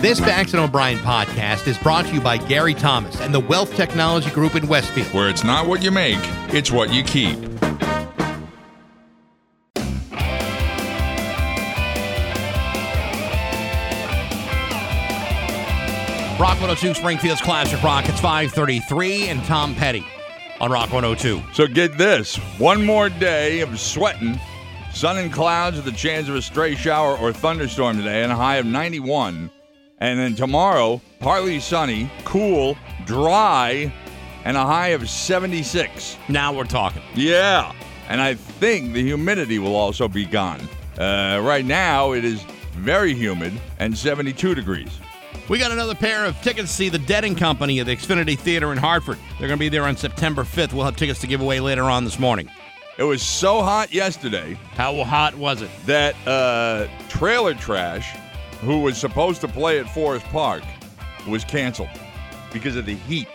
This Bax and O'Brien podcast is brought to you by Gary Thomas and the Wealth Technology Group in Westfield. Where it's not what you make, it's what you keep. Rock 102 Springfield's Classic Rock. It's 533 and Tom Petty on Rock 102. So get this one more day of sweating, sun and clouds with a chance of a stray shower or thunderstorm today, and a high of 91. And then tomorrow, partly sunny, cool, dry, and a high of 76. Now we're talking. Yeah. And I think the humidity will also be gone. Uh, right now, it is very humid and 72 degrees. We got another pair of tickets to see the Dead and Company at the Xfinity Theater in Hartford. They're going to be there on September 5th. We'll have tickets to give away later on this morning. It was so hot yesterday How hot was it? that uh, Trailer Trash, who was supposed to play at Forest Park, was canceled because of the heat.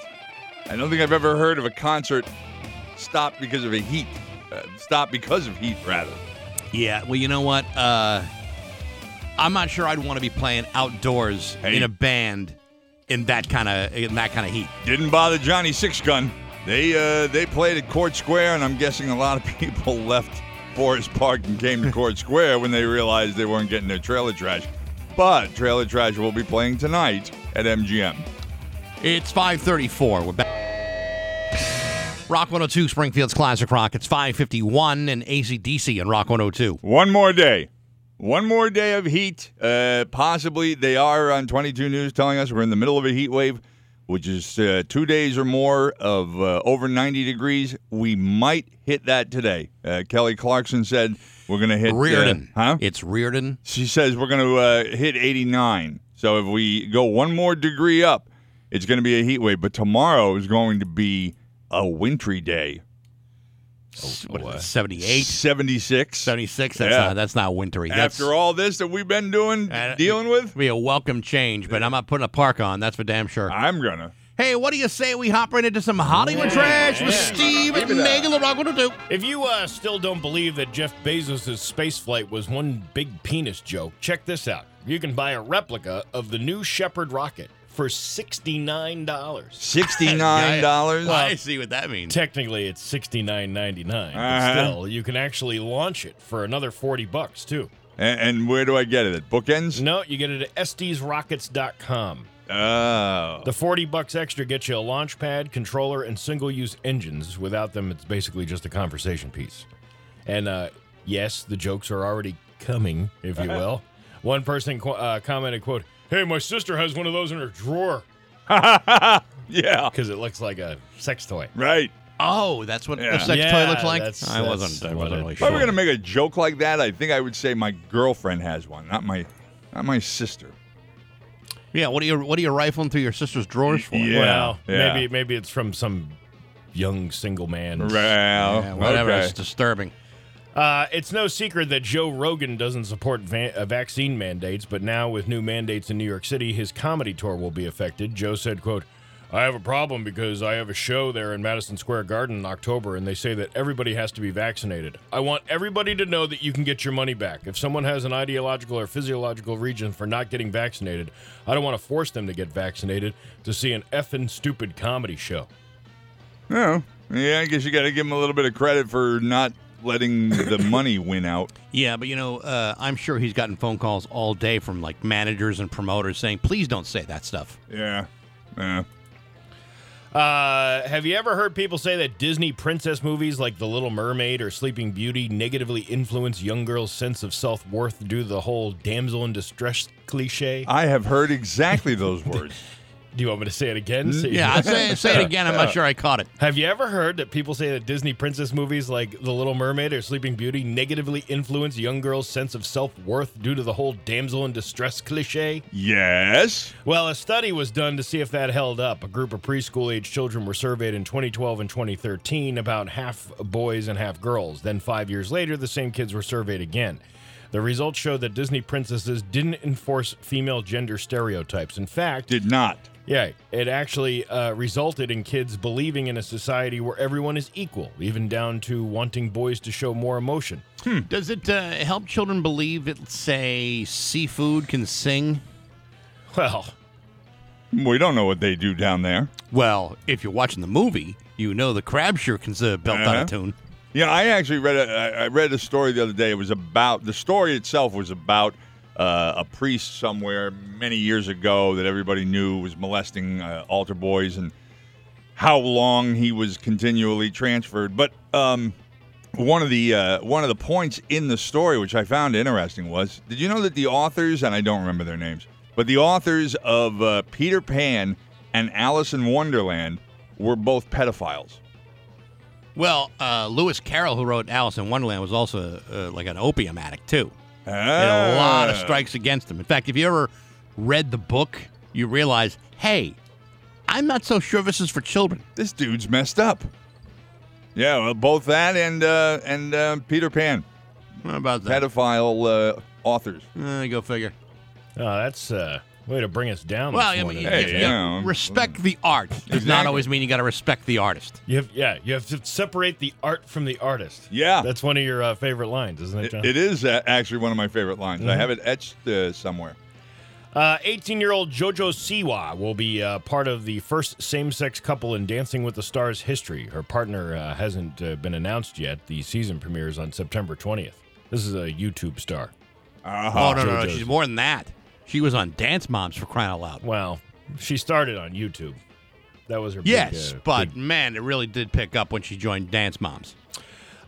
I don't think I've ever heard of a concert stopped because of a heat. Uh, stopped because of heat, rather. Yeah, well, you know what? Uh, I'm not sure I'd want to be playing outdoors Hey. in a band in that kind of in that kind of heat. Didn't bother Johnny Six Gun. They uh, they played at Court Square, and I'm guessing a lot of people left Forest Park and came to Court Square when they realized they weren't getting their Trailer Trash. But Trailer Trash will be playing tonight at MGM. It's 534. We're back. Rock 102, Springfield's Classic Rock. It's 551 and ACDC and Rock 102. One more day. One more day of heat. Uh, possibly they are on 22 News telling us we're in the middle of a heat wave, which is uh, two days or more of uh, over 90 degrees. We might hit that today. Uh, Kelly Clarkson said we're going to hit. uh, Reardon. huh? It's Reardon. She says we're going to uh, hit 89. So if we go one more degree up, it's going to be a heat wave. But tomorrow is going to be a wintry day. What is it, 78? 76. 76? That's, Yeah. not, that's not wintry. That's After all this that we've been doing, Uh, dealing with, be a welcome change, but I'm not putting a park on. That's for damn sure. I'm gonna. Hey, what do you say we hop right into some Hollywood trash with Steve and Megan the Rock 102? If you uh, still don't believe that Jeff Bezos' space flight was one big penis joke, check this out. You can buy a replica of the New Shepard rocket for $69. Sixty-nine dollars. I see what that means. Technically, it's $69.99, Uh-huh. still, you can actually launch it for another 40 bucks too. and, and where do I get it? At Bookends? No, you get it at estesrockets.com. Oh. The 40 bucks extra gets you a launch pad, controller, and single use engines. Without them, it's basically just a conversation piece. And uh, yes, the jokes are already coming, if you will. One person qu- uh, commented, quote, Hey, my sister has one of those in her drawer yeah. because it looks like a sex toy. Right. Oh, that's what Yeah. a sex Yeah, toy looks like? that's- I wasn't, that's I what wasn't it- really If I sure. were gonna make a joke like that, I think I would say my girlfriend has one, not my, not my sister. Yeah, what are you what are you rifling through your sister's drawers for? Yeah. well, yeah. maybe maybe it's from some young single man. Well, Yeah, whatever. okay. It's disturbing. Uh, it's no secret that Joe Rogan doesn't support va- uh, vaccine mandates, but now with new mandates in New York City, his comedy tour will be affected. Joe said, "quote I have a problem because I have a show there in Madison Square Garden in October, and they say that everybody has to be vaccinated. I want everybody to know that you can get your money back. If someone has an ideological or physiological reason for not getting vaccinated, I don't want to force them to get vaccinated to see an effing stupid comedy show." Oh, yeah. I guess you got to give him a little bit of credit for not letting the money win out. Yeah, but you know, uh, I'm sure he's gotten phone calls all day from like managers and promoters saying, "Please don't say that stuff." Yeah. Yeah. Uh, have you ever heard people say that Disney princess movies like The Little Mermaid or Sleeping Beauty negatively influence young girls' sense of self worth due to the whole damsel in distress cliche? I have heard exactly those words. Do you want me to say it again? So you- Yeah, I say say it again. I'm not sure I caught it. Have you ever heard that people say that Disney princess movies like The Little Mermaid or Sleeping Beauty negatively influence young girls' sense of self worth due to the whole damsel in distress cliche? yes. Well, a study was done to see if that held up. A group of preschool age children were surveyed in 2012 and 2013, about half boys and half girls. Then, five years later, the same kids were surveyed again. The results showed that Disney princesses didn't enforce female gender stereotypes. In fact, Did not. Yeah, it actually uh, resulted in kids believing in a society where everyone is equal, even down to wanting boys to show more emotion. Does it uh, help children believe that, say, seafood can sing? Well, We don't know what they do down there. Well, if you're watching the movie, you know the crab sure can uh, belt out Uh-huh. of tune. Yeah, I actually read a, I- I read a story the other day. It was about the story itself was about uh, a priest somewhere many years ago that everybody knew was molesting uh, altar boys and how long he was continually transferred. But um, one of the uh, one of the points in the story, which I found interesting, was did you know that the authors and I don't remember their names, but the authors of uh, Peter Pan and Alice in Wonderland were both pedophiles. Well, uh, Lewis Carroll, who wrote Alice in Wonderland, was also uh, like an opium addict too. And a lot of Ah. strikes against him. In fact, if you ever read the book, you realize, hey, I'm not so sure this is for children. this dude's messed up. Yeah, well, both that and uh, and uh, Peter Pan, How about that? pedophile uh, authors. Uh, go figure. oh, that's uh, way to bring us down. Well, this I morning. mean, Hey, you- you yeah. respect the art does not always mean you got to respect the artist. You have, yeah, you have to separate the art from the artist. Yeah. That's one of your uh, favorite lines, isn't it, It, John? it is uh, actually one of my favorite lines. I have it etched uh, somewhere. 18 year old JoJo Siwa will be uh, part of the first same sex couple in Dancing with the Stars history. Her partner uh, hasn't uh, been announced yet. The season premieres on September 20th. This is a YouTube star. Uh-huh. oh, no, no, no. JoJo's. She's more than that. She was on Dance Moms for crying out loud. Well, she started on YouTube. That was her big, Yes, uh, but big- man, it really did pick up when she joined Dance Moms.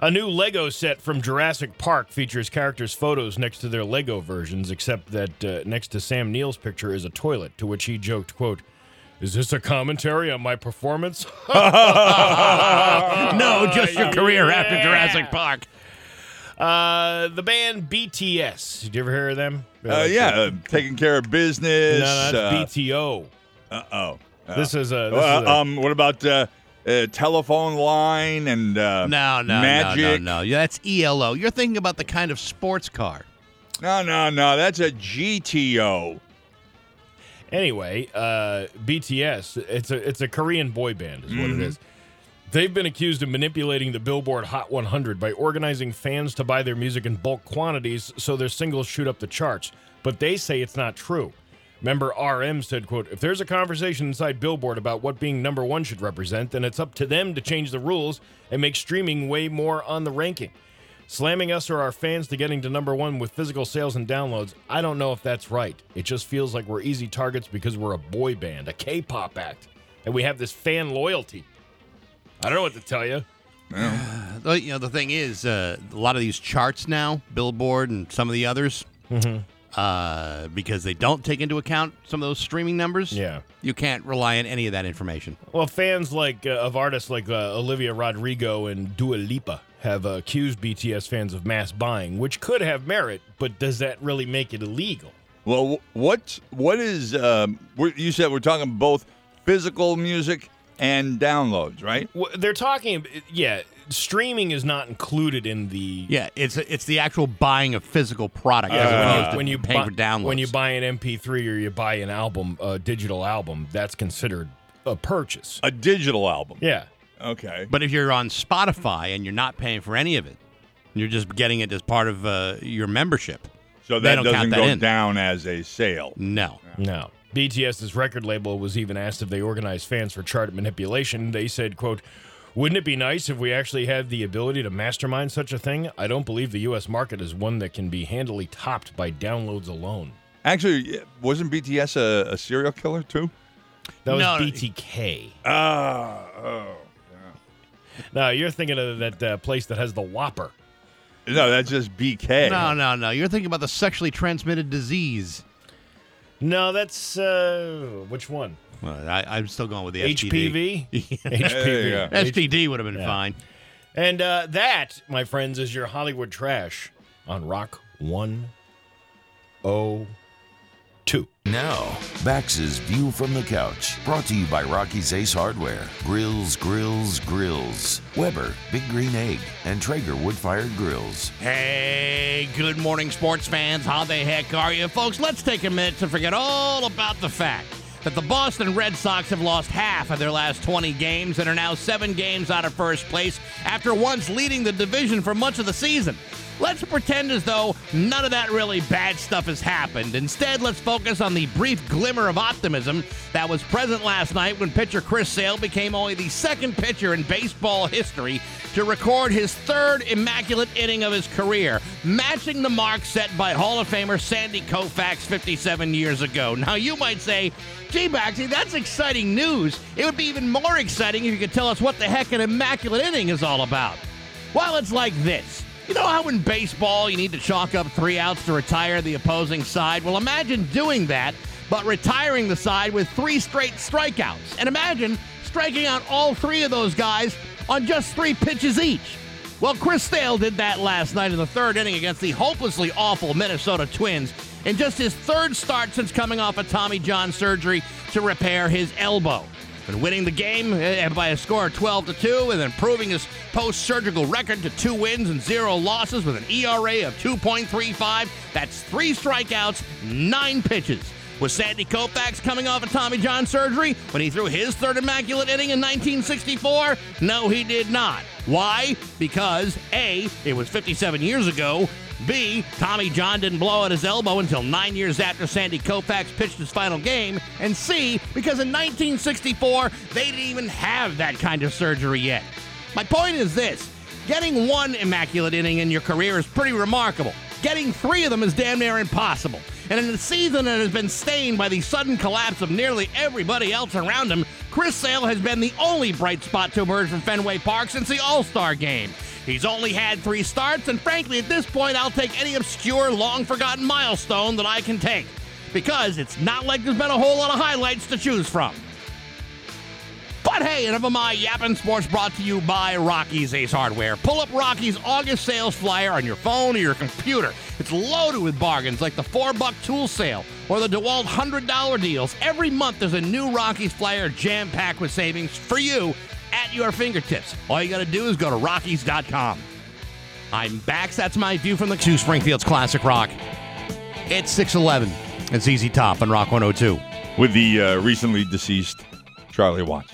A new Lego set from Jurassic Park features characters' photos next to their Lego versions, except that uh, next to Sam Neill's picture is a toilet, to which he joked, quote, is this a commentary on my performance? no, just your career after. Jurassic Park. Uh, the band BTS. Did you ever hear of them? Uh, yeah, uh, taking care of business. No, no, that's BTO. uh, oh. This is a. This Uh, is a um, what about uh, uh, telephone line and uh, No, no, magic? no, no, no. Yeah, that's ELO. You're thinking about the kind of sports car. no, no, no. That's a GTO. Anyway, uh, BTS. It's a it's a Korean boy band, is what Mm-hmm. it is. They've been accused of manipulating the Billboard Hot 100 by organizing fans to buy their music in bulk quantities so their singles shoot up the charts. But they say it's not true. Member RM said, quote, if there's a conversation inside Billboard about what being number one should represent, then it's up to them to change the rules and make streaming way more on the ranking. Slamming us or our fans to getting to number one with physical sales and downloads, I don't know if that's right. It just feels like we're easy targets because we're a boy band, a K pop act, and we have this fan loyalty. I don't know what to tell you. The- You know, the thing is, uh, a lot of these charts now, Billboard and some of the others, uh, because they don't take into account some of those streaming numbers. Yeah. you can't rely on any of that information. Well, fans like uh, of artists like uh, Olivia Rodrigo and Dua Lipa have uh, accused BTS fans of mass buying, which could have merit, but does that really make it illegal? Well, what what is? Um, you said we're talking both physical music and downloads, right? Well, they're talking, yeah, streaming is not included in the Yeah, it's it's the actual buying of physical product Yeah, as when opposed you, to when you paying buy, for downloads. when you buy an MP3 or you buy an album, a digital album, that's considered a purchase. A digital album. Yeah. Okay. but if you're on Spotify and you're not paying for any of it, you're just getting it as part of uh, your membership. So that doesn't count that go in. down as a sale. No. No. BTS's record label was even asked if they organized fans for chart manipulation. They said, quote, wouldn't it be nice if we actually had the ability to mastermind such a thing? I don't believe the U.S. market is one that can be handily topped by downloads alone. Actually, wasn't BTS a, a serial killer too? That was No, no. BTK. Ah, oh. No, you're thinking of that uh, place that has the Whopper. No, that's just BK. No, no, no. You're thinking about the sexually transmitted disease. No, that's uh, which one? Well, I, I'm still going with the STD. HPV. HPV. STD would have been Yeah. fine. And uh, that, my friends, is your Hollywood trash on Rock 102. Now, Bax's View from the Couch, brought to you by Rocky's Ace Hardware, Grills, Grills, Grills, Weber, Big Green Egg, and Traeger Wood Fired Grills. Hey, good morning, sports fans. How the heck are you? Folks, let's take a minute to forget all about the fact that the Boston Red Sox have lost half of their last 20 games and are now seven games out of first place after once leading the division for much of the season. Let's pretend as though none of that really bad stuff has happened. Instead, let's focus on the brief glimmer of optimism that was present last night when pitcher Chris Sale became only the second pitcher in baseball history to record his third immaculate inning of his career, matching the mark set by Hall of Famer Sandy Koufax 57 years ago. Now, you might say, gee, Baxi, that's exciting news. It would be even more exciting if you could tell us what the heck an immaculate inning is all about. Well, it's like this. You know how in baseball you need to chalk up three outs to retire the opposing side? Well, imagine doing that, but retiring the side with three straight strikeouts. And imagine striking out all three of those guys on just three pitches each. Well, Chris Sale did that last night in the third inning against the hopelessly awful Minnesota Twins in just his third start since coming off a Tommy John surgery to repair his elbow and winning the game eh, by a score of 12 to 2 and improving his post-surgical record to 2 wins and 0 losses with an ERA of 2.35. That's 3 strikeouts, 9 pitches. Was Sandy Koufax coming off a Tommy John surgery when he threw his third immaculate inning in 1964? No, he did not. Why? Because A, it was 57 years ago, B, Tommy John didn't blow out his elbow until nine years after Sandy Koufax pitched his final game. And C, because in 1964, they didn't even have that kind of surgery yet. My point is this getting one immaculate inning in your career is pretty remarkable. Getting three of them is damn near impossible. And in a season that has been stained by the sudden collapse of nearly everybody else around him, Chris Sale has been the only bright spot to emerge from Fenway Park since the All Star game. He's only had three starts, and frankly, at this point, I'll take any obscure, long forgotten milestone that I can take. Because it's not like there's been a whole lot of highlights to choose from. But hey, enough of my yapping sports brought to you by Rocky's Ace Hardware. Pull up Rocky's August sales flyer on your phone or your computer. It's loaded with bargains like the four buck tool sale or the DeWalt $100 deals. Every month there's a new Rocky's flyer jam packed with savings for you at your fingertips. All you got to do is go to Rockies.com. I'm Bax. That's my view from the two Springfield's Classic Rock. It's 611. It's ZZ Top on Rock 102. With the uh, recently deceased Charlie Watts.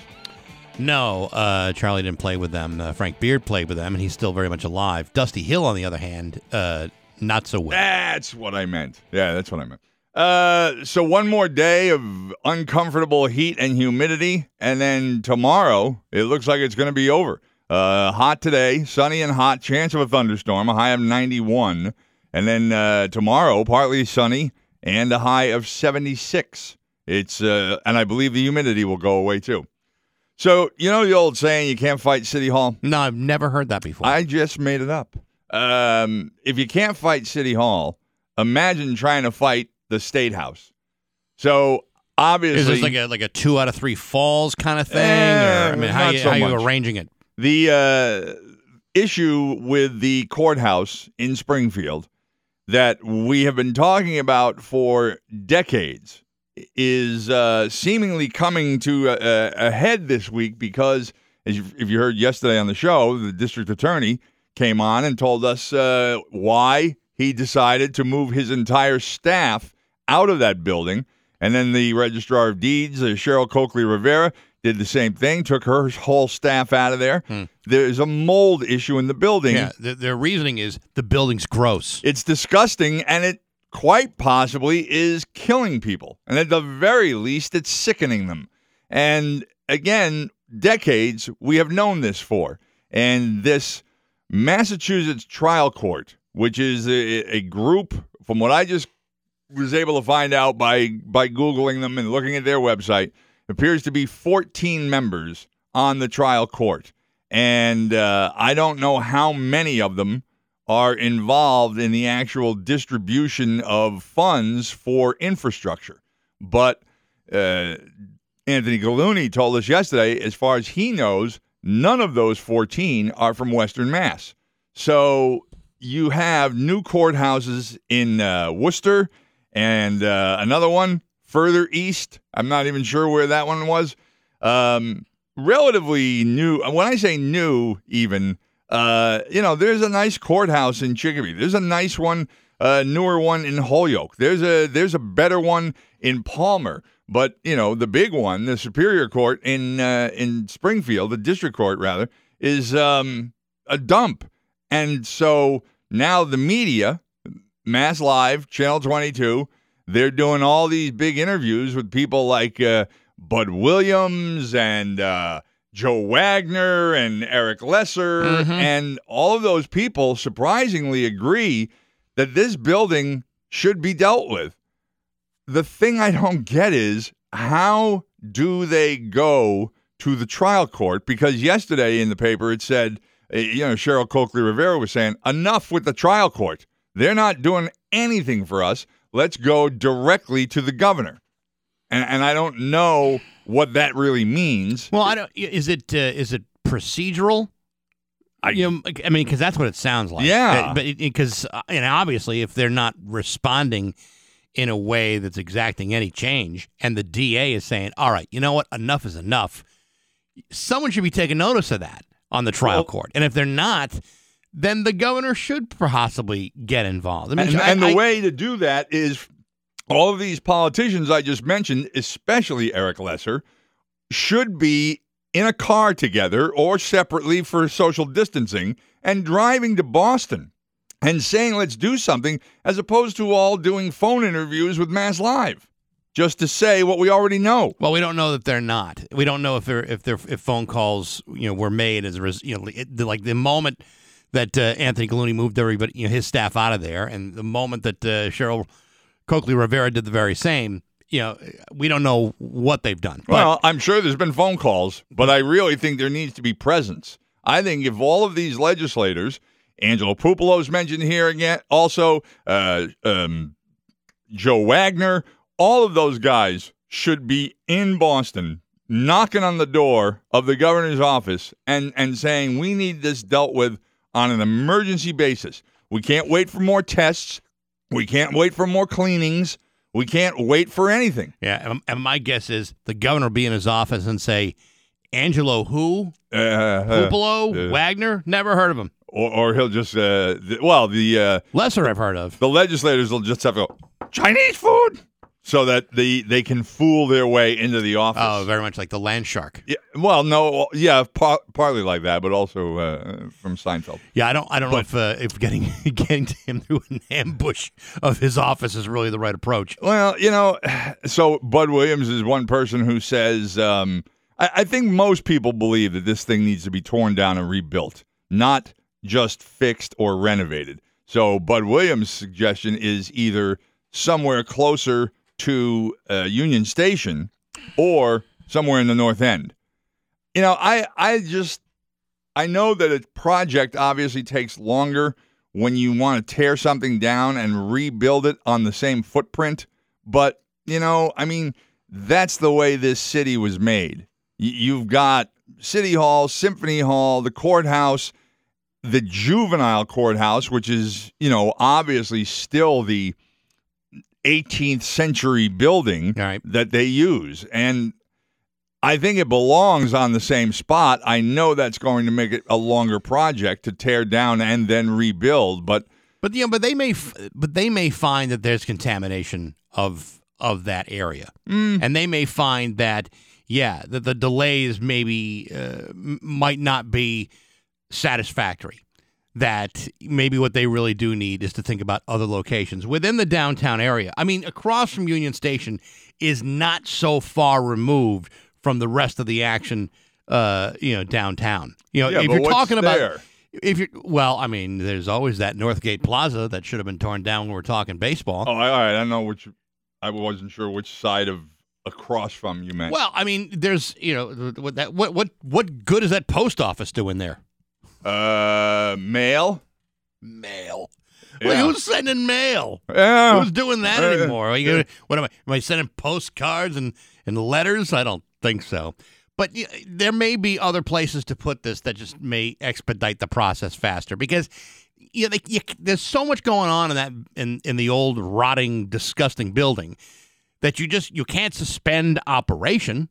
No, uh, Charlie didn't play with them. Uh, Frank Beard played with them, and he's still very much alive. Dusty Hill, on the other hand, uh, not so well. That's what I meant. Yeah, that's what I meant. Uh, so one more day of uncomfortable heat and humidity, and then tomorrow it looks like it's going to be over. Uh, hot today, sunny and hot, chance of a thunderstorm, a high of 91, and then uh, tomorrow partly sunny and a high of 76. It's uh, and I believe the humidity will go away too. So you know the old saying, "You can't fight City Hall." No, I've never heard that before. I just made it up. Um, if you can't fight City Hall, imagine trying to fight the State House. So obviously, is this like a like a two out of three falls kind of thing? Eh, or, I mean, how you, so how you arranging it? the uh, issue with the courthouse in Springfield that we have been talking about for decades is uh, seemingly coming to a, a head this week because, as you, if you heard yesterday on the show, the district attorney came on and told us uh, why he decided to move his entire staff out of that building. And then the registrar of deeds, uh, Cheryl Coakley Rivera, did the same thing, took her whole staff out of there. There's a mold issue in the building. Yeah, the, their reasoning is the building's gross. It's disgusting, and it quite possibly is killing people. And at the very least, it's sickening them. And again, decades we have known this for. And this Massachusetts trial court, which is a, a group, from what I just was able to find out by by googling them and looking at their website, appears to be 14 members on the trial court, and uh, I don't know how many of them are involved in the actual distribution of funds for infrastructure. But uh, Anthony Gulluni told us yesterday, as far as he knows, none of those 14 are from Western Mass. So you have new courthouses in uh, Worcester and uh, another one further east. I'm not even sure where that one was. Um, relatively new. When I say new, even, uh, you know, there's a nice courthouse in Chicopee. There's a nice one, uh, newer one in Holyoke. There's a there's a better one in Palmer. But you know, the big one, the Superior Court in uh, in Springfield, the District Court rather, is um, a dump. And so now the media, Mass Live, Channel 22, they're doing all these big interviews with people like uh, Bud Williams and uh, Joe Wagner and Eric Lesser. And all of those people surprisingly agree that this building should be dealt with. The thing I don't get is how do they go to the trial court? Because yesterday in the paper it said, uh, you know, Cheryl Coakley Rivera was saying, enough with the trial court. They're not doing anything for us. Let's go directly to the governor. And, and I don't know what that really means. Well, I don't. Is it uh, is it procedural? I- you know, I mean, because that's what it sounds like. Yeah. Uh, but because and obviously, if they're not responding in a way that's exacting any change, and the DA is saying, "All right, you know what? Enough is enough," someone should be taking notice of that on the trial Well- court. And if they're not, then the governor should possibly get involved. I mean, And, I- and the I- way to do that is all of these politicians I just mentioned, especially Eric Lesser, should be in a car together or separately for social distancing and driving to Boston and saying, let's do something, as opposed to all doing phone interviews with Mass Live just to say what we already know. Well, we don't know that they're not. We don't know if they're if they're if phone calls you know were made as a res, you know it, the- like the moment that uh, Anthony Gulluni moved everybody you know his staff out of there, and the moment that uh, Cheryl Coakley Rivera did the very same. You know, we don't know what they've done. But- Well, I'm sure there's been phone calls, but I really think there needs to be presence. I think if all of these legislators, Angelo Puppolo's mentioned here again, also uh, um, Joe Wagner, all of those guys should be in Boston knocking on the door of the governor's office and, and saying, we need this dealt with on an emergency basis. We can't wait for more tests. We can't wait for more cleanings. We can't wait for anything. yeah, and, my guess is the governor will be in his office and say, "Angelo who? Uh, uh, uh, Wagner? Never heard of him. or, or he'll just uh, well the uh, Lesser I've heard of." the legislators will just have to go Chinese food so that they they can fool their way into the office. Oh, very much like the land shark. yeah, well, no, yeah, par- partly like that, but also uh, from Seinfeld. Yeah, I don't. I don't know if uh, if getting getting to him through an ambush of his office is really the right approach. Well, you know, so Bud Williams is one person who says, um, I, I think most people believe that this thing needs to be torn down and rebuilt, not just fixed or renovated. So Bud Williams' suggestion is either somewhere closer to uh, Union Station or somewhere in the North End. You know, I I just I know that a project obviously takes longer when you want to tear something down and rebuild it on the same footprint. But, you know, I mean, that's the way this city was made. Y- You've got City Hall, Symphony Hall, the courthouse, the juvenile courthouse, which is, you know, obviously still the 18th century building right. that they use. And I think it belongs on the same spot. I know that's going to make it a longer project to tear down and then rebuild, but But you know, but they may, f- but they may find that there's contamination of of that area, and they may find that yeah, that the delays maybe uh, might not be satisfactory. That maybe what they really do need is to think about other locations within the downtown area. I mean, across from Union Station is not so far removed from the rest of the action, uh, you know, downtown. You know, Yeah, if you're talking about there? if you well, I mean, there's always that Northgate Plaza that should have been torn down when we're talking baseball. oh, all right, I know which. I wasn't sure which side of across from you meant. Well, I mean, there's you know what that what what what good is that post office doing there? Uh, mail. Mail. Yeah. Well, who's sending mail? Yeah. Who's doing that Uh, anymore? Are you gonna, what am I? Am I sending postcards and, and letters? I don't think so. But y- there may be other places to put this that just may expedite the process faster because you know, you, there's so much going on in that in, in the old rotting, disgusting building that you just you can't suspend operation.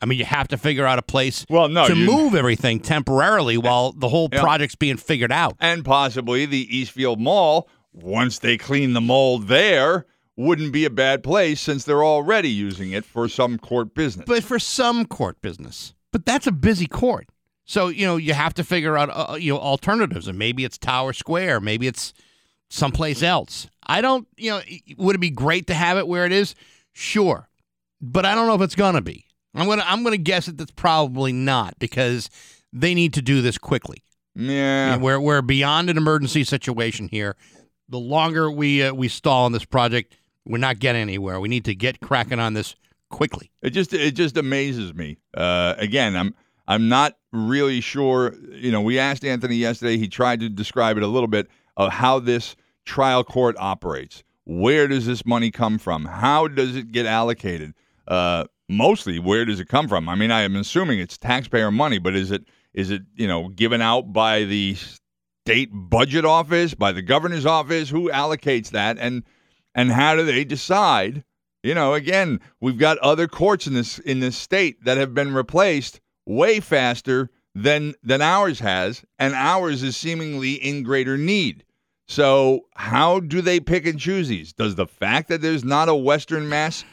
I mean, you have to figure out a place Well, no, to you- move everything temporarily while the whole Yeah. project's being figured out. and possibly the Eastfield Mall, once they clean the mold there, wouldn't be a bad place since they're already using it for some court business. but for some court business. But that's a busy court. So, you know, you have to figure out uh, you know alternatives and maybe it's Tower Square, maybe it's someplace else. I don't, you know, would it be great to have it where it is? Sure. But I don't know if it's going to be. I'm going to I'm to guess that that's probably not because they need to do this quickly. Yeah. And we're we're beyond an emergency situation here. The longer we uh, we stall on this project, we're not getting anywhere. We need to get cracking on this quickly. It just it just amazes me. Uh, again, I'm I'm not really sure. You know, we asked Anthony yesterday. He tried to describe it a little bit of how this trial court operates. Where does this money come from? How does it get allocated? Uh, mostly, where does it come from? I mean, I am assuming it's taxpayer money, but is it is it you know given out by the state budget office, by the governor's office? Who allocates that, and and how do they decide? You know, again, we've got other courts in this in this state that have been replaced way faster than than ours has, and ours is seemingly in greater need. So, how do they pick and choose these? Does the fact that there's not a Western Mass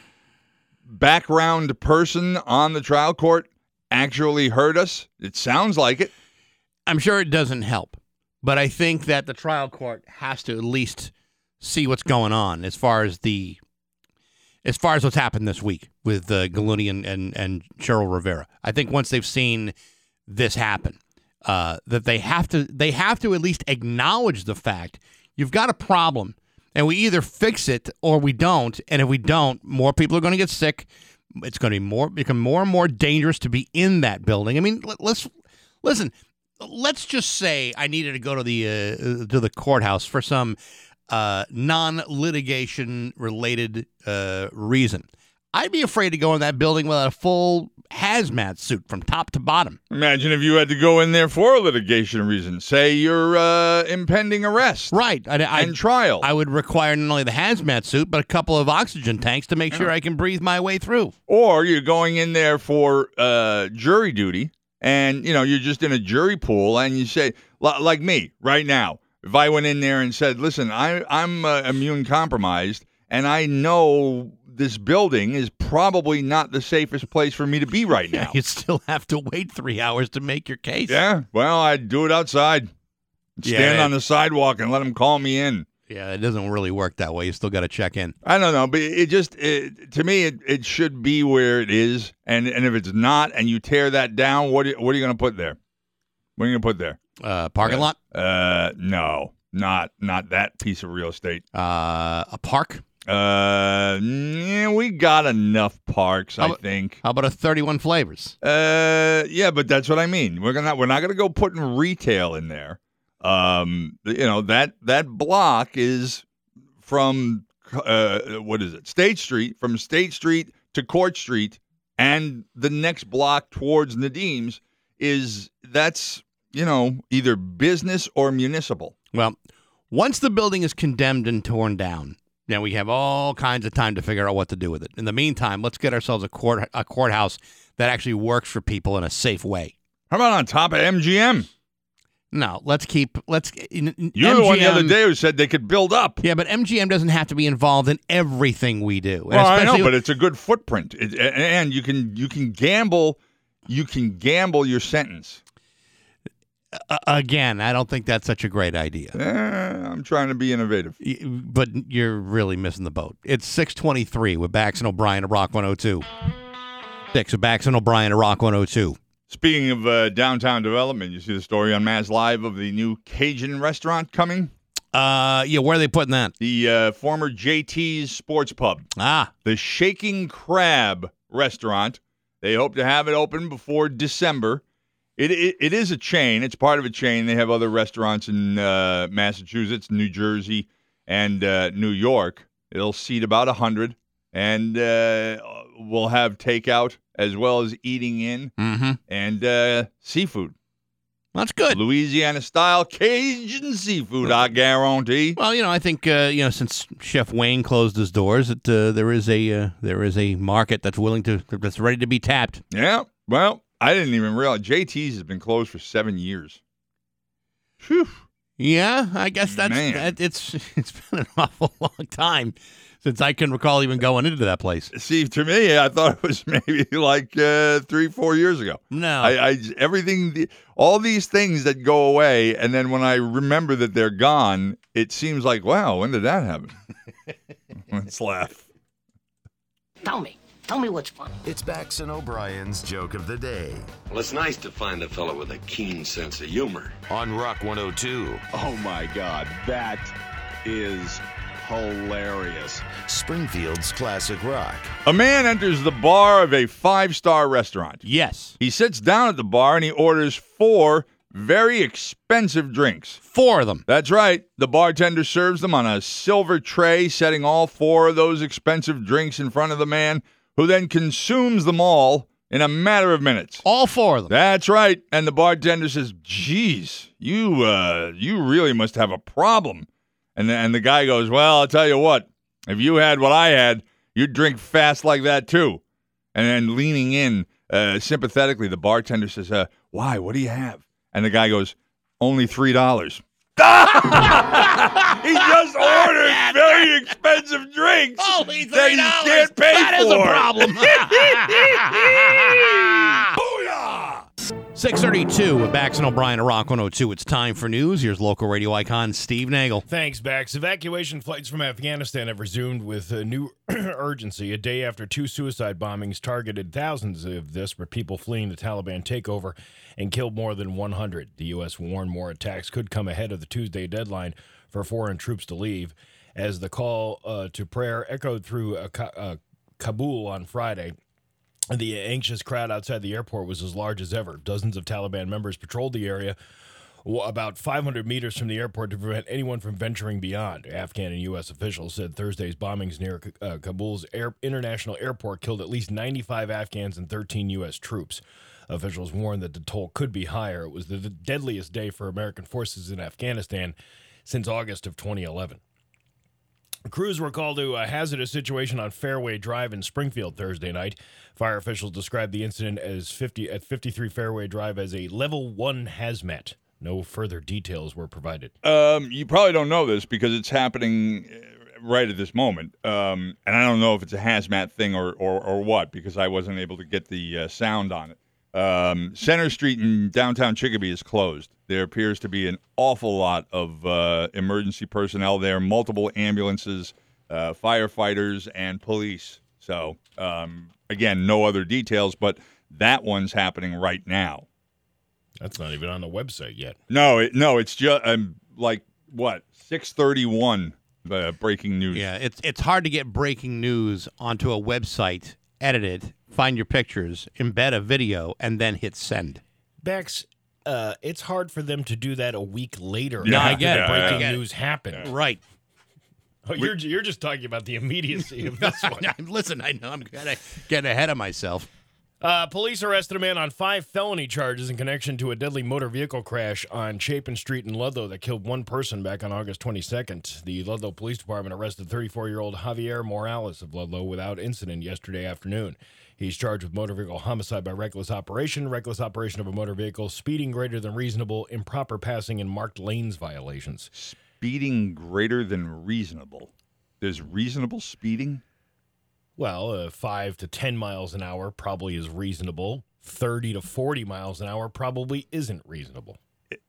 background person on the trial court actually hurt us? It sounds like it. I'm sure it doesn't help, but I think that the trial court has to at least see what's going on as far as the as far as what's happened this week with uh, Gulluni and, and and Cheryl Rivera. I think once they've seen this happen, uh, that they have to they have to at least acknowledge the fact you've got a problem, and we either fix it or we don't. And if we don't, more people are going to get sick. It's going to be more become more and more dangerous to be in that building. I mean, let, let's listen. Let's just say I needed to go to the uh, to the courthouse for some uh, non-litigation related uh, reason. I'd be afraid to go in that building without a full hazmat suit from top to bottom. Imagine if you had to go in there for a litigation reason, say your uh, impending arrest Right. I, I, and trial. I would require not only the hazmat suit, but a couple of oxygen tanks to make sure I can breathe my way through. or you're going in there for uh, jury duty and you know you're just in a jury pool and you say like me right now if i went in there and said listen I, i'm uh, immune compromised and i know this building is probably not the safest place for me to be right now You still have to wait three hours to make your case. yeah well i'd do it outside stand Yeah. on the sidewalk and let them call me in Yeah, it doesn't really work that way. You still got to check in. I don't know, but it just it, to me it, it should be where it is, and and if it's not, and you tear that down, what are, what are you going to put there? What are you going to put there? Uh, parking lot, Uh, no, not not that piece of real estate. uh, a park. Uh, yeah, we got enough parks, How I about- think. How about a 31 flavors? Uh, yeah, but that's what I mean. We're gonna we're not gonna go putting retail in there. Um, you know that that block is from uh, what is it? State Street from State Street to Court Street, and the next block towards Nadim's is that's you know either business or municipal. Well, once the building is condemned and torn down, then we have all kinds of time to figure out what to do with it. In the meantime, let's get ourselves a court a courthouse that actually works for people in a safe way. How about on top of MGM? No, let's keep let's. in- in- You're the one the other day who said they could build up. Yeah, but MGM doesn't have to be involved in everything we do. Well, I know, but it's a good footprint, it, and you can you can gamble, you can gamble your sentence. Uh, again, I don't think that's such a great idea. Eh, I'm trying to be innovative. But you're really missing the boat. It's 623 with Bax and O'Brien at Rock 102. Six with Bax and O'Brien at Rock 102. Speaking of uh, downtown development, you see the story on Mass Live of the new Cajun restaurant coming, Uh, yeah, where are they putting that? the uh, former JT's Sports Pub, Ah, the Shaking Crab restaurant. They hope to have it open before December. It, it, it is a chain. It's part of a chain. They have other restaurants in uh, Massachusetts, New Jersey, and uh, New York. It'll seat about 100, and uh, we'll have takeout as well as eating in mm-hmm. and uh, seafood. That's good. Louisiana style Cajun seafood, I guarantee. Well, you know, I think uh, you know since Chef Wayne closed his doors, that uh, there is a uh, there is a market that's willing to that's ready to be tapped. Yeah. Well, I didn't even realize JT's has been closed for seven years. Phew. Yeah, I guess that's Man. that, it's it's been an awful long time since I can recall even going into that place. See, to me, I thought it was maybe like uh, three, four years ago. No, I, I everything, all these things that go away, and then when I remember that they're gone, it seems like, wow, when did that happen? Let's laugh. Tell me. Tell me what's funny. It's Bax and O'Brien's joke of the day Well, it's nice to find a fellow with a keen sense of humor. on Rock 102, Oh my god, that is hilarious. Springfield's classic rock. A man enters the bar of a five star restaurant. Yes. He sits down at the bar and he orders four very expensive drinks. Four of them. That's right. The bartender serves them on a silver tray, setting all four of those expensive drinks in front of the man, who then consumes them all in a matter of minutes. All four of them. That's right. And the bartender says, "Geez, you uh, you really must have a problem." And the, and the guy goes, "Well, I'll tell you what. If you had what I had, you'd drink fast like that too." And then leaning in uh, sympathetically, the bartender says, uh, "Why? What do you have?" And the guy goes, "Only three dollars." he just ordered very expensive drinks Holy that he $3. can't pay That for. is a problem. 632 with Bax and O'Brien at Rock 102. It's time for news. Here's local radio icon Steve Nagel. Thanks, Bax. Evacuation flights from Afghanistan have resumed with a new urgency a day after two suicide bombings targeted thousands of desperate people fleeing the Taliban takeover and killed more than 100. The U.S. warned more attacks could come ahead of the Tuesday deadline for foreign troops to leave, as the call uh, to prayer echoed through uh, uh, Kabul on Friday. The anxious crowd outside the airport was as large as ever. Dozens of Taliban members patrolled the area about 500 meters from the airport to prevent anyone from venturing beyond. Afghan and U.S. officials said Thursday's bombings near uh, Kabul's air- international airport killed at least 95 Afghans and 13 U.S. troops. Officials warned that the toll could be higher. It was the deadliest day for American forces in Afghanistan since August of 2011. Crews were called to a hazardous situation on Fairway Drive in Springfield Thursday night. Fire officials described the incident as 50 at 53 Fairway Drive as a level 1 hazmat. No further details were provided. Um, you probably don't know this because it's happening uh, right at this moment. Um, and I don't know if it's a hazmat thing or, or, or what because I wasn't able to get the uh, sound on it. Um, Center Street in downtown Chicopee is closed. There appears to be an awful lot of uh, emergency personnel there, multiple ambulances, uh, firefighters, and police. So, um, again, no other details, but that one's happening right now. That's not even on the website yet. No, it, no, it's just um, like what six thirty one. Uh, breaking news. Yeah, it's it's hard to get breaking news onto a website, edit it, find your pictures, embed a video, and then hit send. Bax, uh, it's hard for them to do that a week later. Yeah, I get the it, breaking get it. news happened. Right. Oh, you're, you're just talking about the immediacy of this one. Listen, I know I'm getting, getting ahead of myself. Uh, police arrested a man on five felony charges in connection to a deadly motor vehicle crash on Chapin Street in Ludlow that killed one person back on August 22nd. The Ludlow Police Department arrested 34 year old Javier Morales of Ludlow without incident yesterday afternoon. He's charged with motor vehicle homicide by reckless operation, reckless operation of a motor vehicle, speeding greater than reasonable, improper passing, and marked lanes violations. Speeding greater than reasonable. There's reasonable speeding. Well, uh, five to 10 miles an hour probably is reasonable. 30 to 40 miles an hour probably isn't reasonable.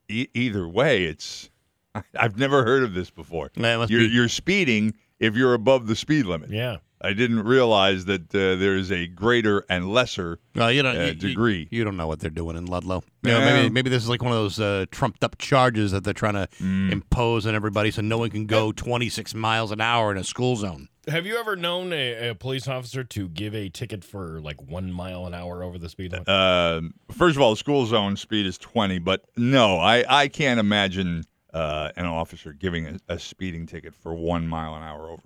E- either way, it's. I've never heard of this before. Yeah, you're, be- you're speeding if you're above the speed limit. Yeah. I didn't realize that uh, there is a greater and lesser. Well, you don't Uh, you- you- degree. You, don't know what they're doing in Ludlow. You know, Yeah. maybe maybe this is like one of those uh, trumped up charges that they're trying to Mm. impose on everybody, so no one can go 26 miles an hour in a school zone. Have you ever known a, a police officer to give a ticket for like one mile an hour over the speed limit? Uh, first of all, the school zone speed is 20, but no, I, I can't imagine uh, an officer giving a, a speeding ticket for one mile an hour over.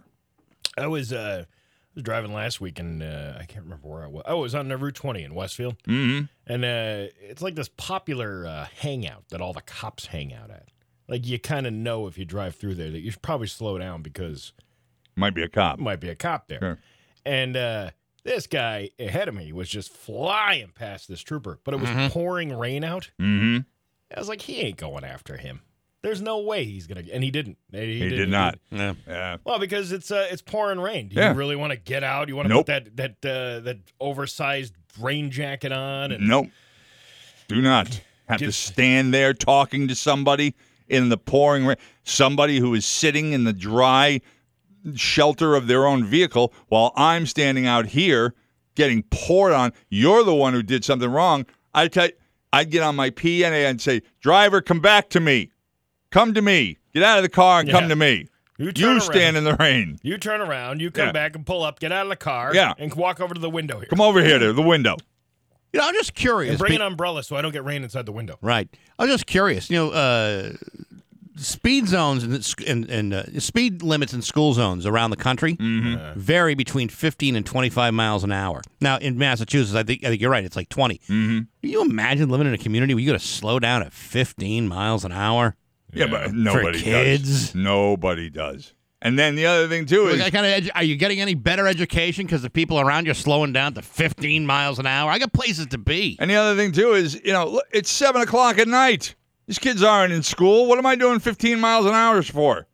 I was uh, I was driving last week and uh, I can't remember where I was. Oh, it was on Route 20 in Westfield. Mm-hmm. And uh, it's like this popular uh, hangout that all the cops hang out at. Like you kind of know if you drive through there that you should probably slow down because Might be a cop. might be a cop there. Sure. And uh, this guy ahead of me was just flying past this trooper, but it was pouring rain out. Mm-hmm. I was like, he ain't going after him. There's no way he's gonna, and he didn't. He, He didn't. did not. Yeah. Yeah. Well, because it's uh, it's pouring rain. Do Yeah. you really want to get out? You want to Nope. put that that uh, that oversized rain jacket on? And Nope. Do not have to stand there talking to somebody in the pouring rain. Somebody who is sitting in the dry shelter of their own vehicle while I'm standing out here getting poured on. You're the one who did something wrong. I tell you, I'd get on my PNA and say, "Driver, come back to me. Come to me. Get out of the car and come to me. You turn You stand in the rain. You turn around, you come Yeah. back and pull up, get out of the car, Yeah. and walk over to the window here. Come over here to the window." You know, I'm just curious. And bring an umbrella so I don't get rain inside the window. Right. I'm just curious. You know, uh, speed zones and and, and uh, speed limits in school zones around the country Mm-hmm. vary between 15 and 25 miles an hour. Now, in Massachusetts, I think I think you're right. It's like 20. Mm-hmm. Can you imagine living in a community where you got to slow down at 15 miles an hour? Yeah, but nobody kids? does. Nobody does. And then the other thing too is Like, kind of, edu- are you getting any better education because the people around you are slowing down to 15 miles an hour? I got places to be. And the other thing too is, you know, look, it's seven o'clock at night. These kids aren't in school. What am I doing 15 miles an hour for?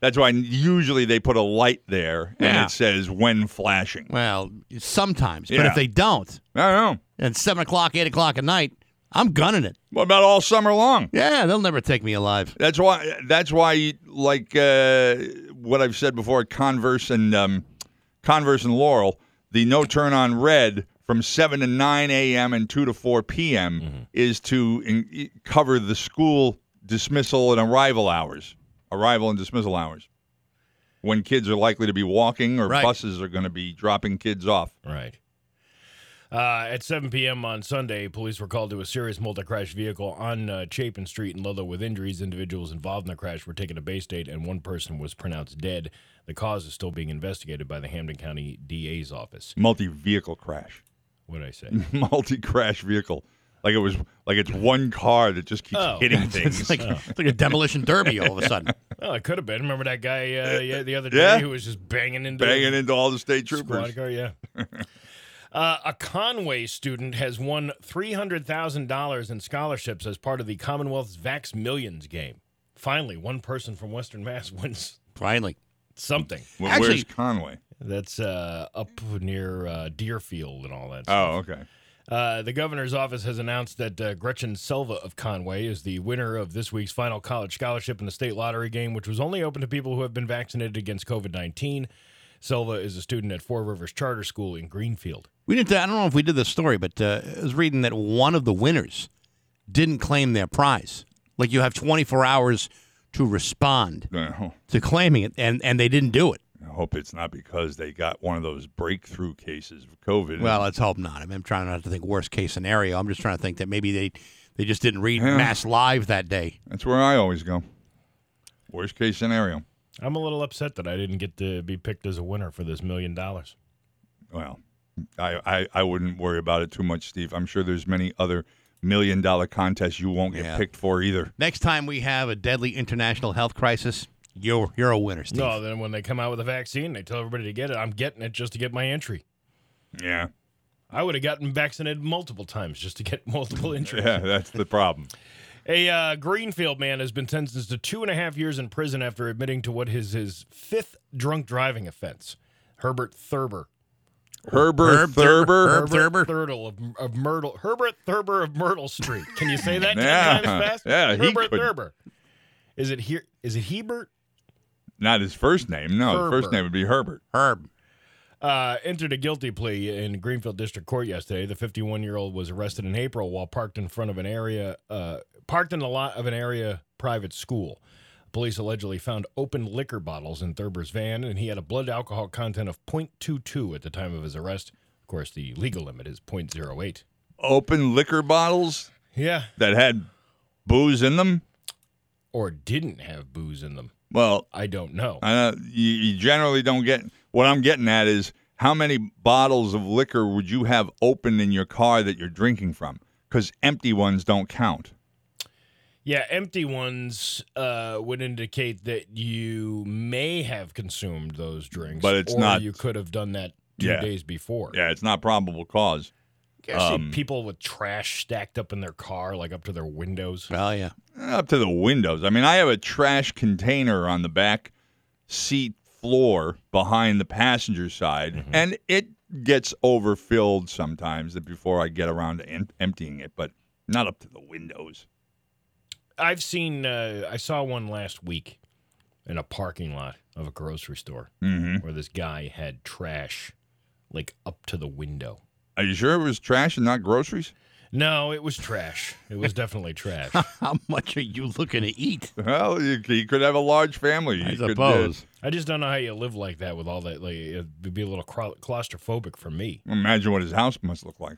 That's why usually they put a light there and Yeah. it says when flashing. Well, sometimes, but Yeah. if they don't, I don't know. and seven o'clock, eight o'clock at night, I'm gunning it. What about all summer long? Yeah, they'll never take me alive. That's why. That's why, like uh, what I've said before, Converse and um, Converse and Laurel, the no turn on red from seven to nine a.m. and two to four p.m. is to in, cover the school dismissal and arrival hours, arrival and dismissal hours, when kids are likely to be walking or Right. buses are going to be dropping kids off. Right. Uh, at 7 p.m. on Sunday, police were called to a serious multi-crash vehicle on uh, Chapin Street in Ludlow with injuries. Individuals involved in the crash were taken to Bay State, and one person was pronounced dead. The cause is still being investigated by the Hampden County DA's office. Multi vehicle crash, What did I say? multi crash vehicle. Like it was like it's one car that just keeps Oh. hitting things. It's like, it's like a demolition derby all of a sudden. well, it could have been. Remember that guy uh, the other day Yeah. who was just banging into banging into all the state troopers. Squad troopers. car, yeah. Uh, a Conway student has won $300,000 in scholarships as part of the Commonwealth's Vax Millions game. Finally, one person from Western Mass wins Finally. something. Well, Actually- where's Conway? That's uh, up near uh, Deerfield and all that stuff. Oh, okay. Uh, the governor's office has announced that uh, Gretchen Silva of Conway is the winner of this week's final college scholarship in the state lottery game, which was only open to people who have been vaccinated against COVID 19. Silva is a student at Four Rivers Charter School in Greenfield. We didn't. I don't know if we did this story, but uh, I was reading that one of the winners didn't claim their prize. Like you have 24 hours to respond I to claiming it, and and they didn't do it. I hope it's not because they got one of those breakthrough cases of COVID. Well, let's hope not. I mean, I'm trying not to think worst case scenario. I'm just trying to think that maybe they they just didn't read Yeah. Mass Live that day. that's where I always go. Worst case scenario. I'm a little upset that I didn't get to be picked as a winner for this million dollars. Well, I, I, I wouldn't worry about it too much, Steve. I'm sure there's many other million dollar contests you won't get Yeah. picked for either. Next time we have a deadly international health crisis, you're you're a winner, Steve. No, then when they come out with a vaccine, they tell everybody to get it. I'm getting it just to get my entry. Yeah. I would have gotten vaccinated multiple times just to get multiple entries. Yeah, that's the problem. A uh, Greenfield man has been sentenced to two and a half years in prison after admitting to what is his fifth drunk driving offense. Herbert Thurber. Herbert Herb Thurber. Thurber. Herb Thurber. Thurtle of, of Myrtle. Herbert Thurber of Myrtle Street. Can you say that ten Yeah. times fast? Yeah, Herbert could. Thurber. Is it here? Is it Hebert? Not his first name. No, the first name would be Herbert. Herb. uh, entered a guilty plea in Greenfield District Court yesterday. The 51 year old was arrested in April while parked in front of an area, uh, parked in the lot of an area private school. Police allegedly found open liquor bottles in Thurber's van, and he had a blood alcohol content of 0.22 at the time of his arrest. Of course, the legal limit is 0.08. Open liquor bottles Yeah. that had booze in them. Or didn't have booze in them. Well, I don't know. I you, you generally don't get. What I'm getting at is how many bottles of liquor would you have open in your car that you're drinking from? Because empty ones don't count. Yeah, empty ones uh, would indicate that you may have consumed those drinks, But it's or not- You could have done that two Yeah. days before. Yeah, it's not probable cause. You ever see Um, people with trash stacked up in their car, like up to their windows. Well, yeah. Up to the windows. I mean, I have a trash container on the back seat floor behind the passenger side, and it gets overfilled sometimes before I get around to em- emptying it, but not up to the windows. I've seen. Uh, I saw one last week in a parking lot of a grocery store Mm-hmm. where this guy had trash like up to the window. Are you sure it was trash and not groceries? No, it was trash. It was definitely trash. How much are you looking to eat? Well, you, you could have a large family. I You could, uh, suppose. I just don't know how you live like that with all that. Like, it'd be a little claustrophobic for me. imagine what his house must look like.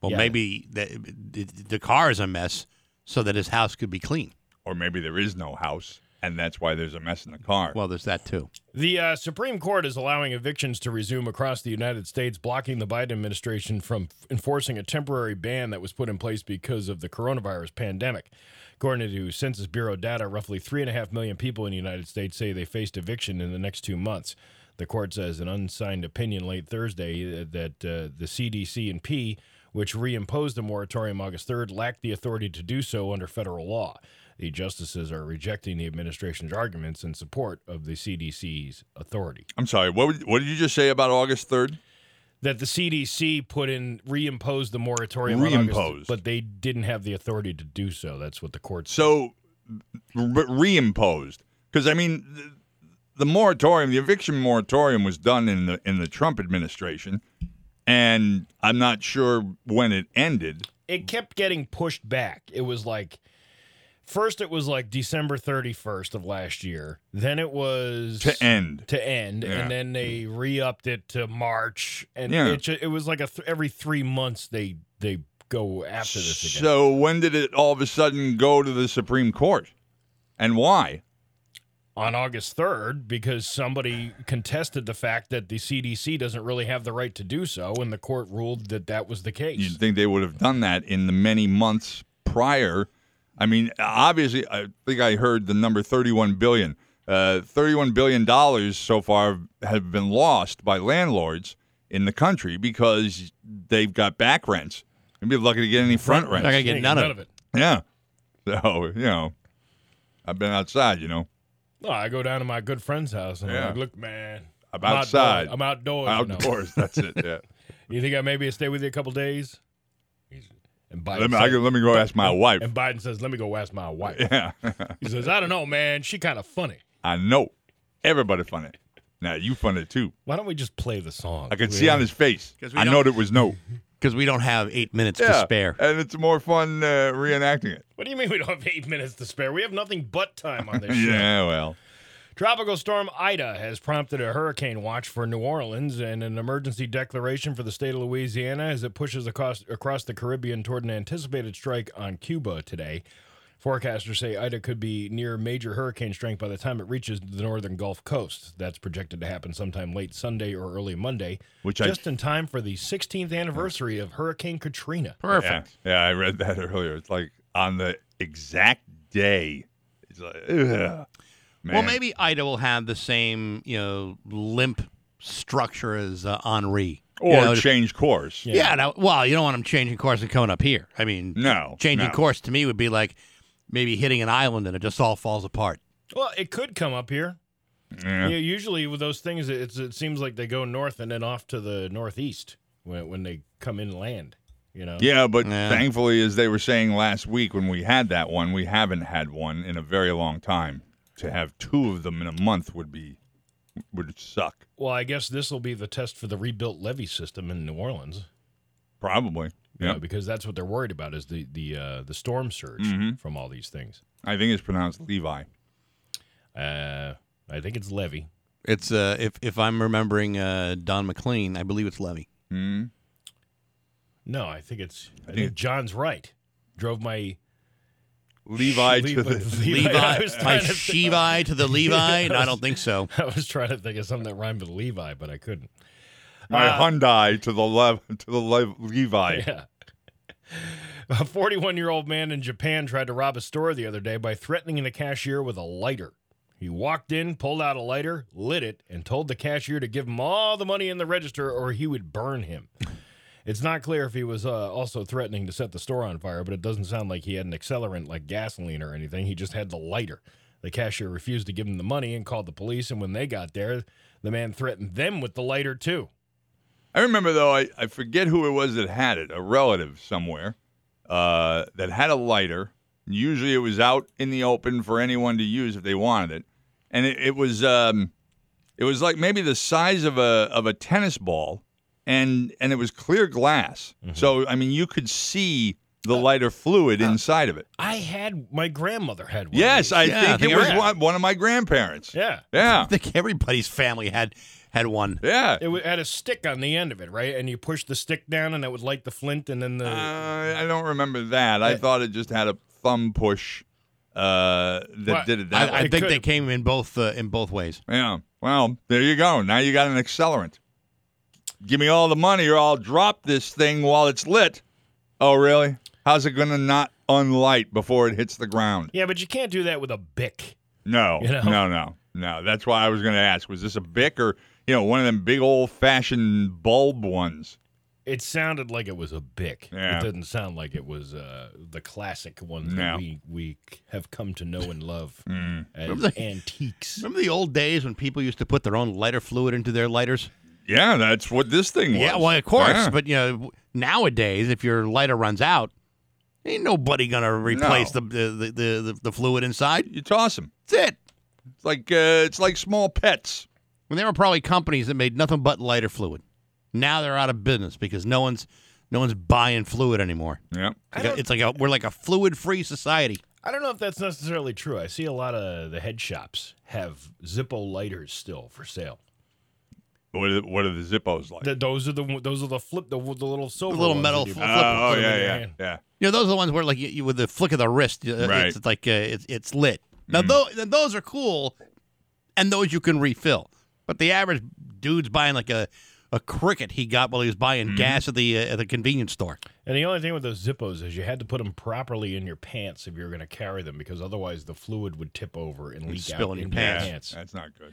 Well, Yeah. maybe the, the, the car is a mess so that his house could be clean. Or maybe there is no house, and that's why there's a mess in the car. Well, there's that too. The uh, Supreme Court is allowing evictions to resume across the United States, blocking the Biden administration from enforcing a temporary ban that was put in place because of the coronavirus pandemic. According to Census Bureau data, roughly 3.5 million people in the United States say they faced eviction in the next two months. The court says an unsigned opinion late Thursday uh, that uh, the CDC and P, which reimposed the moratorium August 3rd, lacked the authority to do so under federal law. The justices are rejecting the administration's arguments in support of the CDC's authority. I'm sorry. What, would, what did you just say about August 3rd? That the CDC put in reimposed the moratorium, on August, Reimposed. but they didn't have the authority to do so. That's what the court said. So, re- reimposed. Because, I mean, the, the moratorium, the eviction moratorium was done in the, in the Trump administration, and I'm not sure when it ended. it kept getting pushed back. It was like first it was like December 31st of last year. Then it was To end. to end, Yeah. and then they re-upped it to March, and Yeah. it it was like a th- every three months they they go after this again. So, when did it all of a sudden go to the Supreme Court? And why? On August 3rd, because somebody contested the fact that the CDC doesn't really have the right to do so, and the court ruled that that was the case. You'd think they would have done that in the many months prior. I mean, obviously, I think I heard the number 31 billion. Uh, 31 billion dollars so far have been lost by landlords in the country because they've got back rents. They'd be lucky to get any front Not gonna get Ain't none of it. Yeah. So, you know, I've been outside, you know, No, I go down to my good friend's house and I'm Yeah. like, look, man, I'm outdoors- outside. I'm outdoors. you know. outdoors. That's it. Yeah. You think I maybe stay with you a couple days? And Biden, Let me, I, said- can- let me go ask my wife. and Biden says, "Let me go ask my wife." Yeah. He says, "I don't know, man. She kind of funny. I know. Everybody funny. Now, you funny too. Why don't we just play the song?" I could see on his face. 'Cause we I don't- know it was no. Because we don't have eight minutes to spare. and it's more fun uh, reenacting it. What do you mean we don't have eight minutes to spare? We have nothing but time on this show. Yeah, well, Tropical storm Ida has prompted a hurricane watch for New Orleans and an emergency declaration for the state of Louisiana as it pushes across, across the Caribbean toward an anticipated strike on Cuba today. Forecasters say Ida could be near major hurricane strength by the time it reaches the northern Gulf Coast. That's projected to happen sometime late Sunday or early Monday, Which I- just in time for the 16th anniversary of Hurricane Katrina. Perfect. yeah, yeah, I read that earlier. It's like on the exact day. It's like, ugh, man. Well, maybe Ida will have the same, you know, limp structure as uh, Henri. You or know, change course. Yeah. no, well, you don't want him changing course and coming up here. I mean, No, changing no. course to me would be like maybe hitting an island and it just all falls apart. Well, it could come up here. Yeah. Yeah, usually with those things, it's, it seems like they go north and then off to the northeast when, when they come inland. You know. Yeah, but Yeah. thankfully, as they were saying last week when we had that one, we haven't had one in a very long time. To have two of them in a month would be would suck. Well, I guess this will be the test for the rebuilt levee system in New Orleans. Probably. You Yeah, know, because that's what they're worried about is the the uh, the storm surge Mhm. from all these things. I think it's pronounced Levi. Uh, I think it's levee. It's uh, if if I'm remembering uh, Don McLean, I believe it's Levy. Hmm. No, I think it's. I think think it- John's right. Drove my Levi to the Levi. I Levi, my trying to- Shivi to the Levi. No, I don't think so. I was trying to think of something that rhymed with Levi, but I couldn't. my Uh, Hyundai to the lev to the lev- Levi. Yeah. A 41 year old man in Japan tried to rob a store the other day by threatening the cashier with a lighter. He walked in, pulled out a lighter, lit it, and told the cashier to give him all the money in the register or he would burn him. It's not clear if he was uh, also threatening to set the store on fire, but it doesn't sound like he had an accelerant like gasoline or anything. He just had the lighter. The cashier refused to give him the money and called the police, and when they got there, the man threatened them with the lighter too. I remember though, I, I forget who it was that had it, a relative somewhere, uh, that had a lighter, Usually, it was out in the open for anyone to use if they wanted it, and it, it was um, it was like maybe the size of a of a tennis ball, and and it was clear glass. So I mean, you could see the lighter fluid inside of it. I had my grandmother had one. of Yes, these. I Yeah, I think think it was one, one of my grandparents. yeah. Yeah, I think everybody's family had had one. yeah. It wa- had a stick on the end of it, right? And you push the stick down, and that would light the flint, and then the. Uh, I don't remember that. I Yeah. thought it just had a thumb push uh, that Well, did it that I, way. I It think could- they came in both uh, in both ways. Yeah. Well, there you go. Now you got an accelerant. Give me all the money or I'll drop this thing while it's lit. Oh, really? How's it going to not unlight before it hits the ground? yeah, but you can't do that with a bic. No. You know? No, no. No. That's why I was going to ask. Was this a Bic or, you know, one of them big old fashioned bulb ones? It sounded like it was a bic. Yeah. It didn't sound like it was uh, the classic ones No. that we we have come to know and love Mm. as Remember the- antiques. Remember the old days when people used to put their own lighter fluid into their lighters? Yeah, that's what this thing was. Yeah, well, of course. Yeah. But you know, nowadays, if your lighter runs out, ain't nobody gonna replace No. the, the, the the the fluid inside. you toss them. That's it. It's like uh, it's like small pets. When there were probably companies that made nothing but lighter fluid. Now they're out of business because no one's no one's buying fluid anymore. Yeah. It's like a- it's like a, we're like a fluid free society. I don't know if that's necessarily true. I see a lot of the head shops have Zippo lighters still for sale. What are, what are the Zippos like? Th- those are the those are the flip the, the little silver little ones metal that you flip- put oh, them yeah, yeah, yeah. You know, those are the ones where like you, you with the flick of the wrist, uh, Right. it's like uh, it's it's lit. Now tho- those are cool, and those you can refill. But the average dude's buying like a a cricket he got while he was buying gas at the uh, at the convenience store. And the only thing with those Zippos is you had to put them properly in your pants if you were going to carry them because otherwise the fluid would tip over and leak spill out in your pants. pants. That's not good.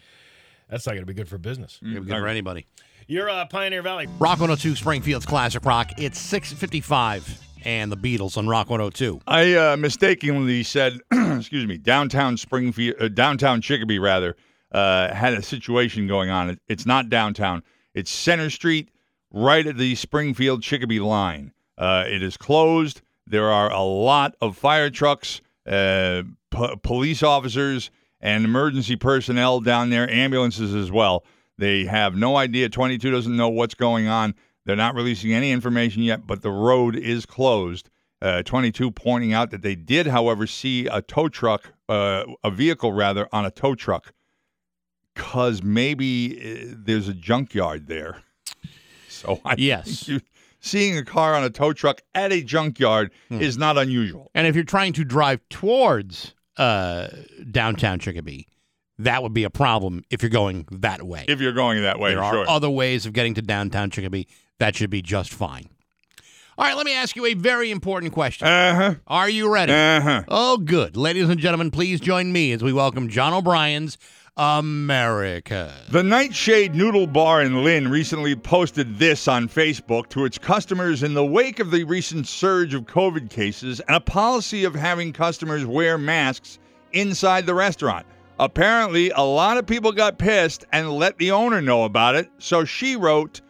That's not going to be good for business. Give it for anybody. You're uh, Pioneer Valley. Rock 102 Springfield's classic rock. It's 6:55 and the Beatles on Rock 102. I uh, mistakenly said, excuse me, downtown Springfield, uh, downtown Chicopee, rather, uh, had a situation going on. It, it's not downtown. It's Center Street, right at the Springfield Chicopee line. Uh, it is closed. There are a lot of fire trucks, uh, p- police officers, and emergency personnel down there, ambulances as well. They have no idea. 22 doesn't know what's going on. They're not releasing any information yet, but the road is closed. Uh, 22 pointing out that they did, however, see a tow truck, uh, a vehicle rather, on a tow truck, because maybe uh, there's a junkyard there. So I Yes. think you, seeing a car on a tow truck at a junkyard Hmm. is not unusual. And if you're trying to drive towards uh, downtown Chicopee, that would be a problem if you're going that way. If you're going that way, there sure. are other ways of getting to downtown Chicopee. That should be just fine. All right, let me ask you a very important question. Uh huh. Are you ready? Uh huh. Oh, good. Ladies and gentlemen, please join me as we welcome John O'Brien's America. The Nightshade Noodle Bar in Lynn recently posted this on Facebook to its customers in the wake of the recent surge of COVID cases and a policy of having customers wear masks inside the restaurant. Apparently, a lot of people got pissed and let the owner know about it, so she wrote,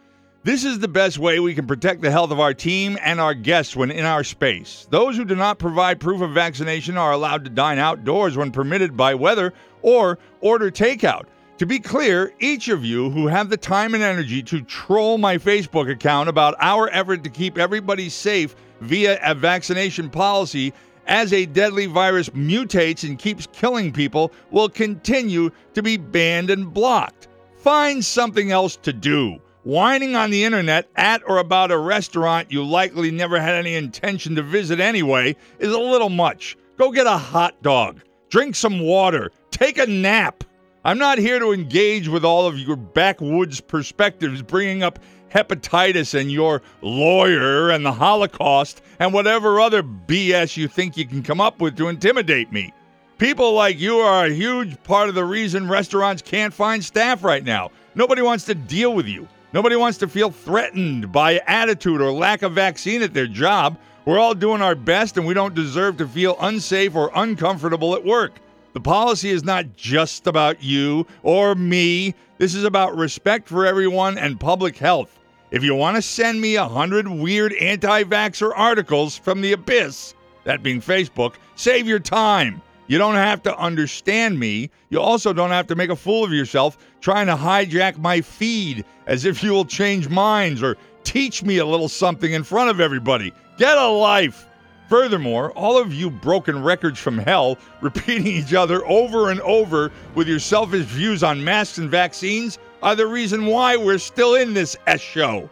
this is the best way we can protect the health of our team and our guests when in our space. Those who do not provide proof of vaccination are allowed to dine outdoors when permitted by weather or order takeout. To be clear, each of you who have the time and energy to troll my Facebook account about our effort to keep everybody safe via a vaccination policy as a deadly virus mutates and keeps killing people will continue to be banned and blocked. Find something else to do. Whining on the internet at or about a restaurant you likely never had any intention to visit anyway is a little much. Go get a hot dog, drink some water, take a nap. I'm not here to engage with all of your backwoods perspectives, bringing up hepatitis and your lawyer and the Holocaust and whatever other BS you think you can come up with to intimidate me. People like you are a huge part of the reason restaurants can't find staff right now. Nobody wants to deal with you. Nobody wants to feel threatened by attitude or lack of vaccine at their job. We're all doing our best and we don't deserve to feel unsafe or uncomfortable at work. The policy is not just about you or me. This is about respect for everyone and public health. If you want to send me a hundred weird anti vaxxer articles from the abyss, that being Facebook, save your time. You don't have to understand me. You also don't have to make a fool of yourself trying to hijack my feed as if you will change minds or teach me a little something in front of everybody. Get a life. Furthermore, all of you broken records from hell repeating each other over and over with your selfish views on masks and vaccines are the reason why we're still in this S show.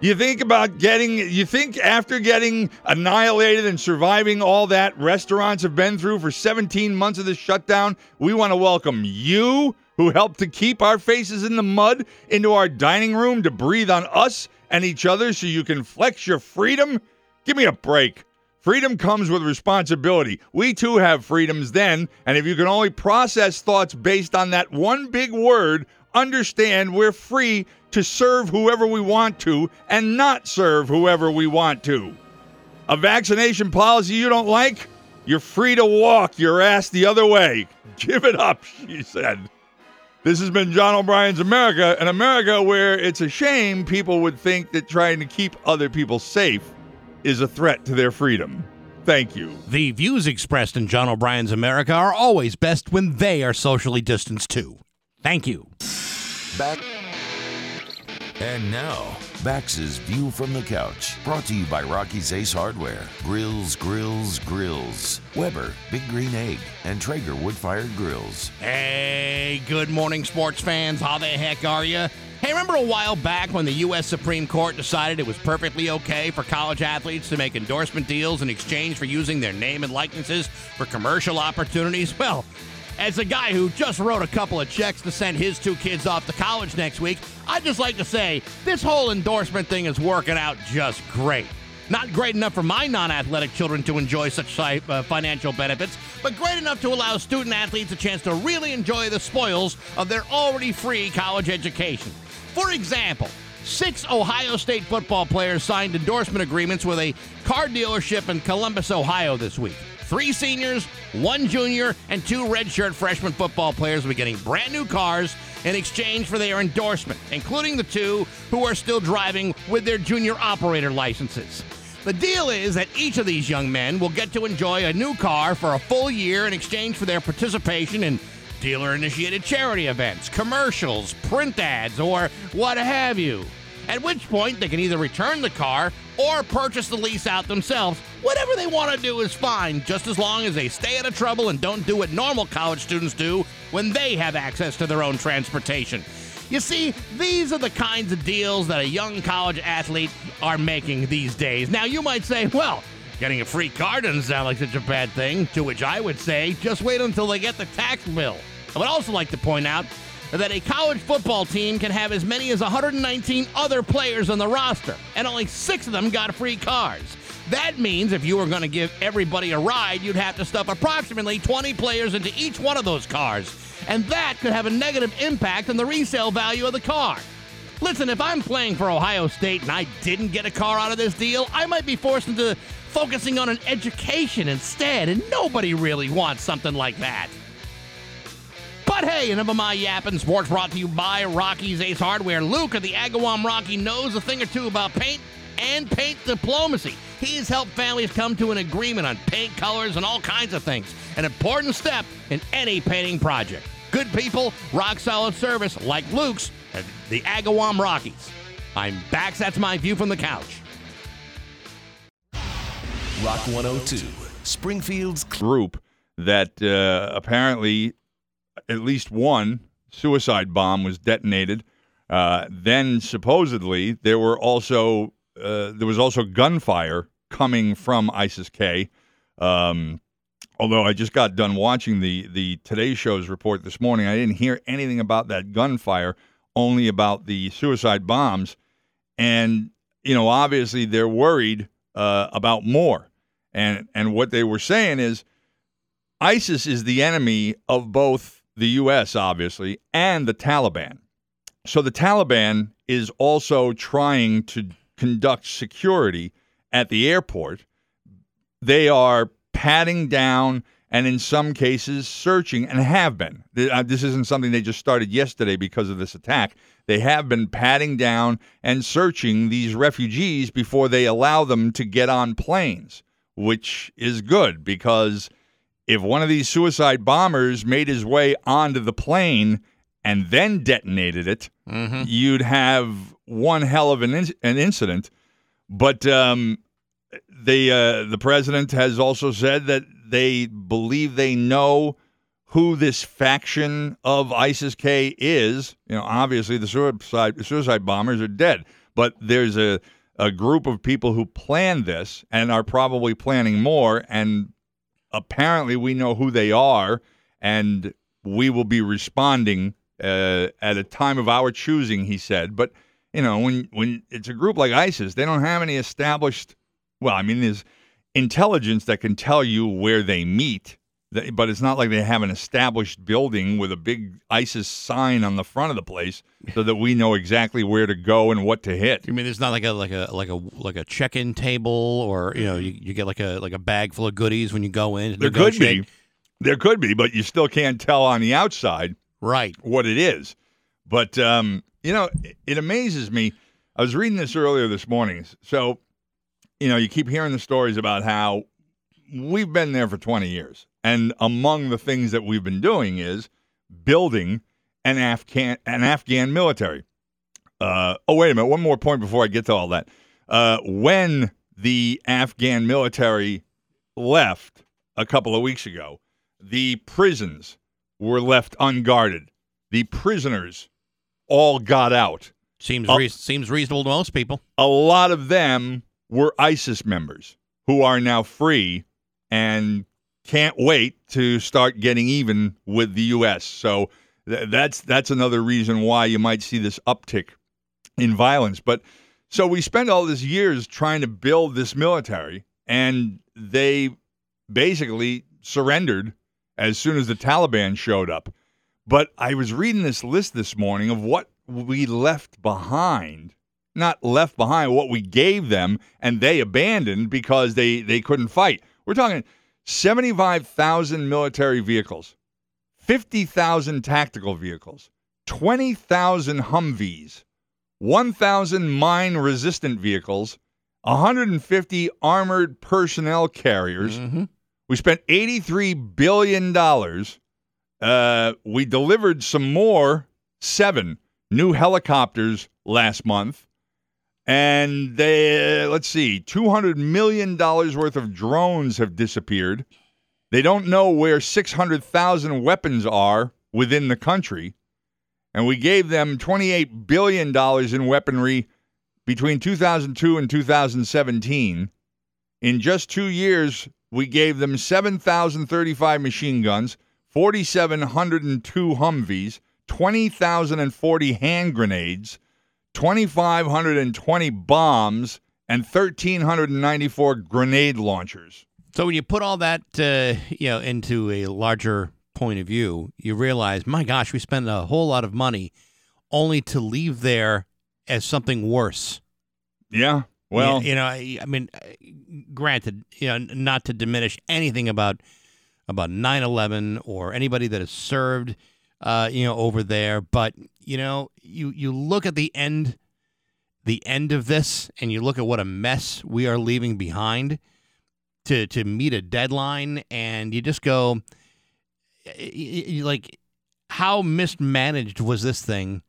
You think about getting, you think after getting annihilated and surviving all that restaurants have been through for 17 months of this shutdown, we want to welcome you who helped to keep our faces in the mud into our dining room to breathe on us and each other so you can flex your freedom? Give me a break. Freedom comes with responsibility. We too have freedoms then, and if you can only process thoughts based on that one big word, understand we're free to serve whoever we want to and not serve whoever we want to. A vaccination policy you don't like? You're free to walk your ass the other way. Give it up, she said. This has been John O'Brien's America, an America where it's a shame people would think that trying to keep other people safe is a threat to their freedom. Thank you. The views expressed in John O'Brien's America are always best when they are socially distanced too. Thank you. Back. And now, Bax's View from the Couch. Brought to you by Rocky's Ace Hardware. Grills, grills, grills. Weber, Big Green Egg, and Traeger Wood Fired Grills. Hey, good morning, sports fans. How the heck are you? Hey, remember a while back when the U.S. Supreme Court decided it was perfectly okay for college athletes to make endorsement deals in exchange for using their name and likenesses for commercial opportunities? Well, as a guy who just wrote a couple of checks to send his two kids off to college next week, I'd just like to say this whole endorsement thing is working out just great. Not great enough for my non athletic children to enjoy such uh, financial benefits, but great enough to allow student athletes a chance to really enjoy the spoils of their already free college education. For example, six Ohio State football players signed endorsement agreements with a car dealership in Columbus, Ohio this week. Three seniors, one junior, and two redshirt freshman football players will be getting brand new cars in exchange for their endorsement, including the two who are still driving with their junior operator licenses. The deal is that each of these young men will get to enjoy a new car for a full year in exchange for their participation in dealer initiated charity events, commercials, print ads, or what have you. At which point, they can either return the car or purchase the lease out themselves. Whatever they want to do is fine, just as long as they stay out of trouble and don't do what normal college students do when they have access to their own transportation. You see, these are the kinds of deals that a young college athlete are making these days. Now, you might say, well, getting a free car doesn't sound like such a bad thing, to which I would say, just wait until they get the tax bill. I would also like to point out that a college football team can have as many as 119 other players on the roster, and only six of them got free cars. That means if you were going to give everybody a ride, you'd have to stuff approximately 20 players into each one of those cars, and that could have a negative impact on the resale value of the car. Listen, if I'm playing for Ohio State and I didn't get a car out of this deal, I might be forced into focusing on an education instead, and nobody really wants something like that. But hey, enough of my yapping. Sports brought to you by Rocky's Ace Hardware. Luke of the Agawam Rocky knows a thing or two about paint and paint diplomacy. He's helped families come to an agreement on paint colors and all kinds of things. An important step in any painting project. Good people, rock solid service like Luke's at the Agawam Rocky's. I'm back. That's my view from the couch. Rock 102, Springfield's group that uh, apparently at least one suicide bomb was detonated. Uh, then supposedly there were also uh, there was also gunfire coming from ISIS K. Um, although I just got done watching the the Today Show's report this morning, I didn't hear anything about that gunfire, only about the suicide bombs. And you know, obviously they're worried uh, about more. And and what they were saying is, ISIS is the enemy of both the U.S., obviously, and the Taliban. So the Taliban is also trying to conduct security at the airport. They are patting down and, in some cases, searching and have been. Uh, this isn't something they just started yesterday because of this attack. They have been patting down and searching these refugees before they allow them to get on planes. which is good because if one of these suicide bombers made his way onto the plane and then detonated it, you'd have one hell of an, in- an incident. But um, they, uh, the president has also said that they believe they know who this faction of ISIS K is. You know, obviously the suicide suicide bombers are dead, but there's a a group of people who planned this and are probably planning more. And apparently, we know who they are, and we will be responding uh, at a time of our choosing. He said, but you know, when when it's a group like ISIS, they don't have any established. Well, I mean, there's intelligence that can tell you where they meet, but it's not like they have an established building with a big ISIS sign on the front of the place so that we know exactly where to go and what to hit. You mean there's not like a like a like a like a check-in table, or you know, you, you get like a like a bag full of goodies when you go in. There could be, there could be, but you still can't tell on the outside right. what it is. But um, you know, it, it amazes me. I was reading this earlier this morning. So, you know, you keep hearing the stories about how we've been there for 20 years, and among the things that we've been doing is building an Afghan an Afghan military. Uh, oh, wait a minute. One more point before I get to all that. Uh, when the Afghan military left a couple of weeks ago, the prisons were left unguarded. The prisoners all got out. Seems Oh. rea- seems reasonable to most people. A lot of them were ISIS members who are now free and can't wait to start getting even with the U.S. So th- that's that's another reason why you might see this uptick in violence. But so we spent all these years trying to build this military, and they basically surrendered as soon as the Taliban showed up. But I was reading this list this morning of what we left behind. Not left behind, what we gave them and they abandoned because they, they couldn't fight. We're talking 75,000 military vehicles, 50,000 tactical vehicles, 20,000 Humvees, 1,000 mine resistant vehicles, 150 armored personnel carriers. We spent $83 billion. Uh, we delivered some more, seven new helicopters last month. And they, uh, let's see, $200 million worth of drones have disappeared. They don't know where 600,000 weapons are within the country. And we gave them $28 billion in weaponry between 2002 and 2017. In just two years, we gave them 7,035 machine guns, 4,702 Humvees, 20,040 hand grenades, 2,520 bombs, and 1,394 grenade launchers. So when you put all that uh, you know into a larger point of view, you realize, my gosh, we spent a whole lot of money only to leave there as something worse. Yeah. Well, you, you know, I, I mean, uh, granted, you know, not to diminish anything about about 9/11 or anybody that has served, uh, you know, over there, but you know, you you look at the end, the end of this, and you look at what a mess we are leaving behind to to meet a deadline, and you just go, like, how mismanaged was this thing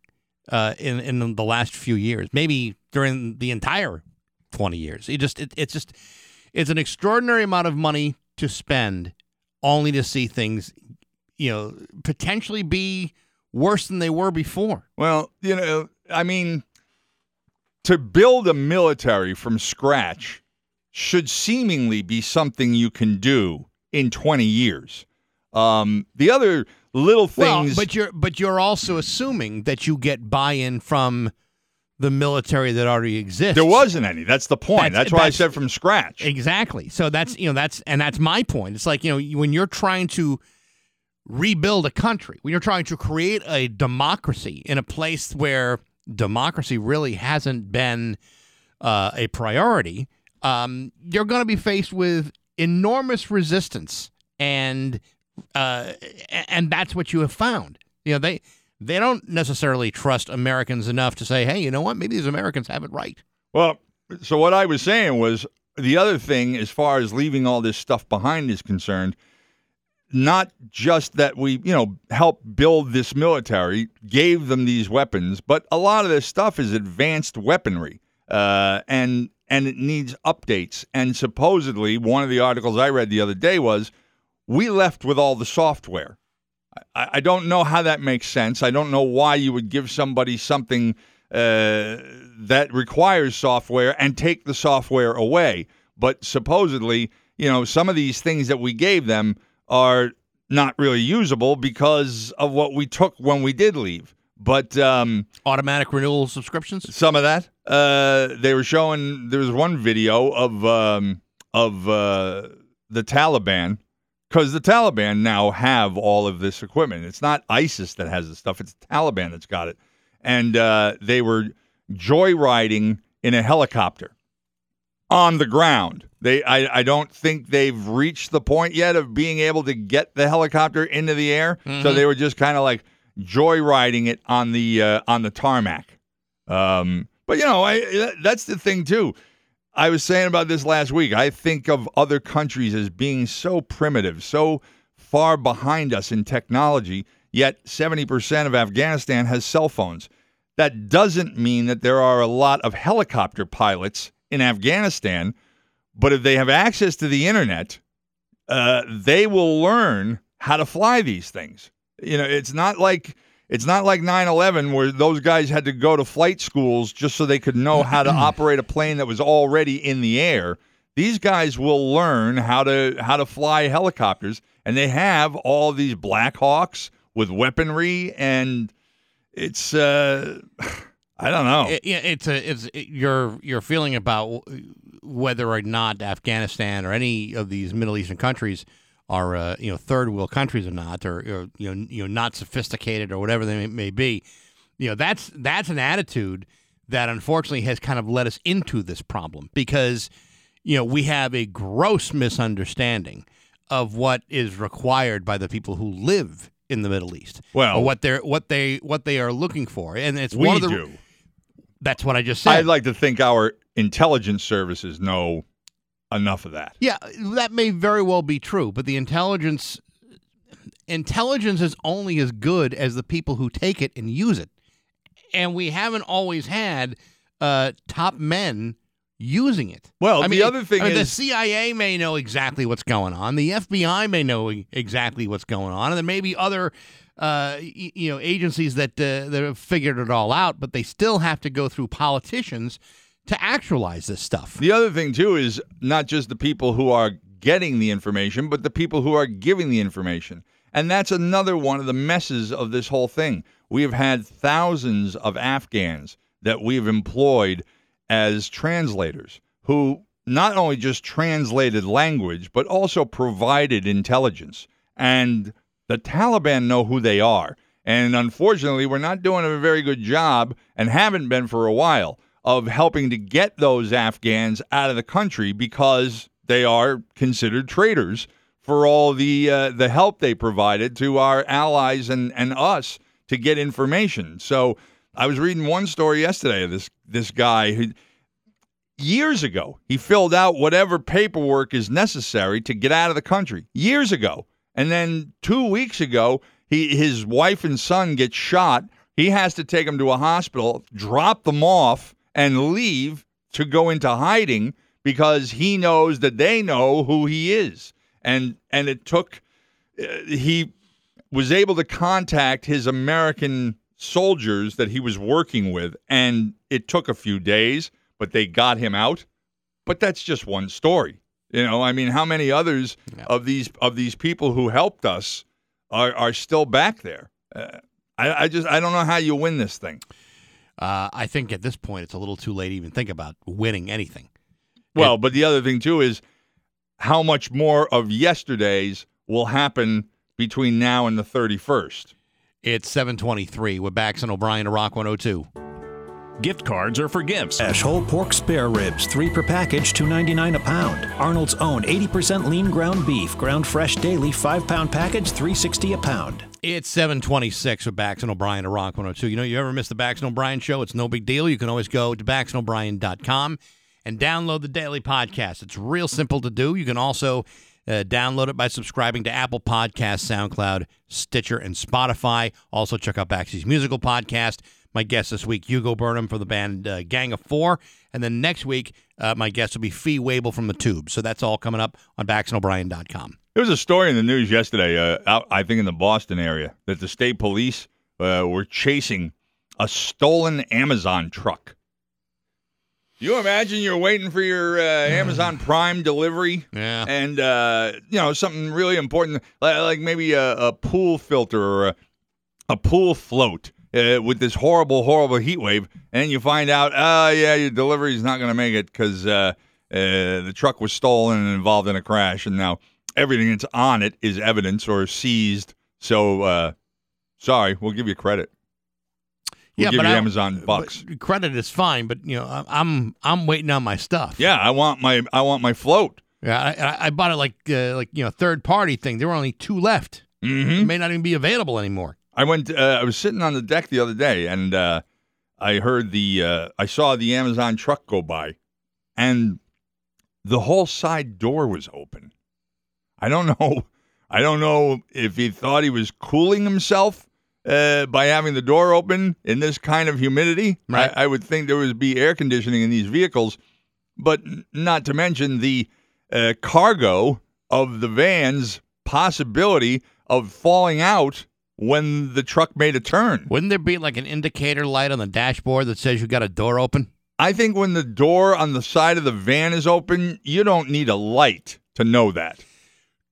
uh, in in the last few years? Maybe during the entire 20 years. It just it, it's just it's an extraordinary amount of money to spend only to see things you know potentially be worse than they were before. Well, you know, I mean, to build a military from scratch should seemingly be something you can do in 20 years. Um, the other little Well, things. but you're but you're also assuming that you get buy-in from the military that already exists. there wasn't any. That's the point. That's- That's, why I said from scratch. Exactly. So that's you know that's and that's my point. It's like you know when you're trying to rebuild a country, when you're trying to create a democracy in a place where democracy really hasn't been uh, a priority, um, you're going to be faced with enormous resistance, and uh, and that's what you have found. You know they they don't necessarily trust Americans enough to say, hey, you know what? Maybe these Americans have it right. Well, so what I was saying was the other thing, as far as leaving all this stuff behind is concerned, not just that we, you know, helped build this military, gave them these weapons, but a lot of this stuff is advanced weaponry, uh, and and it needs updates. And supposedly, one of the articles I read the other day was, we left with all the software. I, I don't know how that makes sense. I don't know why you would give somebody something uh, that requires software and take the software away. But supposedly, you know, some of these things that we gave them are not really usable because of what we took when we did leave. But um, Automatic renewal subscriptions? some of that, uh, they were showing. There was one video of um, of uh, the Taliban because the Taliban now have all of this equipment. It's not ISIS that has the stuff; it's Taliban that's got it. And uh, they were joyriding in a helicopter on the ground. They, I, I don't think they've reached the point yet of being able to get the helicopter into the air. So they were just kind of like joyriding it on the uh, on the tarmac. Um, but you know, I, that's the thing too. I was saying about this last week. I think of other countries as being so primitive, so far behind us in technology, yet 70% of Afghanistan has cell phones. That doesn't mean that there are a lot of helicopter pilots in Afghanistan, but if they have access to the internet, uh, they will learn how to fly these things. You know, it's not like it's not like 9/11 where those guys had to go to flight schools just so they could know how to operate a plane that was already in the air. These guys will learn how to how to fly helicopters, and they have all these Black Hawks with weaponry, and it's uh, I don't know. It- yeah, it's a it's it- your your feeling about whether or not Afghanistan or any of these Middle Eastern countries are uh, you know third world countries or not, or, or you know you know not sophisticated or whatever they may, may be. You know that's that's an attitude that unfortunately has kind of led us into this problem because you know we have a gross misunderstanding of what is required by the people who live in the Middle East. Well- or what they're what they what they are looking for, and it's we one of the do. That's what I just said. I'd like to think our intelligence services know enough of that. yeah, that may very well be true, but the intelligence intelligence is only as good as the people who take it and use it. And we haven't always had uh, top men using it. Well, I the mean, other thing I mean, is- the CIA may know exactly what's going on. The FBI may know e- exactly what's going on, and there may be other, uh, you know, agencies that uh, that have figured it all out. But they still have to go through politicians to actualize this stuff. The other thing too is not just the people who are getting the information, but the people who are giving the information. And that's another one of the messes of this whole thing. We have had thousands of Afghans that we have employed as translators who not only just translated language, but also provided intelligence. And the Taliban know who they are. And unfortunately, we're not doing a very good job and haven't been for a while of helping to get those Afghans out of the country because they are considered traitors for all the uh, the help they provided to our allies and, and us to get information. So I was reading one story yesterday of this this guy who years ago he filled out whatever paperwork is necessary to get out of the country years ago and then two weeks ago he his wife and son get shot he has to take them to a hospital drop them off and leave to go into hiding because he knows that they know who he is and and it took uh, he was able to contact his American soldiers that he was working with, and it took a few days, but they got him out. But that's just one story. You know, I mean, how many others of these of these people who helped us are are still back there? Uh, I, I just I don't know how you win this thing. Uh, I think at this point it's a little too late to even think about winning anything. Well, but the other thing too is how much more of yesterday's will happen between now and the 31st. It's 723 with Bax and O'Brien to Rock 102. Gift cards are for gifts. Ash whole pork spare ribs, three per package, two ninety nine a pound. Arnold's own 80% lean ground beef, ground fresh daily, five pound package, three sixty a pound. It's 726 with Bax and O'Brien to Rock 102. You know, you ever miss the Bax and O'Brien show? It's no big deal. You can always go to baxandobrien.com and download the daily podcast. It's real simple to do. You can also uh, download it by subscribing to Apple Podcasts, SoundCloud, Stitcher, and Spotify. Also, check out Baxy's musical podcast. My guest this week, Hugo Burnham from the band uh, Gang of Four. And then next week, uh, my guest will be Fee Waybill from The Tube. So that's all coming up on BaxandO'Brien.com. There was a story in the news yesterday, uh, out I think in the Boston area, that the state police uh, were chasing a stolen Amazon truck. You imagine you're waiting for your uh, Amazon Prime delivery, Yeah. and uh, you know something really important, like, like maybe a, a pool filter or a, a pool float uh, with this horrible, horrible heat wave, and you find out, oh yeah, your delivery's not going to make it because uh, uh, the truck was stolen and involved in a crash, and now everything that's on it is evidence or seized. So uh, sorry, we'll give you credit. We'll give you I- Amazon bucks. but credit is fine, but you know I'm I'm waiting on my stuff. Yeah, I want my I want my float. Yeah, I, I- I bought it like uh, like you know third party thing. There were only two left. Mm-hmm. It may not even be available anymore. I went. Uh, I was sitting on the deck the other day, and uh, I heard the. Uh, I saw the Amazon truck go by, and the whole side door was open. I don't know. I don't know if he thought he was cooling himself uh, by having the door open in this kind of humidity. Right. I, I would think there would be air conditioning in these vehicles, but not to mention the uh, cargo of the van's possibility of falling out when the truck made a turn. Wouldn't there be like an indicator light on the dashboard that says you got a door open? I think when the door on the side of the van is open, you don't need a light to know that.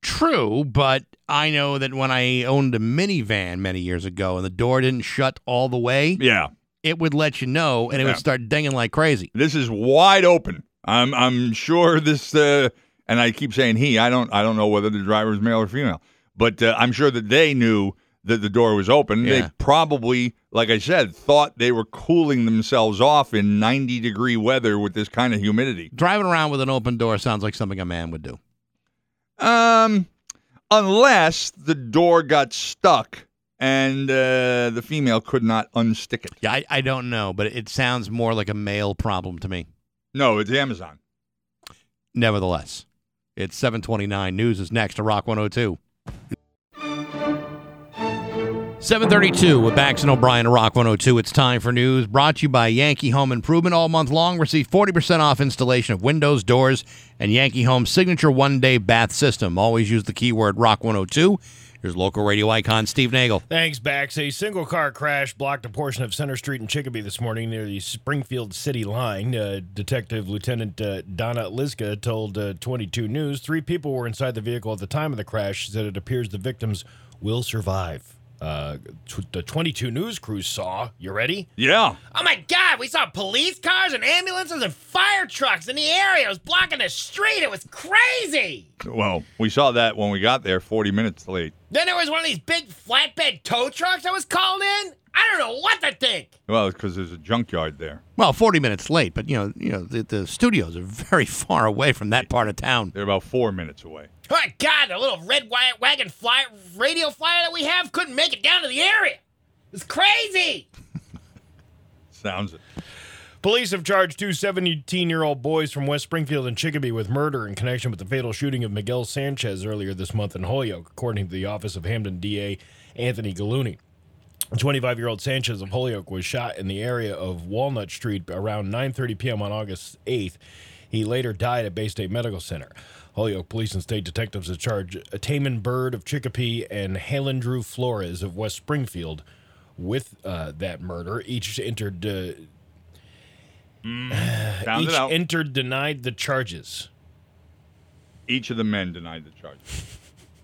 True, but I know that when I owned a minivan many years ago and the door didn't shut all the way, Yeah. it would let you know and it Yeah. would start dinging like crazy. This is wide open. I'm I'm sure this uh, and I keep saying he. I don't I don't know whether the driver is male or female, but uh, I'm sure that they knew that the door was open. They probably, like I said, thought they were cooling themselves off in 90 degree weather with this kind of humidity. Driving around with an open door sounds like something a man would do. Um, unless the door got stuck and uh, the female could not unstick it. Yeah, I, I don't know, but it sounds more like a male problem to me. No, it's Amazon. Nevertheless, it's 729. News is next to Rock 102. 732 with Bax and O'Brien Rock 102. It's time for news brought to you by Yankee Home Improvement. All month long, receive 40% off installation of windows, doors, and Yankee Home's signature one day bath system. Always use the keyword Rock 102. Here's local radio icon Steve Nagel. Thanks, Bax. A single car crash blocked a portion of Center Street in Chicopee this morning near the Springfield City line. Uh, Detective Lieutenant uh, Donna Liska told uh, 22 News three people were inside the vehicle at the time of the crash. Said it appears the victims will survive. Uh, t- the 22 News crew saw. You ready? Yeah. Oh my God, we saw police cars and ambulances and fire trucks in the area. It was blocking the street. It was crazy. Well, we saw that when we got there 40 minutes late. Then there was one of these big flatbed tow trucks that was called in. I don't know what to think. Well, it's because there's a junkyard there. Well, 40 minutes late, but you know, you know, the, the studios are very far away from that part of town. They're about four minutes away. Oh my God, the little red wi- wagon fly- radio flyer that we have couldn't make it down to the area. It's crazy. Sounds it. Police have charged two 17 year old boys from West Springfield and Chicopee with murder in connection with the fatal shooting of Miguel Sanchez earlier this month in Holyoke, according to the office of Hampden DA Anthony Gulluni. 25 year old Sanchez of Holyoke was shot in the area of Walnut Street around 9:30 p.m. on August 8th. He later died at Baystate Medical Center. Holyoke police and state detectives have charged Taman Bird of Chicopee and Halen Drew Flores of West Springfield with uh, that murder. Each entered uh, Found each entered denied the charges. Each of the men denied the charge.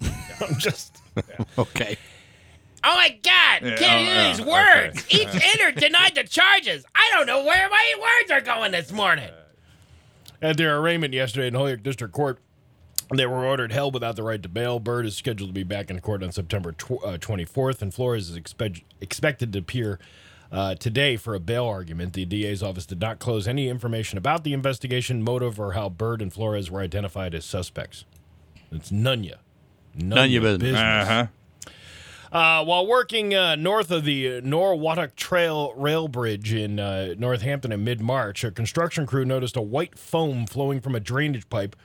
I'm just Okay. Oh my God, Yeah, can't oh, hear these yeah, words. Each entered denied the charges. I don't know where my words are going this morning. at their arraignment yesterday in Holyoke District Court. They were ordered held without the right to bail. Bird is scheduled to be back in court on September tw- uh, 24th, and Flores is expect- expected to appear uh, today for a bail argument. The DA's office did not close any information about the investigation, motive, or how Bird and Flores were identified as suspects. It's none ya. None ya business. Uh huh. Uh, while working uh, north of the Norwottuck Trail Rail Bridge in uh, Northampton in mid March, a construction crew noticed a white foam flowing from a drainage pipe,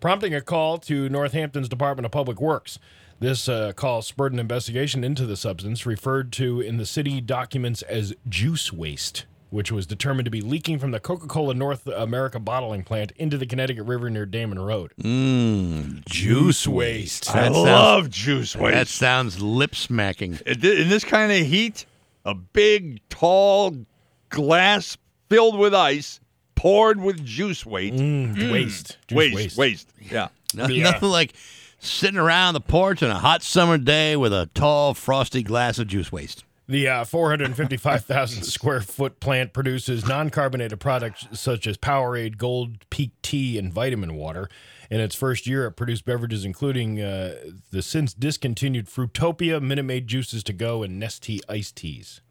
prompting a call to Northampton's Department of Public Works. This uh, call spurred an investigation into the substance, referred to in the city documents as juice waste, which was determined to be leaking from the Coca Cola North America bottling plant into the Connecticut River near Damon Road. Mmm, juice waste. I That sounds- love juice waste. That sounds lip smacking. In this kind of heat, a big, tall glass filled with ice, poured with juice waste. Mm, Waste. Juice waste, waste. waste, Yeah. Nothing, Yeah. nothing like sitting around the porch on a hot summer day with a tall, frosty glass of juice waste. The uh, 455,000 square foot plant produces non carbonated products such as Powerade, Gold Peak Tea, and vitamin water. In its first year, it produced beverages including uh, the since discontinued Fruitopia, Minute Maid Juices to Go, and Nestea iced teas.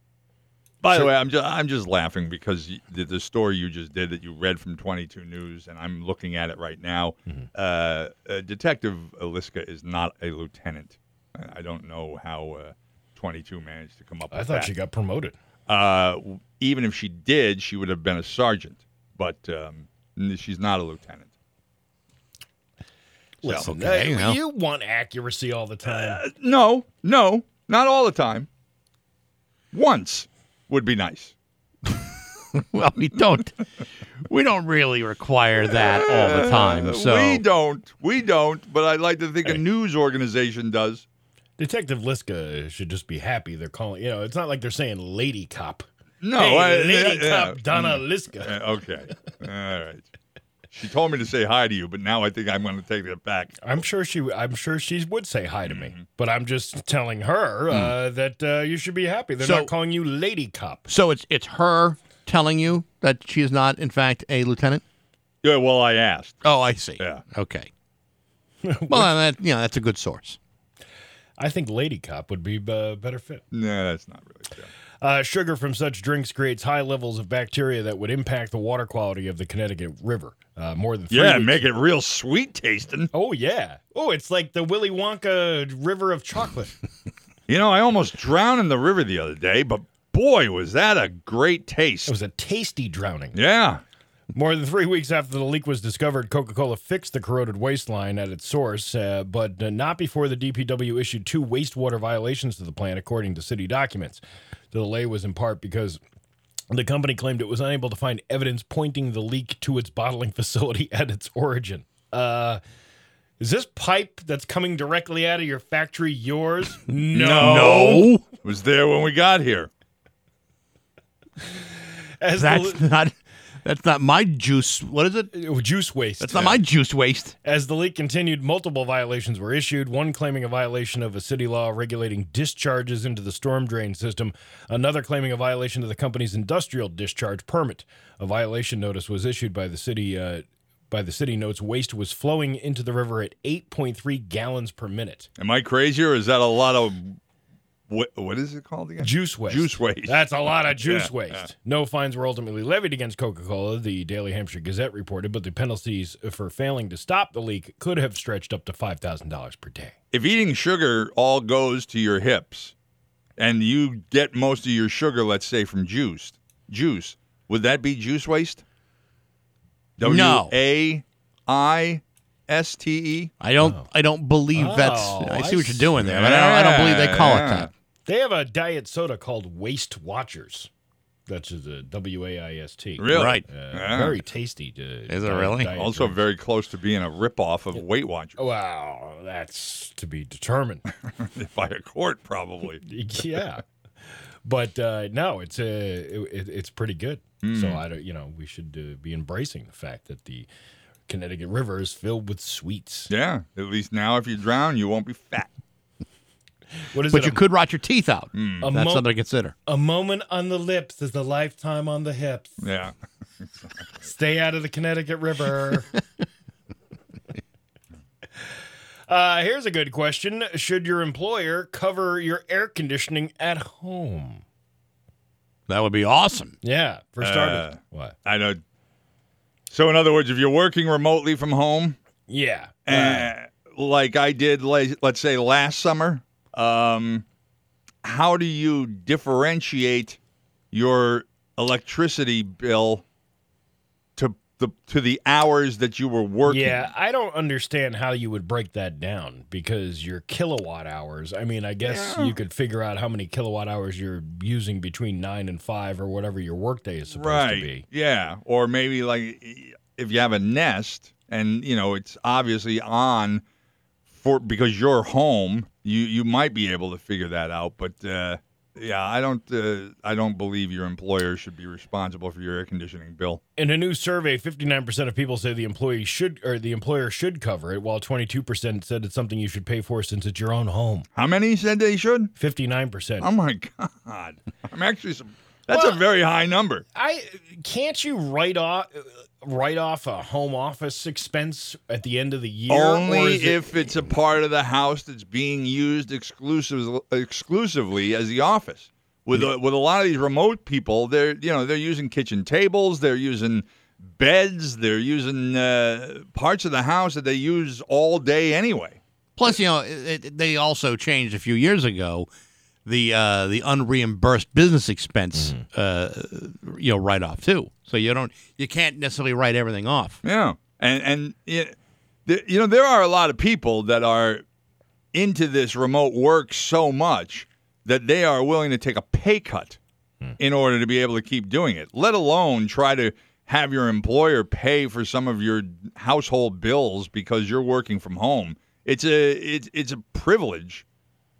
By the way, I'm just I'm just laughing because the, the story you just did that you read from 22 News, and I'm looking at it right now. Mm-hmm. Uh, uh, Detective Aliska is not a lieutenant. I- I don't know how uh, 22 managed to come up. I thought that. she got promoted. Uh, even if she did, she would have been a sergeant, but um, she's not a lieutenant. Listen, okay, uh, well. you want accuracy all the time. Uh, no, no, not all the time. Once would be nice. Well, we don't. we don't really require that all the time. Uh, So we don't, we don't. But I'd like to think a news organization does. Detective Liska should just be happy they're calling. You know, it's not like they're saying lady cop. No, hey, I- lady yeah, cop yeah. Donna Mm. Liska. Okay, all right. She told me to say hi to you, but now I think I'm going to take it back. I'm sure she. I'm sure she would say hi to Mm-hmm. me, but I'm just telling her uh, that uh, you should be happy. They're So- not calling you lady cop. so it's it's her telling you that she is not, in fact, a lieutenant. Yeah, well, I asked. Oh, I see. Yeah. Okay. well, that you know that's a good source. I think lady cop would be a better fit. No, that's not really true. Uh, sugar from such drinks creates high levels of bacteria that would impact the water quality of the Connecticut River. Uh, more than Yeah, weeks- make it real sweet tasting. Oh yeah. Oh, it's like the Willy Wonka River of chocolate. You know, I almost drowned in the river the other day, but boy, was that a great taste. it was a tasty drowning. yeah. More than three weeks after the leak was discovered, Coca Cola fixed the corroded waste line at its source, uh, but uh, not before the DPW issued two wastewater violations to the plant, according to city documents. The delay was in part because the company claimed it was unable to find evidence pointing the leak to its bottling facility at its origin. Uh, is this pipe that's coming directly out of your factory yours? No. No. It was there when we got here. As That's the, not. That's not my juice. What is it? juice waste. That's not my juice waste. As the leak continued, multiple violations were issued, one claiming a violation of a city law regulating discharges into the storm drain system, another claiming a violation of the company's industrial discharge permit. A violation notice was issued by the city uh, by the city notes waste was flowing into the river at 8.3 gallons per minute. Am I crazy or is that a lot of what? What is it called again? Juice waste. Juice waste. That's a lot of juice Yeah, waste. yeah. No fines were ultimately levied against Coca Cola, the Daily Hampshire Gazette reported, but the penalties for failing to stop the leak could have stretched up to $5,000 per day. If eating sugar all goes to your hips, and you get most of your sugar, let's say from juice, juice, would that be juice waste? No. A I S T E. I don't. I don't believe that's. Oh, I see what you're doing there, but I don't, I don't believe they call it that. They have a diet soda called Waste Watchers. That's a W A I S T. Really? Right. Uh, Yeah. Very tasty. To Is it really? Also very close to being a ripoff of Weight Watchers Wow, that's to be determined. by a court, probably. yeah, but uh, no, it's uh, it, it's pretty good. So I don't, you know, we should uh, be embracing the fact that the Connecticut River is filled with sweets. Yeah. At least now, if you drown, you won't be fat. What is But it? you a, could rot your teeth out. a, That's mo- something to consider. a moment on the lips is a lifetime on the hips. Yeah. Stay out of the Connecticut River. uh, here's a good question Should your employer cover your air conditioning at home? That would be awesome. Yeah, for starters. Uh, what? I know. So, in other words, if you're working remotely from home, Yeah. uh, like I did, la- let's say last summer, um, how do you differentiate your electricity bill to the to the hours that you were working? Yeah, I don't understand how you would break that down because your kilowatt hours. I mean, I guess you could figure out how many kilowatt hours you're using between nine and five or whatever your workday is supposed right. to be. Yeah, or maybe like if you have a Nest and you know it's obviously on for because you're home, you you might be able to figure that out. But uh, yeah, I don't uh, I don't believe your employer should be responsible for your air conditioning bill. In a new survey, 59% of people say the employee should or the employer should cover it, while 22% said it's something you should pay for since it's your own home. How many said they should? 59%. Oh my god, I'm actually some, that's a very high number. I can't you write off write off a home office expense at the end of the year? Only it- if it's a part of the house that's being used exclusive, exclusively as the office. With a, with a lot of these remote people, they're you know they're using kitchen tables, they're using beds, they're using uh, parts of the house that they use all day anyway. Plus, you know, it, it- they also changed a few years ago the uh, the unreimbursed business expense, uh, you know, write off too. So you don't, you can't necessarily write everything off. Yeah, and and it, you know there are a lot of people that are into this remote work so much that they are willing to take a pay cut in order to be able to keep doing it. Let alone try to have your employer pay for some of your household bills because you're working from home. It's a it's it's a privilege,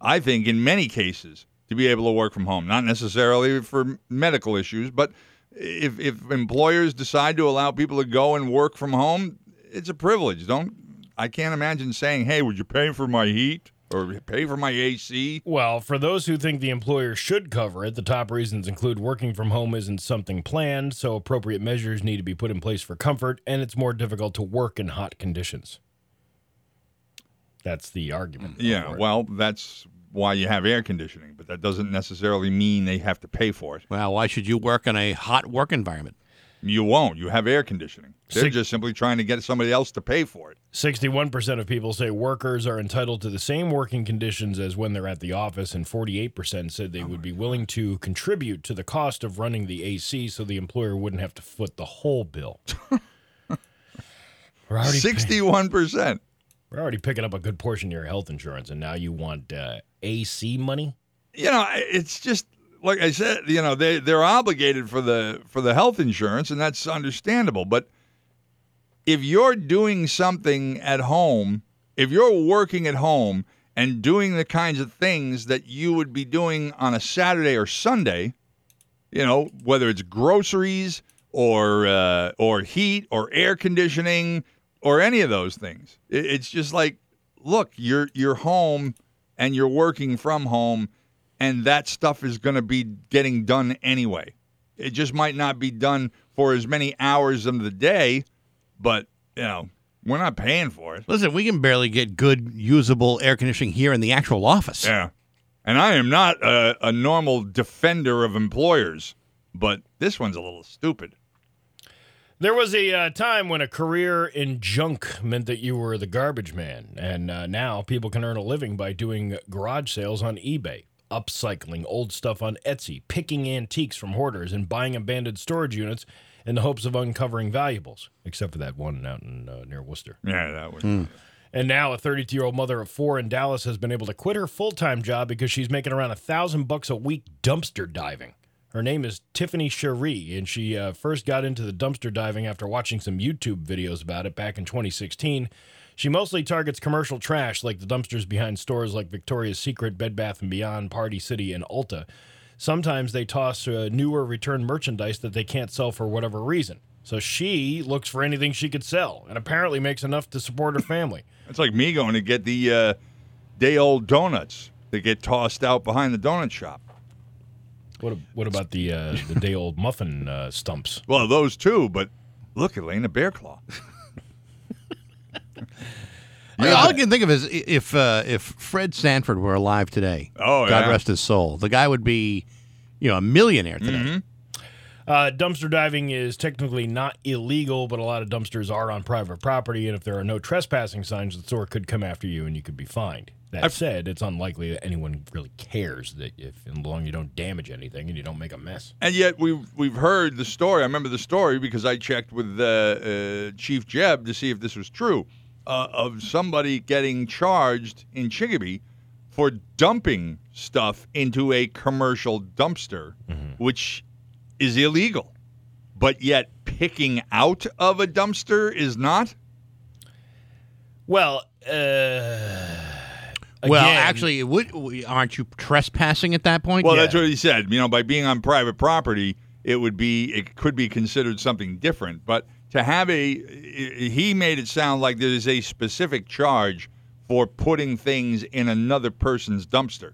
I think, in many cases to be able to work from home. Not necessarily for medical issues, but if if employers decide to allow people to go and work from home, it's a privilege. Don't I can't imagine saying, "Hey, would you pay for my heat or pay for my AC?" Well, for those who think the employer should cover it, the top reasons include working from home isn't something planned, so appropriate measures need to be put in place for comfort, and it's more difficult to work in hot conditions. That's the argument. Yeah, well, that's why you have air conditioning, but that doesn't necessarily mean they have to pay for it. Well, why should you work in a hot work environment? You won't. You have air conditioning. They're Six- just simply trying to get somebody else to pay for it. 61% of people say workers are entitled to the same working conditions as when they're at the office, and 48% said they would be willing to contribute to the cost of running the AC so the employer wouldn't have to foot the whole bill. we're, already pay- Sixty-one percent. We're already picking up a good portion of your health insurance, and now you want uh, AC money? you know, it's just like I said, you know, they they're obligated for the for the health insurance, and that's understandable. But if you're doing something at home, if you're working at home and doing the kinds of things that you would be doing on a Saturday or Sunday, you know, whether it's groceries or uh, or heat or air conditioning or any of those things, it, it's just like, look, you're you're home and you're working from home, and that stuff is going to be getting done anyway. It just might not be done for as many hours of the day, but you know, we're not paying for it. Listen, we can barely get good, usable air conditioning here in the actual office. Yeah. And I am not a, a normal defender of employers, but this one's a little stupid. There was a uh, time when a career in junk meant that you were the garbage man, and uh, now people can earn a living by doing garage sales on eBay, upcycling old stuff on Etsy, picking antiques from hoarders, and buying abandoned storage units in the hopes of uncovering valuables. Except for that one out in uh, near Worcester. Yeah, that was. And now a 32 year old mother of four in Dallas has been able to quit her full time job because she's making around a thousand bucks a week dumpster diving. Her name is Tiffany Cherie, and she uh, first got into the dumpster diving after watching some YouTube videos about it back in 2016. She mostly targets commercial trash like the dumpsters behind stores like Victoria's Secret, Bed Bath & Beyond, Party City, and Ulta. Sometimes they toss uh, newer return merchandise that they can't sell for whatever reason. So she looks for anything she could sell and apparently makes enough to support her family. It's like me going to get the uh, day old donuts that get tossed out behind the donut shop. What, what about the uh, the day old muffin uh, stumps? Well, those too, but look, Elaine, a bear claw. I all I can think of is if uh, if Fred Sanford were alive today. Oh, God yeah. rest his soul. The guy would be, you know, a millionaire today. Uh, dumpster diving is technically not illegal, but a lot of dumpsters are on private property, and if there are no trespassing signs, the store could come after you and you could be fined. That said, it's unlikely that anyone really cares that if, as long as you don't damage anything and you don't make a mess. And yet we've we've heard the story. I remember the story because I checked with uh, uh, Chief Jeb to see if this was true uh, of somebody getting charged in Chicopee for dumping stuff into a commercial dumpster, which is illegal, but yet picking out of a dumpster is not. Well, uh, Well, again- actually, it would, aren't you trespassing at that point? Well, that's what he said. You know, by being on private property, it would be it could be considered something different. But to have a, he made it sound like there is a specific charge for putting things in another person's dumpster.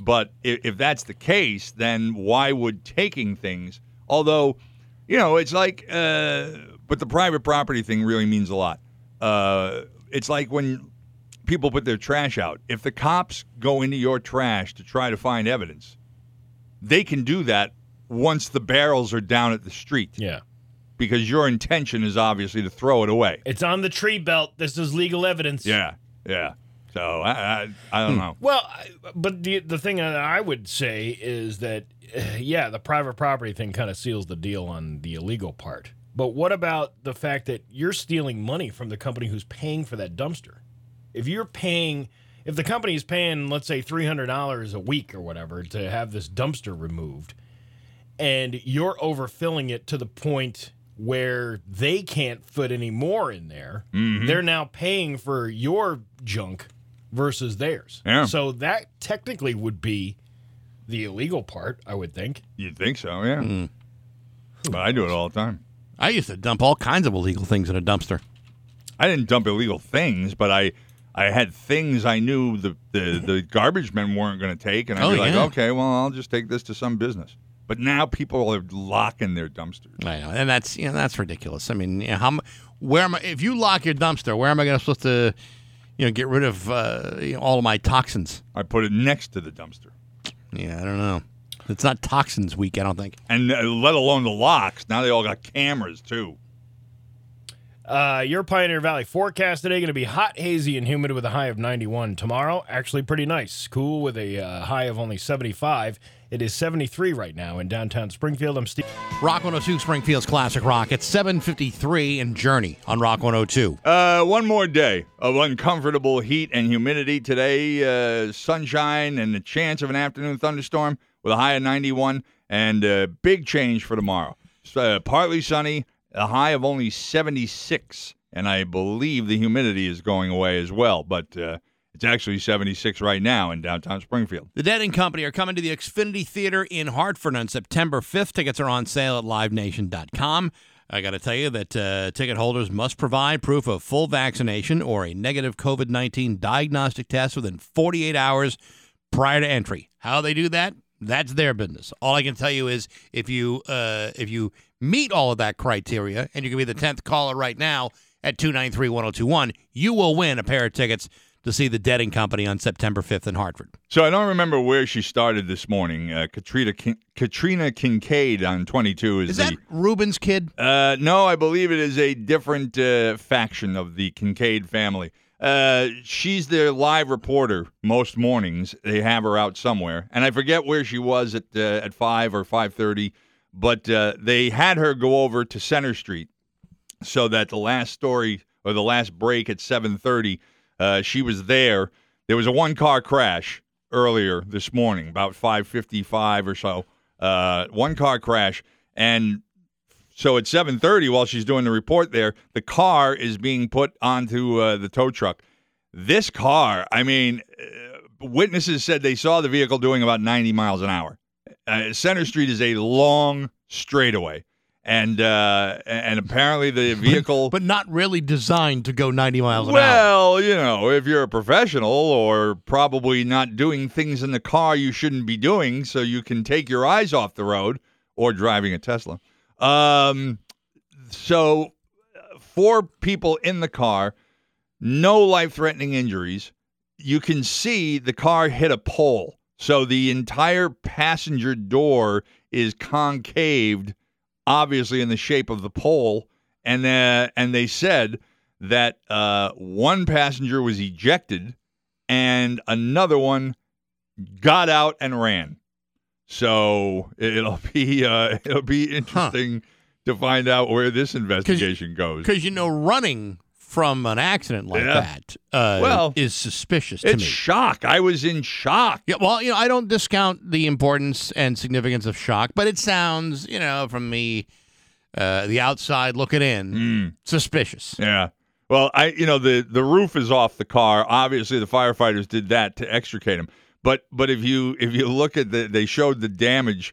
But if, if that's the case, then why would taking things? Although, you know, it's like, uh, but the private property thing really means a lot. Uh, it's like when people put their trash out. If the cops go into your trash to try to find evidence, they can do that once the barrels are down at the street. Yeah. Because your intention is obviously to throw it away. It's on the tree belt. This is legal evidence. Yeah, yeah. So I, I, I don't hmm. know. Well, I- but the the thing that I would say is that yeah, the private property thing kind of seals the deal on the illegal part. But what about the fact that you're stealing money from the company who's paying for that dumpster? If you're paying if the company is paying let's say $300 a week or whatever to have this dumpster removed and you're overfilling it to the point where they can't fit any more in there, Mm-hmm. they're now paying for your junk versus theirs. Yeah. So that technically would be the illegal part, I would think. You'd think so, yeah. But I do it all the time. I used to dump all kinds of illegal things in a dumpster. I didn't dump illegal things, but I I had things I knew the the, the garbage men weren't going to take, and I'd Oh, be like, yeah. okay, well, I'll just take this to some business. But now people are locking their dumpsters. I know, and that's you know that's ridiculous. I mean, you know, how where am I? If you lock your dumpster, where am I going to supposed to, you know, get rid of uh, you know, all of my toxins? I put it next to the dumpster, Yeah, I don't know. It's not toxins week, I don't think. and uh, let alone the locks. Now they all got cameras too. Uh, your Pioneer Valley forecast today going to be hot, hazy, and humid with a high of 91. Tomorrow, actually pretty nice. Cool with a uh, high of only 75. It is 73 right now in downtown Springfield. I'm Steve. Rock 102 Springfield's Classic Rock. It's 7:53 in Journey on Rock 102. Uh, one more day of uncomfortable heat and humidity today. Uh, sunshine and the chance of an afternoon thunderstorm with a high of 91, and uh, big change for tomorrow. Uh, partly sunny, a high of only 76, and I believe the humidity is going away as well. But uh, it's actually 76 right now in downtown Springfield. The Dead and Company are coming to the Xfinity Theater in Hartford on September 5th. Tickets are on sale at livenation.com. I got to tell you that uh, ticket holders must provide proof of full vaccination or a negative COVID 19 diagnostic test within 48 hours prior to entry. How they do that? That's their business. All I can tell you is if you uh, if you meet all of that criteria, and you can be the tenth caller right now at two nine three one zero two one, you will win a pair of tickets to see the Dead and Company on September fifth in Hartford. So I don't remember where she started this morning. Uh, Katrina Kin- Katrina Kincaid on 22 is, Is the. that Ruben's kid? Uh, no, I believe it is a different uh, faction of the Kincaid family. Uh, she's their live reporter most mornings. They have her out somewhere, and I forget where she was at uh, at five or five thirty. But uh, they had her go over to Center Street so that the last story or the last break at seven thirty, uh, she was there. There was a one car crash earlier this morning, about five fifty five or so. Uh, one car crash, and so at 7:30 while she's doing the report there, the car is being put onto uh, the tow truck. This car, I mean, uh, witnesses said they saw the vehicle doing about 90 miles an hour. Uh, Center Street is a long straightaway, and uh, and apparently the vehicle But not really designed to go 90 miles an hour. well, you know, if you're a professional or probably not doing things in the car you shouldn't be doing, so you can take your eyes off the road or driving a Tesla. Um, so, four people in the car, no life threatening injuries. You can see the car hit a pole. So the entire passenger door is concaved obviously in the shape of the pole, and uh, and they said that uh, one passenger was ejected and another one got out and ran. So it'll be uh, it'll be interesting to find out where this investigation goes. Because you know, running from an accident like Yeah. that uh, Well, is suspicious to It's me. shock. I was in shock. Yeah, well, you know, I don't discount the importance and significance of shock, but it sounds, you know, from me, uh, the outside looking in, Mm. suspicious. Yeah. Well, I you know the the roof is off the car. Obviously, the firefighters did that to extricate him. But but if you if you look at the they showed the damage,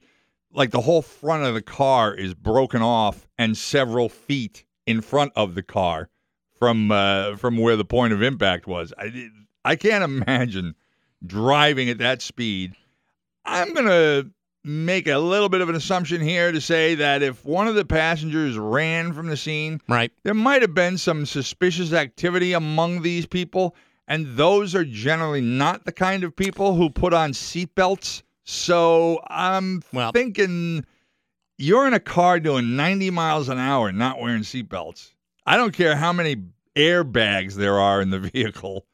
like the whole front of the car is broken off and several feet in front of the car from uh, from where the point of impact was. I I can't imagine driving at that speed. I'm gonna make a little bit of an assumption here to say that if one of the passengers ran from the scene, Right. there might have been some suspicious activity among these people, and those are generally not the kind of people who put on seatbelts. So I'm Well- thinking you're in a car doing 90 miles an hour not wearing seatbelts. I don't care how many airbags there are in the vehicle.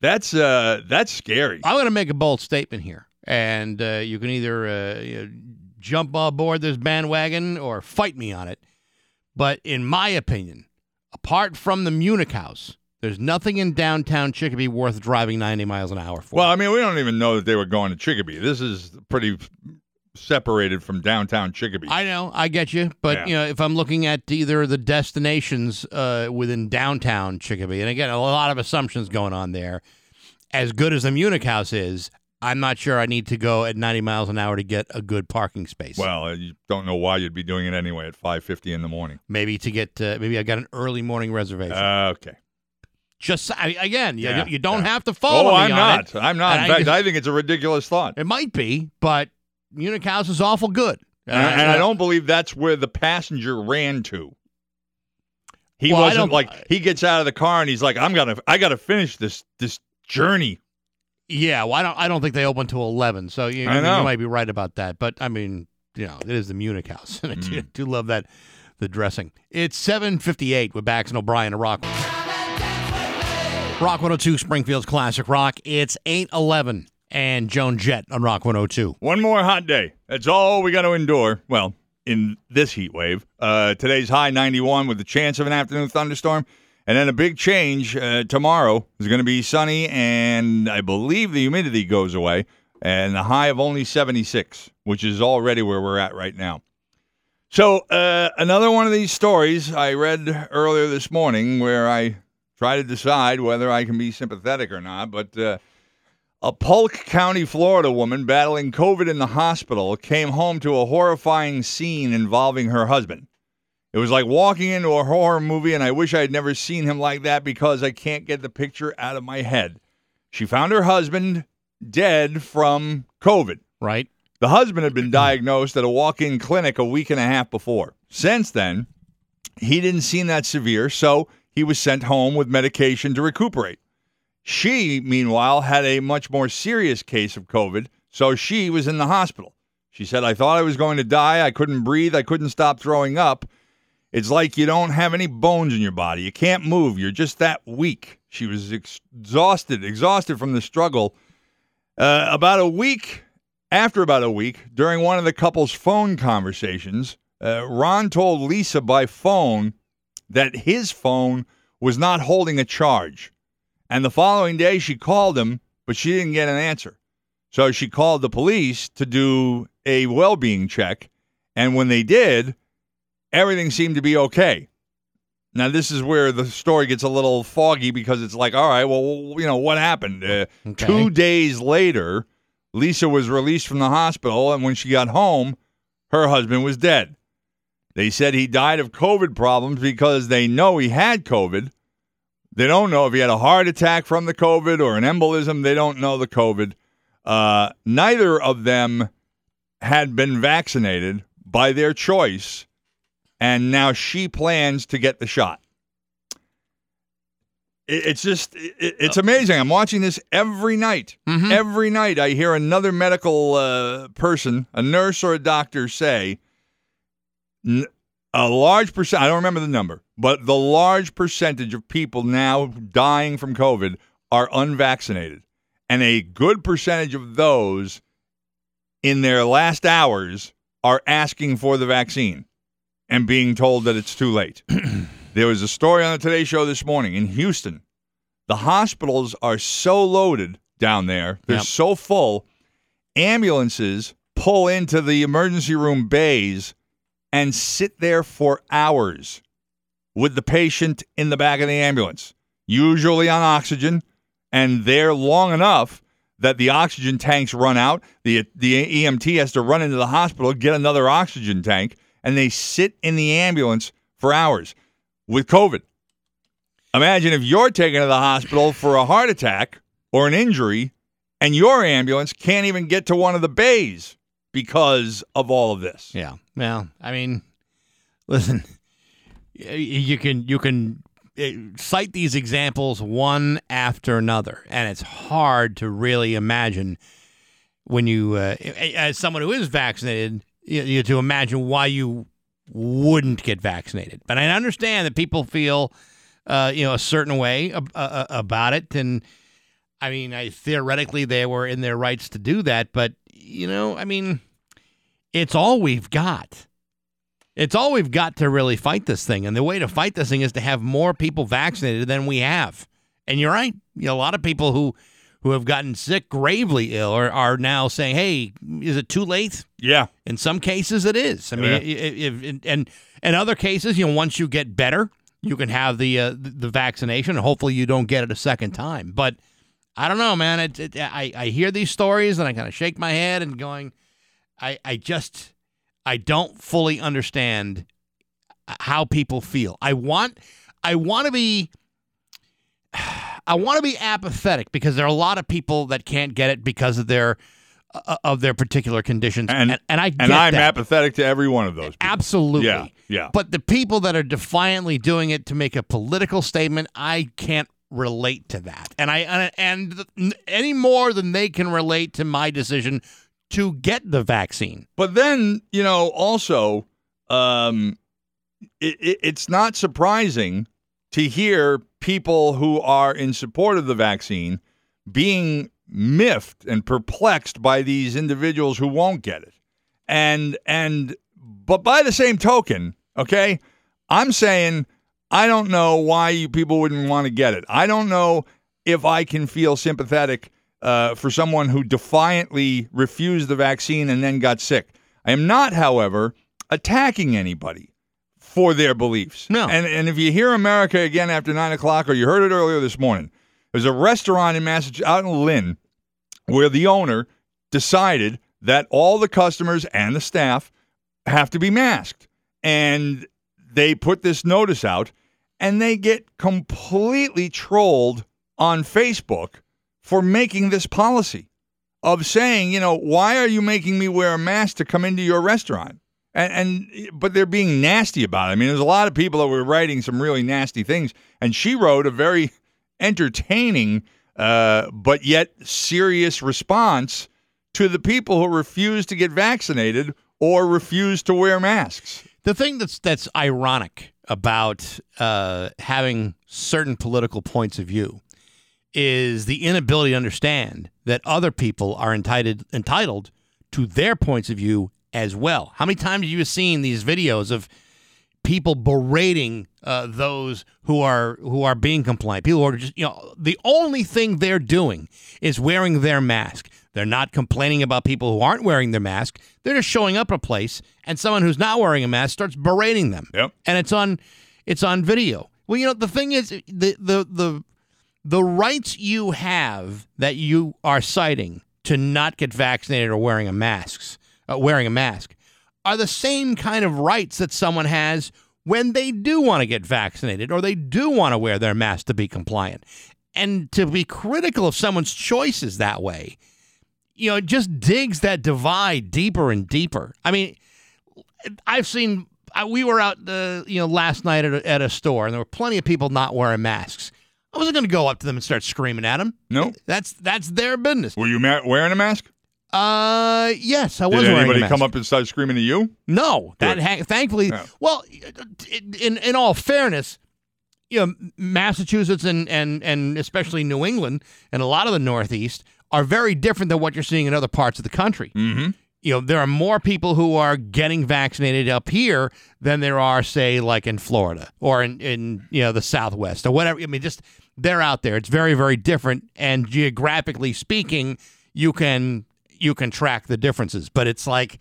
That's uh that's scary. I'm going to make a bold statement here, and uh, you can either uh, you know, jump aboard this bandwagon or fight me on it. But in my opinion, apart from the Munich House, there's nothing in downtown Chicopee worth driving 90 miles an hour for. Well, I mean, we don't even know that they were going to Chicopee. This is pretty separated from downtown Chicopee. I know, I get you, but Yeah. you know, if I'm looking at either the destinations uh, within downtown Chicopee, and again, a lot of assumptions going on there. As good as the Munich House is, I'm not sure I need to go at 90 miles an hour to get a good parking space. well, uh, you don't know why you'd be doing it anyway at 5:50 in the morning. maybe to get, uh, maybe I got an early morning reservation. Okay. Just I, again, you, Yeah, you don't yeah. have to follow Oh, I'm not. it. I'm not. And In I- fact, I think it's a ridiculous thought. It might be, but Munich House is awful good. And, I- and I don't believe that's where the passenger ran to. He Well, wasn't like he gets out of the car and he's like, "I'm gonna, I gotta finish this this journey." Yeah, well, I don't. I don't think they open till eleven. So you, you might be right about that. But I mean, you know, it is the Munich House, and I do, Mm. do love that the dressing. It's seven fifty eight with Bax and O'Brien and Rock. Rock 102 Springfield's classic rock. It's eight eleven and Joan Jett on Rock 102. One more hot day. That's all we got to endure. Well, in this heat wave, uh, today's high 91 with the chance of an afternoon thunderstorm. And then a big change uh, tomorrow is going to be sunny, and I believe the humidity goes away, and the high of only 76, which is already where we're at right now. So, uh, another one of these stories I read earlier this morning where I try to decide whether I can be sympathetic or not, but. Uh, a Polk County, Florida woman battling COVID in the hospital came home to a horrifying scene involving her husband. It was like walking into a horror movie, and I wish I had never seen him like that because I can't get the picture out of my head. She found her husband dead from COVID. Right? The husband had been diagnosed at a walk in clinic a week and a half before. Since then, he didn't seem that severe, so he was sent home with medication to recuperate. She, meanwhile, had a much more serious case of COVID, so she was in the hospital. She said, I thought I was going to die. I couldn't breathe. I couldn't stop throwing up. It's like you don't have any bones in your body. You can't move. You're just that weak. She was ex- exhausted, exhausted from the struggle. Uh, about a week, after about a week, during one of the couple's phone conversations, uh, Ron told Lisa by phone that his phone was not holding a charge. And the following day, she called him, but she didn't get an answer. So she called the police to do a well being check. And when they did, everything seemed to be okay. Now, this is where the story gets a little foggy because it's like, all right, well, you know, what happened? Uh, Okay. Two days later, Lisa was released from the hospital. And when she got home, her husband was dead. They said he died of COVID problems because they know he had COVID. They don't know if he had a heart attack from the COVID or an embolism. They don't know the COVID. Uh, neither of them had been vaccinated by their choice, and now she plans to get the shot. It- It's just, it- it's amazing. I'm watching this every night. Mhm. Every night, I hear another medical uh, person, a nurse or a doctor, say, "N- a large percent, I don't remember the number, but the large percentage of people now dying from COVID are unvaccinated. And a good percentage of those in their last hours are asking for the vaccine and being told that it's too late. there was a story on the Today Show this morning in Houston. The hospitals are so loaded down there, they're Yep. so full. Ambulances pull into the emergency room bays and sit there for hours with the patient in the back of the ambulance, usually on oxygen, and they're long enough that the oxygen tanks run out. The the EMT has to run into the hospital, get another oxygen tank, and they sit in the ambulance for hours with COVID. Imagine if you're taken to the hospital for a heart attack or an injury, and your ambulance can't even get to one of the bays because of all of this. Yeah. Well, I mean, listen, you can you can uh, cite these examples one after another, and it's hard to really imagine when you, uh, as someone who is vaccinated, you, you to imagine why you wouldn't get vaccinated. But I understand that people feel, uh, you know, a certain way ab- uh, about it, and I mean, I theoretically they were in their rights to do that, but you know, I mean, it's all we've got. It's all we've got to really fight this thing, and the way to fight this thing is to have more people vaccinated than we have. And you're right, you know, a lot of people who who have gotten sick, gravely ill, are, are now saying, "Hey, is it too late?" Yeah. In some cases, it is. I mean, Yeah. if, if, and in other cases, you know, once you get better, you can have the uh, the the vaccination, and hopefully, you don't get it a second time. But I don't know, man. It, it, I I hear these stories, and I kind of shake my head and going, I I just I don't fully understand how people feel. I want I want to be I want to be apathetic because there are a lot of people that can't get it because of their uh, of their particular conditions, And- and, and I get And I'm that. apathetic to every one of those. people. Absolutely. Yeah, yeah. But the people that are defiantly doing it to make a political statement, I can't relate to that. And I and, and any more than they can relate to my decision to get the vaccine. But then, you know, also, um, it, it, it's not surprising to hear people who are in support of the vaccine being miffed and perplexed by these individuals who won't get it. And and but by the same token, okay, I'm saying I don't know why you people wouldn't want to get it. I don't know if I can feel sympathetic uh, for someone who defiantly refused the vaccine and then got sick. I am not, however, attacking anybody for their beliefs. No. And and if you hear America again after nine o'clock, or you heard it earlier this morning, there's a restaurant in Massachusetts, out in Lynn, where the owner decided that all the customers and the staff have to be masked. And they put this notice out and they get completely trolled on Facebook for making this policy of saying, you know, why are you making me wear a mask to come into your restaurant? And, and but they're being nasty about it. I mean, there's a lot of people that were writing some really nasty things, and she wrote a very entertaining uh, but yet serious response to the people who refuse to get vaccinated or refuse to wear masks. The thing that's that's ironic about uh, having certain political points of view is the inability to understand that other people are entitled entitled to their points of view as well. How many times have you seen these videos of people berating uh, those who are who are being compliant? People who are just you know the only thing they're doing is wearing their mask. They're not complaining about people who aren't wearing their mask. They're just showing up a place, and someone who's not wearing a mask starts berating them. Yep. And it's on it's on video. Well, you know the thing is the the the the rights you have that you are citing to not get vaccinated or wearing a mask, uh, wearing a mask, are the same kind of rights that someone has when they do want to get vaccinated or they do want to wear their mask to be compliant. And to be critical of someone's choices that way, you know, it just digs that divide deeper and deeper. I mean, I've seen. I, we were out, uh, you know, last night at a, at a store, and there were plenty of people not wearing masks. I wasn't going to go up to them and start screaming at them. No. That's that's their business. Were you ma- wearing a mask? Uh, yes, I was Did wearing a anybody come up and start screaming at you? No, that ha- thankfully. Yeah. Well, in in all fairness, you know, Massachusetts and and and especially New England and a lot of the Northeast are very different than what you're seeing in other parts of the country. Mm-hmm. You know, there are more people who are getting vaccinated up here than there are, say, like in Florida or in in you know the Southwest or whatever. I mean, just they're out there. It's very very different, and geographically speaking, you can you can track the differences. But it's like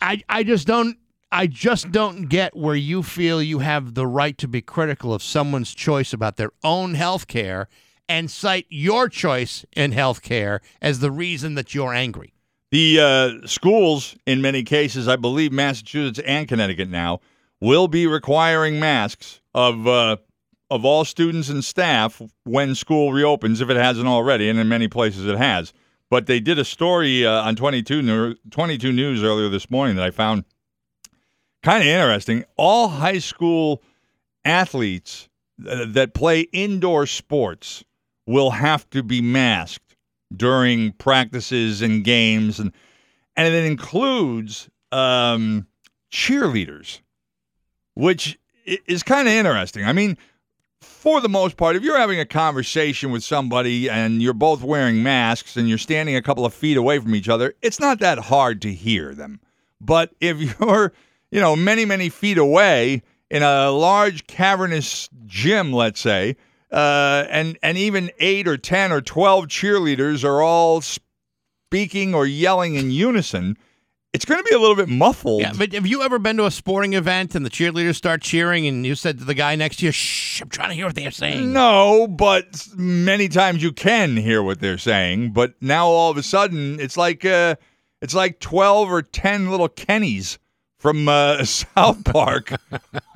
I I just don't I just don't get where you feel you have the right to be critical of someone's choice about their own health care and cite your choice in health care as the reason that you're angry. The uh, schools, in many cases, I believe Massachusetts and Connecticut now, will be requiring masks of uh, of all students and staff when school reopens, if it hasn't already, and in many places it has. But they did a story uh, on 22, New- 22 News earlier this morning that I found kind of interesting. All high school athletes uh, that play indoor sports will have to be masked during practices and games, and and it includes um, cheerleaders, which is kind of interesting. I mean, for the most part, if you're having a conversation with somebody and you're both wearing masks and you're standing a couple of feet away from each other, it's not that hard to hear them. But if you're, you know, many, many feet away in a large cavernous gym, let's say, uh, and and even eight or ten or twelve cheerleaders are all speaking or yelling in unison, it's going to be a little bit muffled. Yeah, but have you ever been to a sporting event and the cheerleaders start cheering and you said to the guy next to you, "Shh, I'm trying to hear what they're saying." No, but many times you can hear what they're saying. But now all of a sudden, it's like uh, it's like twelve or ten little Kennys from uh, South Park,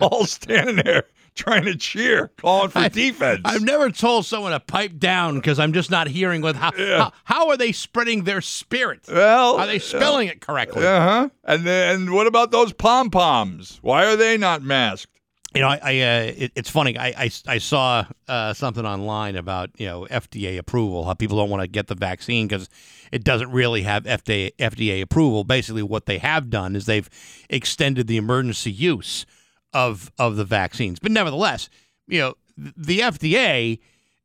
all standing there trying to cheer, calling for defense. I've never told someone to pipe down because I'm just not hearing with how, how how are they spreading their spirit? well, Are they spelling it correctly? Uh huh. And then what about those pom poms? Why are they not masked? You know, I, I uh, it, it's funny. I, I, I saw uh, something online about you know FDA approval. How people don't want to get the vaccine because it doesn't really have FDA FDA approval. Basically, what they have done is they've extended the emergency use of of the vaccines. But nevertheless, you know, the FDA,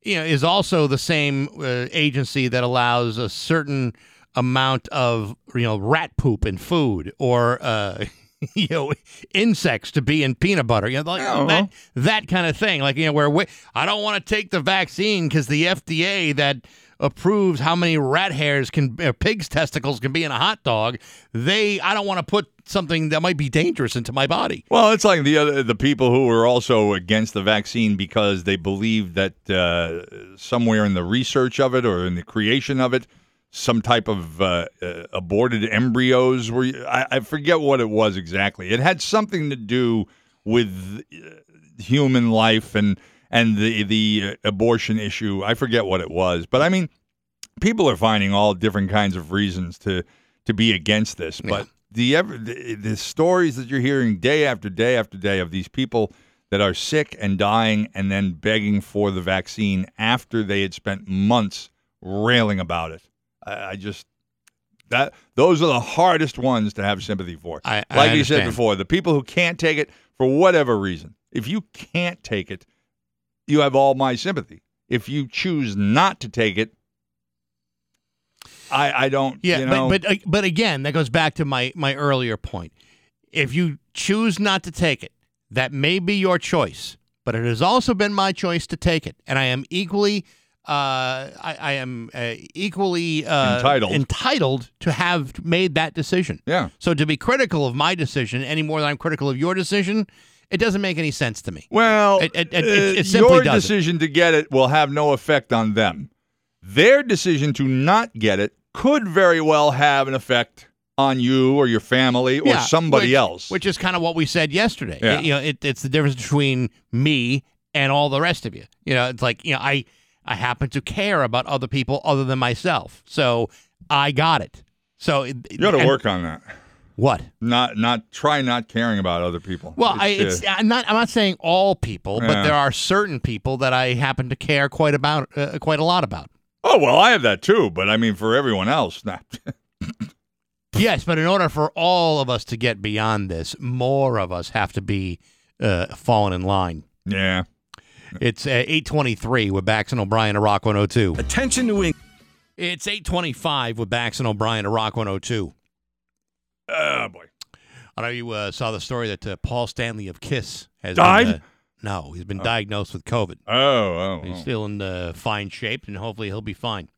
you know, is also the same uh, agency that allows a certain amount of you know rat poop in food or. Uh, you know, insects to be in peanut butter, you know, like well. that that kind of thing. Like, you know, where we, I don't want to take the vaccine because the FDA that approves how many rat hairs can, uh, pig's testicles can be in a hot dog, they, I don't want to put something that might be dangerous into my body. Well, it's like the other the people who were also against the vaccine because they believe that uh, somewhere in the research of it or in the creation of it, some type of uh, uh, aborted embryos were. I, I forget what it was exactly. It had something to do with uh, human life and and the the uh, abortion issue. I forget what it was, but I mean, people are finding all different kinds of reasons to to be against this, but the, ever, the the stories that you're hearing day after day after day of these people that are sick and dying and then begging for the vaccine after they had spent months railing about it. I, I just that those are the hardest ones to have sympathy for. I- I like you said before, the people who can't take it for whatever reason. If you can't take it, you have all my sympathy. If you choose not to take it, I I don't. Yeah, you know, but but uh, but again, that goes back to my my earlier point. If you choose not to take it, that may be your choice, but it has also been my choice to take it, and I am equally. Uh, I, I am uh, equally uh, Entitled. entitled to have made that decision. yeah. So to be critical of my decision any more than I'm critical of your decision, it doesn't make any sense to me. Well, It- it- it- uh, it simply your doesn't. decision to get it will have no effect on them. Their decision to not get it could very well have an effect on you or your family or Yeah, somebody which- else. Which is kind of what we said yesterday. Yeah. You know, it, it's the difference between me and all the rest of you. You know, it's like you know, I I happen to care about other people other than myself, so I got it. So it- you got to work on that. What? Not not try not caring about other people. Well, I, uh, it's I'm not I'm not saying all people, but there are certain people that I happen to care quite about uh, quite a lot about. Oh well, I have that too, but I mean for everyone else, nah. Yes, but in order for all of us to get beyond this, more of us have to be uh, falling in line. yeah. It's uh, 823 with Bax and O'Brien to Rock 102. Attention, New England. It's 825 with Bax and O'Brien to Rock 102. Oh boy. I know you uh, saw the story that uh, Paul Stanley of Kiss has Died? Been, uh, no, he's been diagnosed with COVID. Oh, oh. He's oh. still in uh, fine shape, and hopefully he'll be fine.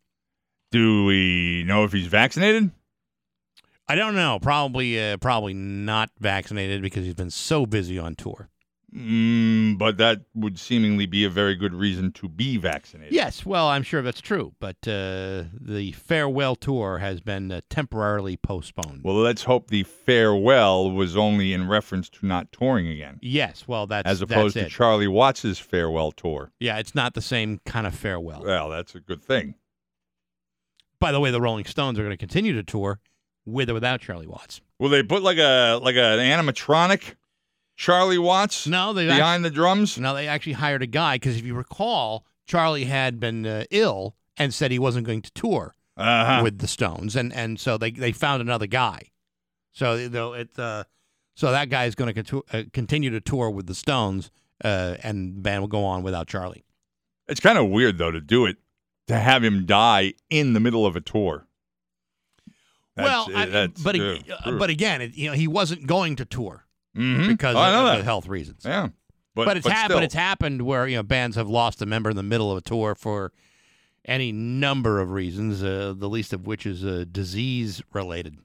Do we know if he's vaccinated? I don't know. Probably, uh, probably not vaccinated because he's been so busy on tour. Mm, but that would seemingly be a very good reason to be vaccinated. Yes, well, I'm sure that's true, but uh, the farewell tour has been uh, temporarily postponed. Well, let's hope the farewell was only in reference to not touring again, yes, well, that's as opposed that's to it. Charlie Watts's farewell tour. yeah, it's not the same kind of farewell. Well, that's a good thing. By the way, the Rolling Stones are going to continue to tour with or without Charlie Watts. Will they put like a like an animatronic Charlie Watts No, they behind the drums? Now they actually hired a guy because if you recall, Charlie had been uh, ill and said he wasn't going to tour Uh-huh. with the Stones, and and so they they found another guy. So though it uh, so that guy is going to uh, continue to tour with the Stones, uh, and the band will go on without Charlie. It's kind of weird though to do it to have him die in the middle of a tour. well, I, that's, but uh, but again, it, you know, he wasn't going to tour Mhm. because Oh, I of, know of health reasons. Yeah, but But, it's but happened. still. It's happened where you know bands have lost a member in the middle of a tour for any number of reasons. Uh, the least of which is uh, disease related.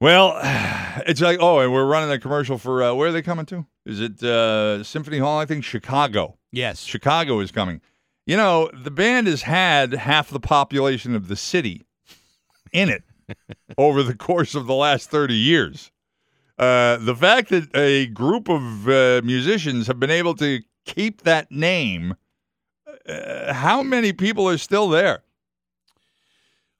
Well, it's like oh, and we're running a commercial for uh, where are they coming to? Is it uh, Symphony Hall? I think Chicago. Yes, Chicago is coming. You know, the band has had half the population of the city in it over the course of the last 30 years. Uh, the fact that a group of uh, musicians have been able to keep that name, uh, how many people are still there?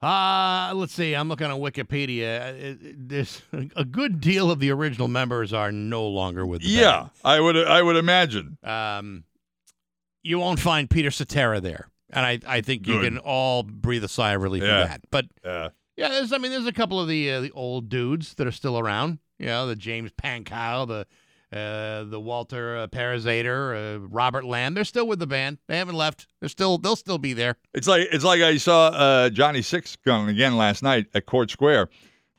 Uh, let's see. I'm looking on Wikipedia. Uh, There's a good deal of the original members are no longer with the Yeah, I would I would imagine. Um, you won't find Peter Cetera there, and I, I think you can all breathe a sigh of relief Yeah. for that. But Uh, yeah, there's I mean there's a couple of the uh, the old dudes that are still around. You know, the James Pankow, the uh, the Walter uh, Parazaider, uh, Robert Lamm. They're still with the band. They haven't left. They're still they'll still be there. It's like it's like I saw uh, Johnny Six Gun again last night at Court Square.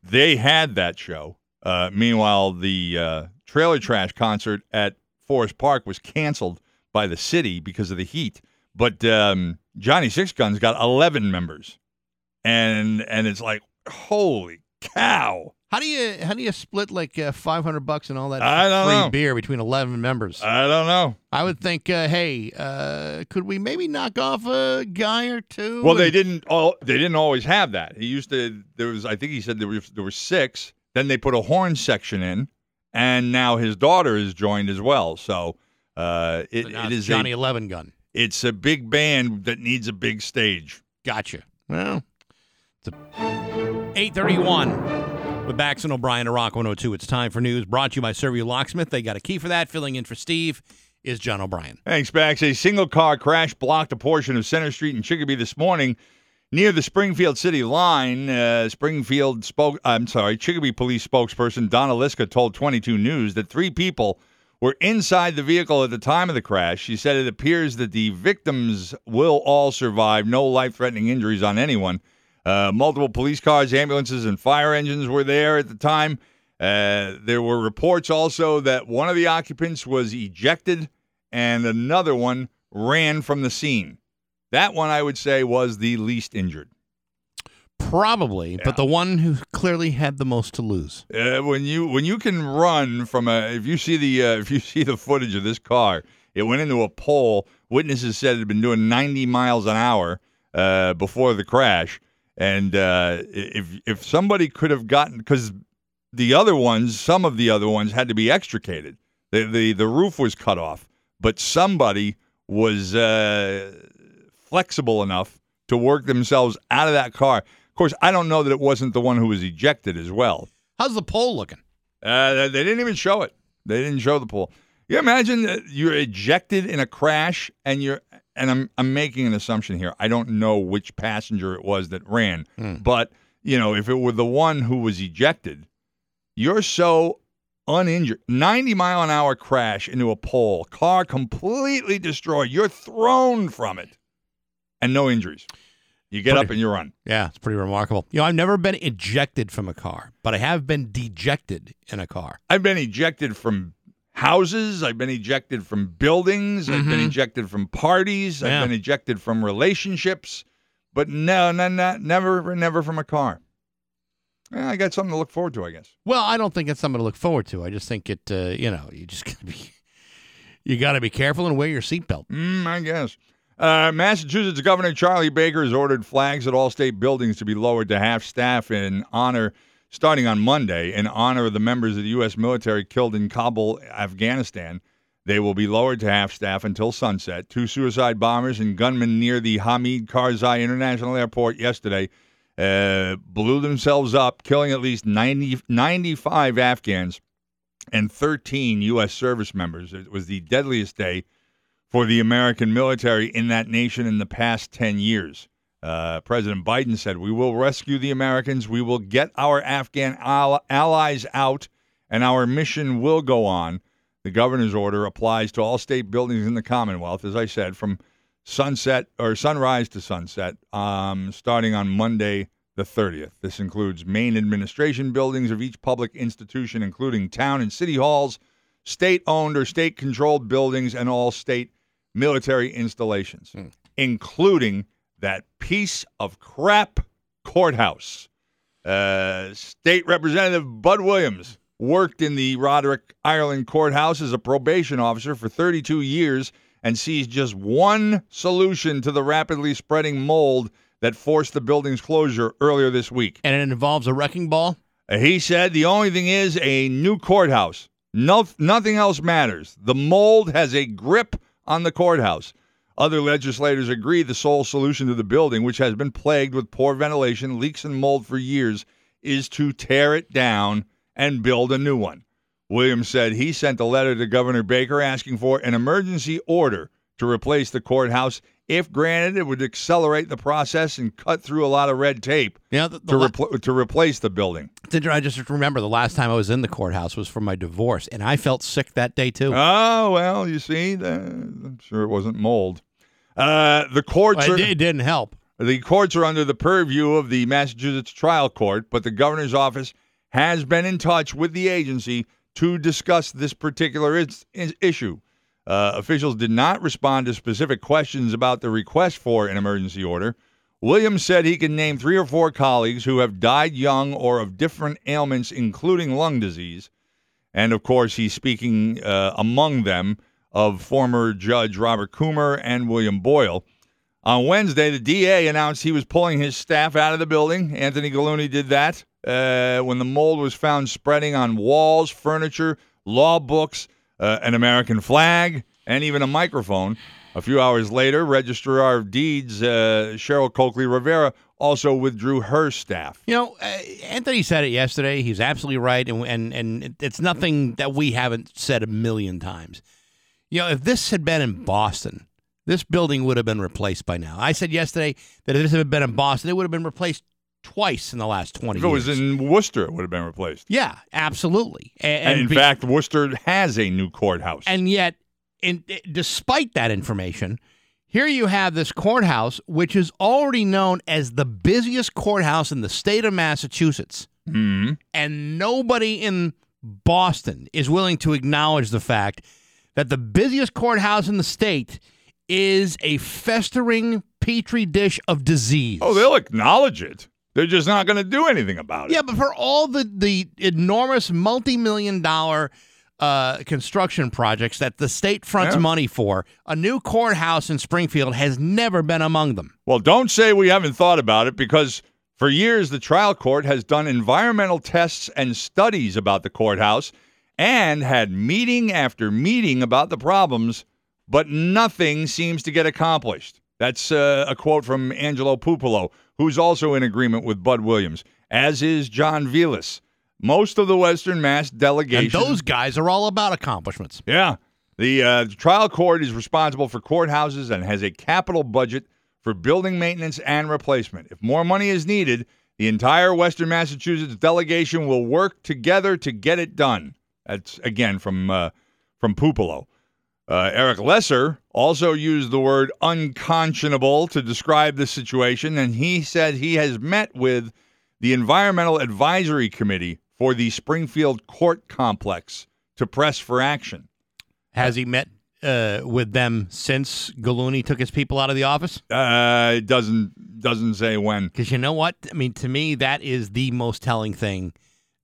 They had that show. Uh, meanwhile, the uh, Trailer Trash concert at Forest Park was canceled by the city because of the heat. But um, Johnny Six Guns got 11 members, and and it's like holy cow! How do you how do you split like uh, 500 bucks and all that I don't free know. beer between 11 members? I don't know. I would think, uh, hey, uh, could we maybe knock off a guy or two? Well, they didn't. All they didn't always have that. He used to. There was. I think he said there was there were six. Then they put a horn section in, and now his daughter is joined as well. So uh, it, So now it it's is Johnny a. Eleven Gun. It's a big band that needs a big stage. Gotcha. Well, it's a 831 with Bax and O'Brien to Rock 102. It's time for news brought to you by Serviu Locksmith. They got a key for that. Filling in for Steve is John O'Brien. Thanks, Bax. A single car crash blocked a portion of Center Street in Chicopee this morning near the Springfield City line. Uh, Springfield spoke, I'm sorry, Chicopee police spokesperson Donna Liska told 22 News that three people were inside the vehicle at the time of the crash. She said it appears that the victims will all survive, no life threatening injuries on anyone. Uh, multiple police cars, ambulances, and fire engines were there at the time. Uh, there were reports also that one of the occupants was ejected and another one ran from the scene. That one, I would say, was the least injured. Probably, but the one who clearly had the most to lose. Uh, when you when you can run from a if you see the uh, if you see the footage of this car, it went into a pole. Witnesses said it had been doing 90 miles an hour uh, before the crash, and uh, if if somebody could have gotten because the other ones, some of the other ones had to be extricated. The the, the roof was cut off, but somebody was uh, flexible enough to work themselves out of that car. Of course, I don't know that it wasn't the one who was ejected as well. How's the pole looking? Uh, they they didn't even show it. They didn't show the pool. You imagine that you're ejected in a crash and you're and I'm I'm making an assumption here. I don't know which passenger it was that ran, Hmm. but you know, if it were the one who was ejected, you're so uninjured. 90 mile an hour crash into a pole, car completely destroyed. You're thrown from it, and no injuries. You get Pretty- up and you run. Yeah, it's pretty remarkable. You know, I've never been ejected from a car, but I have been dejected in a car. I've been ejected from houses. I've been ejected from buildings. I've been Mhm. ejected from parties. Yeah. I've been ejected from relationships, but no, no, no, never, never from a car. I got something to look forward to, I guess. Well, I don't think it's something to look forward to. I just think it, uh, you know, you just gotta be, you got to be careful and wear your seatbelt. Mm, I guess. Uh, Massachusetts Governor Charlie Baker has ordered flags at all state buildings to be lowered to half staff in honor, starting on Monday, in honor of the members of the U.S. military killed in Kabul, Afghanistan. They will be lowered to half staff until sunset. Two suicide bombers and gunmen near the Hamid Karzai International Airport yesterday uh, blew themselves up, killing at least 90, 95 Afghans and 13 U.S. service members. It was the deadliest day for the American military in that nation in the past 10 years. Uh, President Biden said, We will rescue the Americans. We will get our Afghan al- allies out, and our mission will go on. The governor's order applies to all state buildings in the Commonwealth, as I said, from sunset or sunrise to sunset, um, starting on Monday the 30th. This includes main administration buildings of each public institution, including town and city halls, state owned or state controlled buildings, and all state military installations, including that piece of crap courthouse. Uh, State Representative Bud Williams worked in the Roderick, Ireland courthouse as a probation officer for 32 years and sees just one solution to the rapidly spreading mold that forced the building's closure earlier this week. And it involves a wrecking ball. Uh, He said the only thing is a new courthouse. No, nothing else matters. The mold has a grip on the courthouse. Other legislators agree the sole solution to the building, which has been plagued with poor ventilation, leaks, and mold for years, is to tear it down and build a new one. Williams said he sent a letter to Governor Baker asking for an emergency order to replace the courthouse. If granted, it would accelerate the process and cut through a lot of red tape Yeah, the, the to, la- to replace the building. I just remember the last time I was in the courthouse was for my divorce, and I felt sick that day too. Oh well, you see, the, I'm sure it wasn't mold. Uh, the courts Well, are it, it didn't help. the courts are under the purview of the Massachusetts Trial Court, but the governor's office has been in touch with the agency to discuss this particular is, is- issue. Uh, officials did not respond to specific questions about the request for an emergency order. Williams said he can name three or four colleagues who have died young or of different ailments, including lung disease. And of course, he's speaking uh, among them of former Judge Robert Coomer and William Boyle. On Wednesday, the DA announced he was pulling his staff out of the building. Anthony Gulluni did that uh, when the mold was found spreading on walls, furniture, law books, uh, an American flag, and even a microphone. A few hours later, Registrar of Deeds uh, Cheryl Coakley Rivera also withdrew her staff. You know, uh, Anthony said it yesterday. He's absolutely right, and and and it's nothing that we haven't said a million times. You know, if this had been in Boston, this building would have been replaced by now. I said yesterday that if this had been in Boston, it would have been replaced twice in the last twenty years. If it years. was in Worcester, it would have been replaced. yeah, absolutely. A- And, in be- fact, Worcester has a new courthouse. and yet, in, despite that information, here you have this courthouse, which is already known as the busiest courthouse in the state of Massachusetts. Mhm. And nobody in Boston is willing to acknowledge the fact that the busiest courthouse in the state is a festering petri dish of disease. Oh, they'll acknowledge it. They're just not going to do anything about it. Yeah, but for all the the enormous multi-million dollar uh, construction projects that the state fronts Yeah. money for, a new courthouse in Springfield has never been among them. Well, don't say we haven't thought about it because for years the trial court has done environmental tests and studies about the courthouse and had meeting after meeting about the problems, but nothing seems to get accomplished. That's uh, a quote from Angelo Puppolo, who's also in agreement with Bud Williams, as is John Velis. Most of the Western Mass delegation. And those guys are all about accomplishments. Yeah. The uh, trial court is responsible for courthouses and has a capital budget for building maintenance and replacement. If more money is needed, the entire Western Massachusetts delegation will work together to get it done. That's again from uh, from Puppolo. Uh, Eric Lesser also used the word unconscionable to describe the situation, and he said he has met with the Environmental Advisory Committee for the Springfield Court Complex to press for action. Has he met uh, with them since Gulluni took his people out of the office? Uh, it doesn't doesn't say when. Because you know what? I mean, to me, that is the most telling thing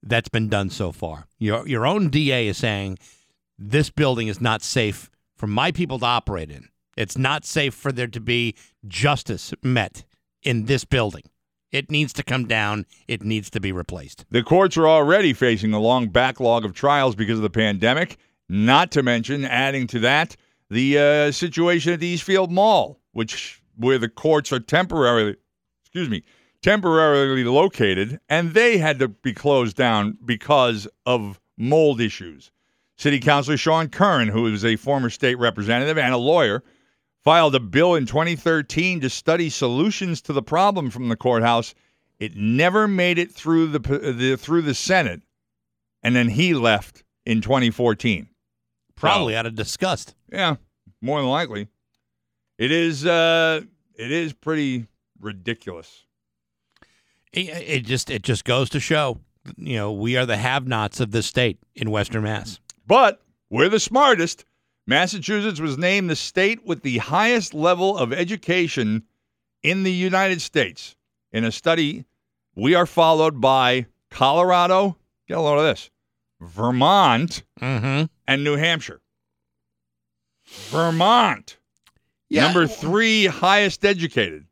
that's been done so far. Your your own DA is saying this building is not safe for my people to operate in. It's not safe for there to be justice met in this building. It needs to come down. It needs to be replaced. The courts are already facing a long backlog of trials because of the pandemic. Not to mention, adding to that, the uh, situation at the Eastfield Mall, which where the courts are temporarily, excuse me, temporarily located, and they had to be closed down because of mold issues. City Councilor Sean Curran, who is a former state representative and a lawyer, filed a bill in 2013 to study solutions to the problem from the courthouse. It never made it through the, the through the Senate, and then he left in 2014. Probably out of disgust. Yeah, more than likely. It is. Uh, it is pretty ridiculous. It, it just it just goes to show, you know, we are the have-nots of this state in Western Mass. But we're the smartest. Massachusetts was named the state with the highest level of education in the United States. In a study, we are followed by Colorado. Get a load of this. Vermont Mm-hmm. and New Hampshire. Vermont, Yeah. number three highest educated.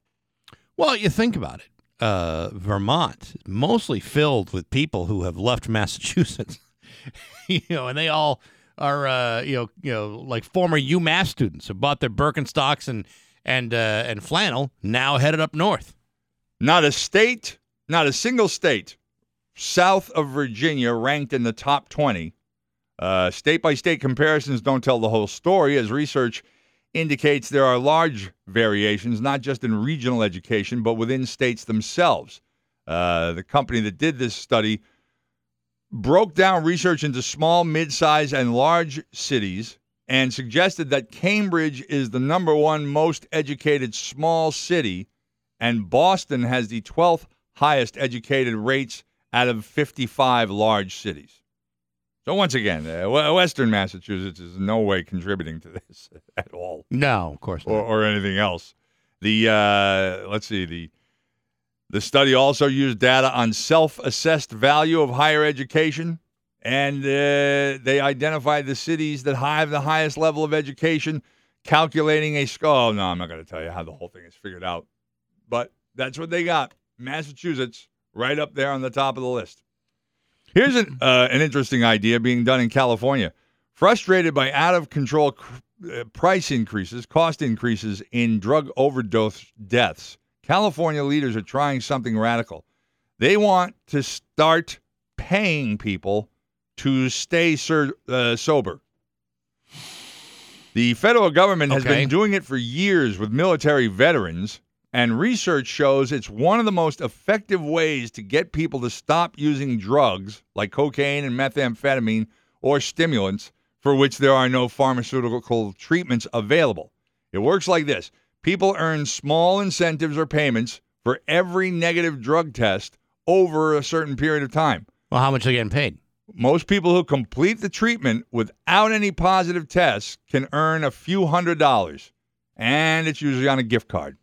Well, you think about it. Uh, Vermont mostly filled with people who have left Massachusetts, you know, and they all are, uh, you know, you know, like former UMass students who bought their Birkenstocks and and uh, and flannel, now headed up north. Not a state, not a single state south of Virginia ranked in the top 20. Uh, state by state comparisons don't tell the whole story, as research indicates there are large variations, not just in regional education, but within states themselves. Uh, the company that did this study broke down research into small, mid sized, and large cities and suggested that Cambridge is the number one most educated small city, and Boston has the 12th highest educated rates out of 55 large cities. So, once again, uh, Western Massachusetts is in no way contributing to this at all No, of course not. or, or anything else. The uh, let's see the the study also used data on self-assessed value of higher education, and uh, they identified the cities that have the highest level of education, calculating a score. Oh, no, I'm not going to tell you how the whole thing is figured out, but that's what they got. Massachusetts, right up there on the top of the list. Here's an uh, an interesting idea being done in California. Frustrated by out of control cr- uh, price increases, cost increases in drug overdose deaths, California leaders are trying something radical. They want to start paying people to stay ser- uh, sober. The federal government has Okay. been doing it for years with military veterans, and research shows it's one of the most effective ways to get people to stop using drugs like cocaine and methamphetamine or stimulants for which there are no pharmaceutical treatments available. It works like this people earn small incentives or payments for every negative drug test over a certain period of time. Well, how much are they getting paid? Most people who complete the treatment without any positive tests can earn a few hundred dollars, and it's usually on a gift card.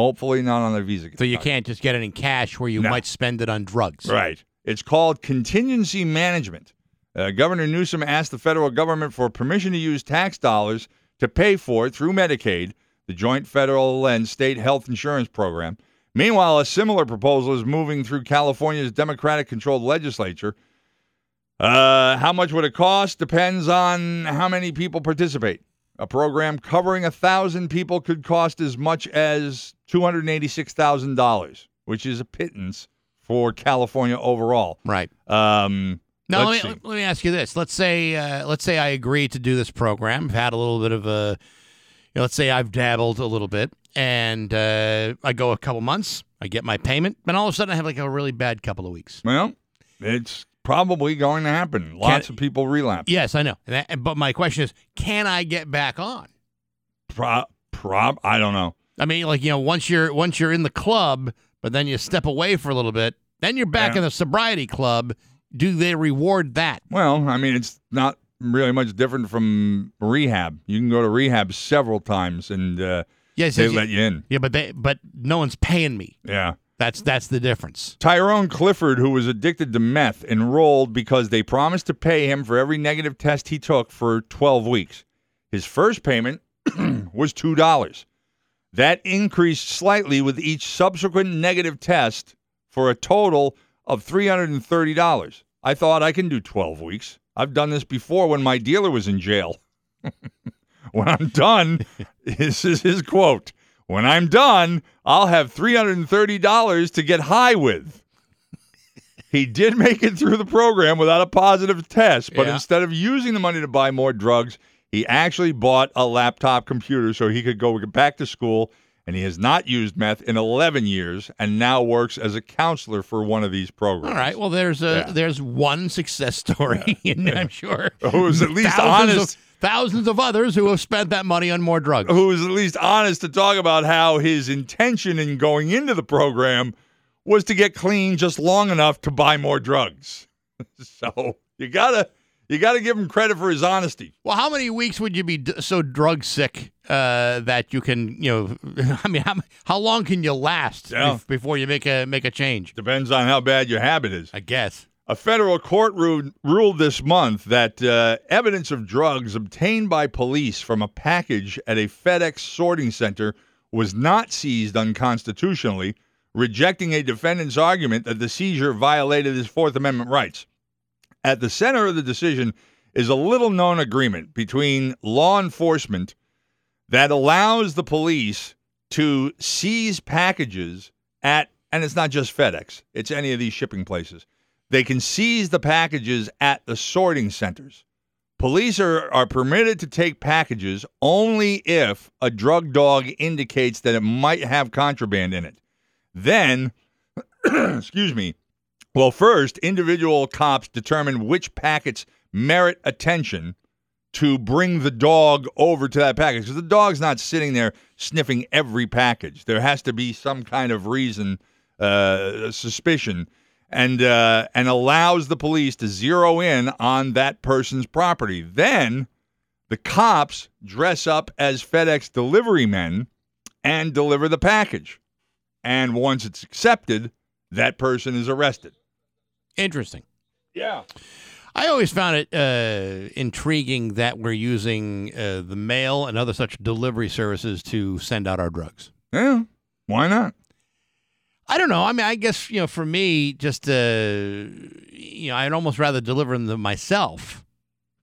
Hopefully, not on their Visa So you card. can't just get it in cash where you No. might spend it on drugs. Right. It's called contingency management. Uh, Governor Newsom asked the federal government for permission to use tax dollars to pay for it through Medicaid, the joint federal and state health insurance program. Meanwhile, a similar proposal is moving through California's Democratic controlled legislature. Uh, how much would it cost? Depends on how many people participate. A program covering a thousand people could cost as much as two hundred eighty-six thousand dollars, which is a pittance for California overall. Right. Um, Now Let's me, see. let me ask you this. Let's say uh, let's say I agree to do this program. I've had a little bit of a, you know, let's say I've dabbled a little bit, and uh, I go a couple months. I get my payment, and all of a sudden I have like a really bad couple of weeks. Well, it's probably going to happen. Lots of people relapse. Yes, I know. And that, but my question is, can I get back on? Pro, prob, I don't know. I mean, like you know, once you're once you're in the club, but then you step away for a little bit, then you're back Yeah. in the sobriety club. Do they reward that? Well, I mean, it's not really much different from rehab. You can go to rehab several times and uh, Yes, they yes, let you in. Yeah, but they but no one's paying me. Yeah. That's that's the difference. Tyrone Clifford, who was addicted to meth, enrolled because they promised to pay him for every negative test he took for 12 weeks. His first payment was $2. That increased slightly with each subsequent negative test for a total of $330. I thought I can do 12 weeks. I've done this before when my dealer was in jail. when I'm done, this is his quote. When I'm done, I'll have $330 to get high with. He did make it through the program without a positive test, but Yeah. instead of using the money to buy more drugs, he actually bought a laptop computer so he could go back to school. And he has not used meth in 11 years and now works as a counselor for one of these programs. All right. Well, there's a Yeah. there's one success story, and I'm sure Who was at least thousands honest. Of, thousands of others who have spent that money on more drugs. Who is at least honest to talk about how his intention in going into the program was to get clean just long enough to buy more drugs. so you gotta you gotta give him credit for his honesty. Well, how many weeks would you be d- so drug sick uh, that you can, you know, I mean, how, how long can you last Yeah. bef- before you make a make a change? Depends on how bad your habit is. I guess. A federal court ru- ruled this month that uh, evidence of drugs obtained by police from a package at a FedEx sorting center was not seized unconstitutionally, rejecting a defendant's argument that the seizure violated his Fourth Amendment rights. At the center of the decision is a little known agreement between law enforcement that allows the police to seize packages at, and it's not just FedEx, it's any of these shipping places. They can seize the packages at the sorting centers. Police are, are permitted to take packages only if a drug dog indicates that it might have contraband in it. Then, excuse me, well, first, individual cops determine which packets merit attention to bring the dog over to that package because the dog's not sitting there sniffing every package. There has to be some kind of reason, uh, suspicion, and uh, and allows the police to zero in on that person's property. Then the cops dress up as FedEx delivery men and deliver the package. And once it's accepted, that person is arrested. Interesting. Yeah. I always found it uh, intriguing that we're using uh, the mail and other such delivery services to send out our drugs. Yeah. Why not? I don't know. I mean, I guess you know, for me, just uh, you know, I'd almost rather deliver them myself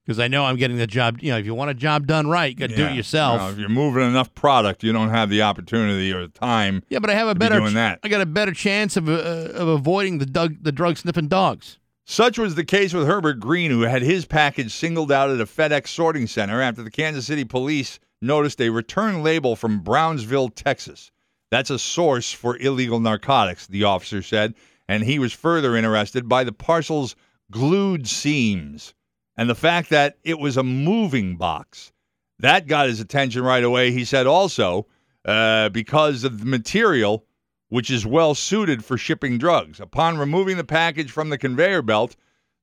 because I know I'm getting the job. You know, if you want a job done right, you got to do it yourself. Well, if you're moving enough product, you don't have the opportunity or the time. yeah, but I have a to be better. doing that. I got a better chance of uh, of avoiding the dug, the drug sniffing dogs. Such was the case with Herbert Green, who had his package singled out at a FedEx sorting center after the Kansas City police noticed a return label from Brownsville, Texas. That's a source for illegal narcotics, the officer said, and he was further interested by the parcel's glued seams and the fact that it was a moving box. That got his attention right away. He said also uh, because of the material, which is well suited for shipping drugs. Upon removing the package from the conveyor belt,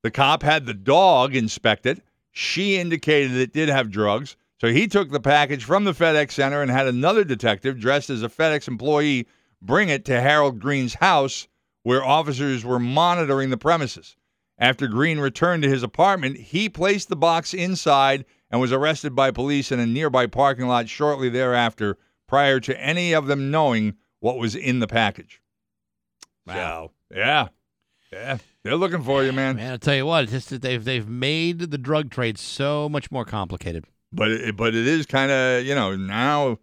the cop had the dog inspect it. She indicated it did have drugs. So he took the package from the FedEx center and had another detective dressed as a FedEx employee bring it to Harold Green's house where officers were monitoring the premises. After Green returned to his apartment, he placed the box inside and was arrested by police in a nearby parking lot shortly thereafter, prior to any of them knowing what was in the package. Wow. So, yeah. Yeah. They're looking for you, man. Man, I'll tell you what, it's just that they've they've made the drug trade so much more complicated. But it, but it is kind of, you know, now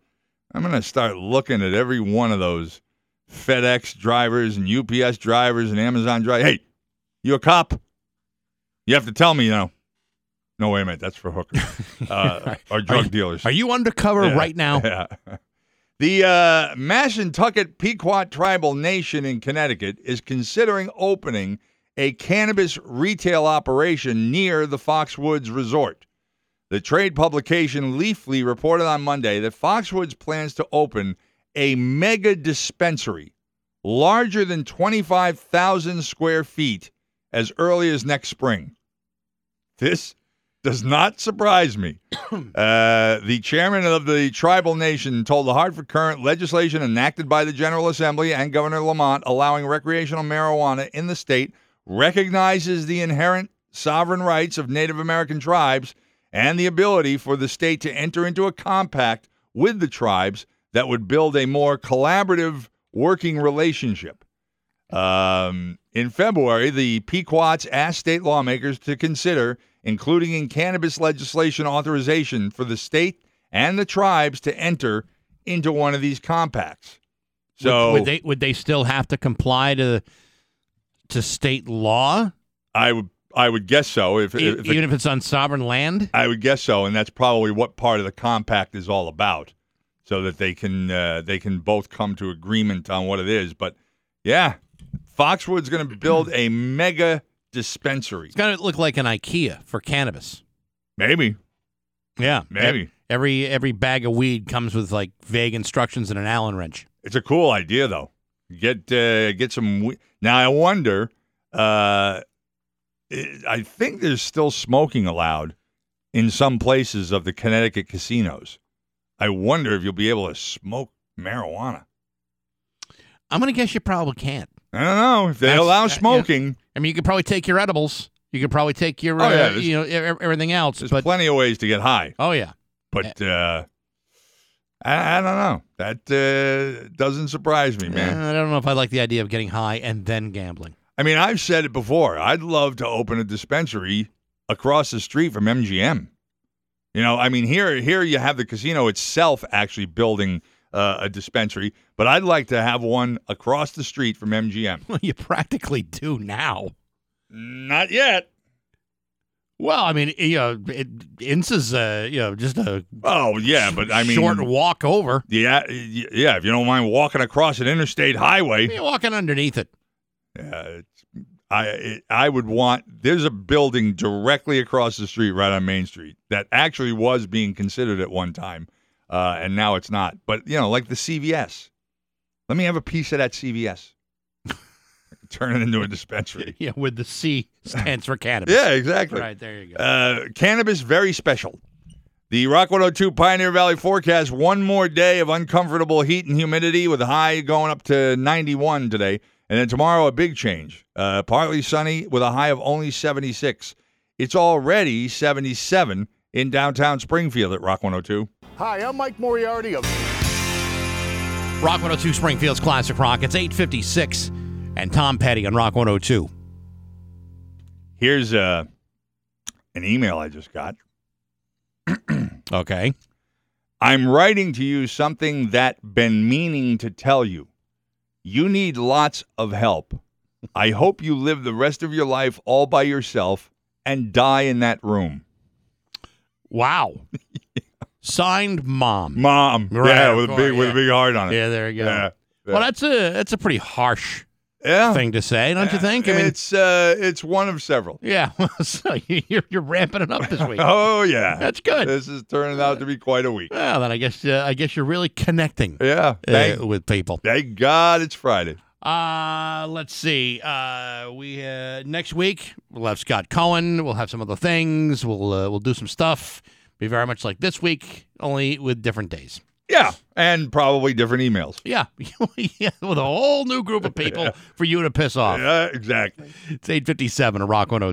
I'm going to start looking at every one of those FedEx drivers and UPS drivers and Amazon drivers. Hey, you a cop? You have to tell me, you know. No, wait a minute. That's for hookers uh, or drug you- dealers. Are you undercover Yeah, right now? Yeah. The uh, Mashantucket Pequot Tribal Nation in Connecticut is considering opening a cannabis retail operation near the Foxwoods Resort. The trade publication Leafly reported on Monday that Foxwoods plans to open a mega dispensary larger than 25,000 square feet as early as next spring. This does not surprise me. Uh, the chairman of the tribal nation told the Hartford Courant legislation enacted by the General Assembly and Governor Lamont allowing recreational marijuana in the state recognizes the inherent sovereign rights of Native American tribes and the ability for the state to enter into a compact with the tribes that would build a more collaborative working relationship. Um, in February, the Pequots asked state lawmakers to consider including in cannabis legislation authorization for the state and the tribes to enter into one of these compacts. So would, would they would they still have to comply to to state law, I would I would guess so. If, E- if even if it's on sovereign land? I would guess so, and that's probably what part of the compact is all about, so that they can uh, they can both come to agreement on what it is. But yeah, Foxwood's going to build a mega dispensary. It's gonna look like an IKEA for cannabis. Maybe, Yeah, maybe Every every bag of weed comes with like vague instructions and an Allen wrench. it's a cool idea though. Get uh, get some. we- Now I wonder. Uh, I- think there's still smoking allowed in some places of the Connecticut casinos. I wonder if you'll be able to smoke marijuana. I'm gonna guess you probably can't. I don't know if they That's- allow uh, yeah. smoking. I mean, you could probably take your edibles. You could probably take your, Oh, uh, yeah, there's- you know, everything else. There's But plenty of ways to get high, oh yeah, but uh, I, I don't know. That uh, doesn't surprise me, man. Eh, I don't know if I like the idea of getting high and then gambling. I mean, I've said it before. I'd love to open a dispensary across the street from MGM. You know, I mean, here here you have the casino itself actually building uh, a dispensary, but I'd like to have one across the street from MGM. Well, you practically do now. Not yet. Well, I mean, you know, it, Ince's, uh, you know, just a Oh yeah, but I mean, short walk over. yeah, yeah. If you don't mind walking across an interstate highway, You're walking underneath it. Yeah, it's, I it, I would want. There's a building directly across the street, right on Main Street, that actually was being considered at one time, uh, and now it's not. But you know, like the CVS. Let me have a piece of that CVS. Turn it into a dispensary. Yeah, with the C stands for cannabis. yeah, exactly. Right, there you go. Uh, cannabis very special. The Rock 102 Pioneer Valley forecast one more day of uncomfortable heat and humidity with a high going up to 91 today. And then tomorrow, a big change. Uh, partly sunny with a high of only 76. It's already 77 in downtown Springfield at Rock 102. Hi, I'm Mike Moriarty of Rock 102 Springfield's Classic Rock. It's 856 and Tom Petty on Rock 102. Here's uh, an email I just got. Okay. I'm writing to you something that been meaning to tell you. You need lots of help. I hope you live the rest of your life all by yourself and die in that room. Wow. Signed mom. Mom. Right, yeah, with a course, big with a big heart on it. Yeah, there you go. Yeah. Well, that's a that's a pretty harsh yeah. thing to say, don't you think? I mean, it's uh it's one of several. yeah. so you're you're ramping it up this week. Oh yeah. That's good. This is turning out to be quite a week. Well, then I guess uh, I guess you're really connecting Yeah. uh, with people. thank God it's Friday. Uh, let's see. Uh, we uh, next week we'll have Scott Cohen. We'll have some other things. We'll uh, we'll do some stuff. Be very much like this week, only with different days. Yeah. And probably different emails. Yeah, yeah, with a whole new group of people for you to piss off. Yeah, exactly. It's eight fifty seven. A Rock one hundred.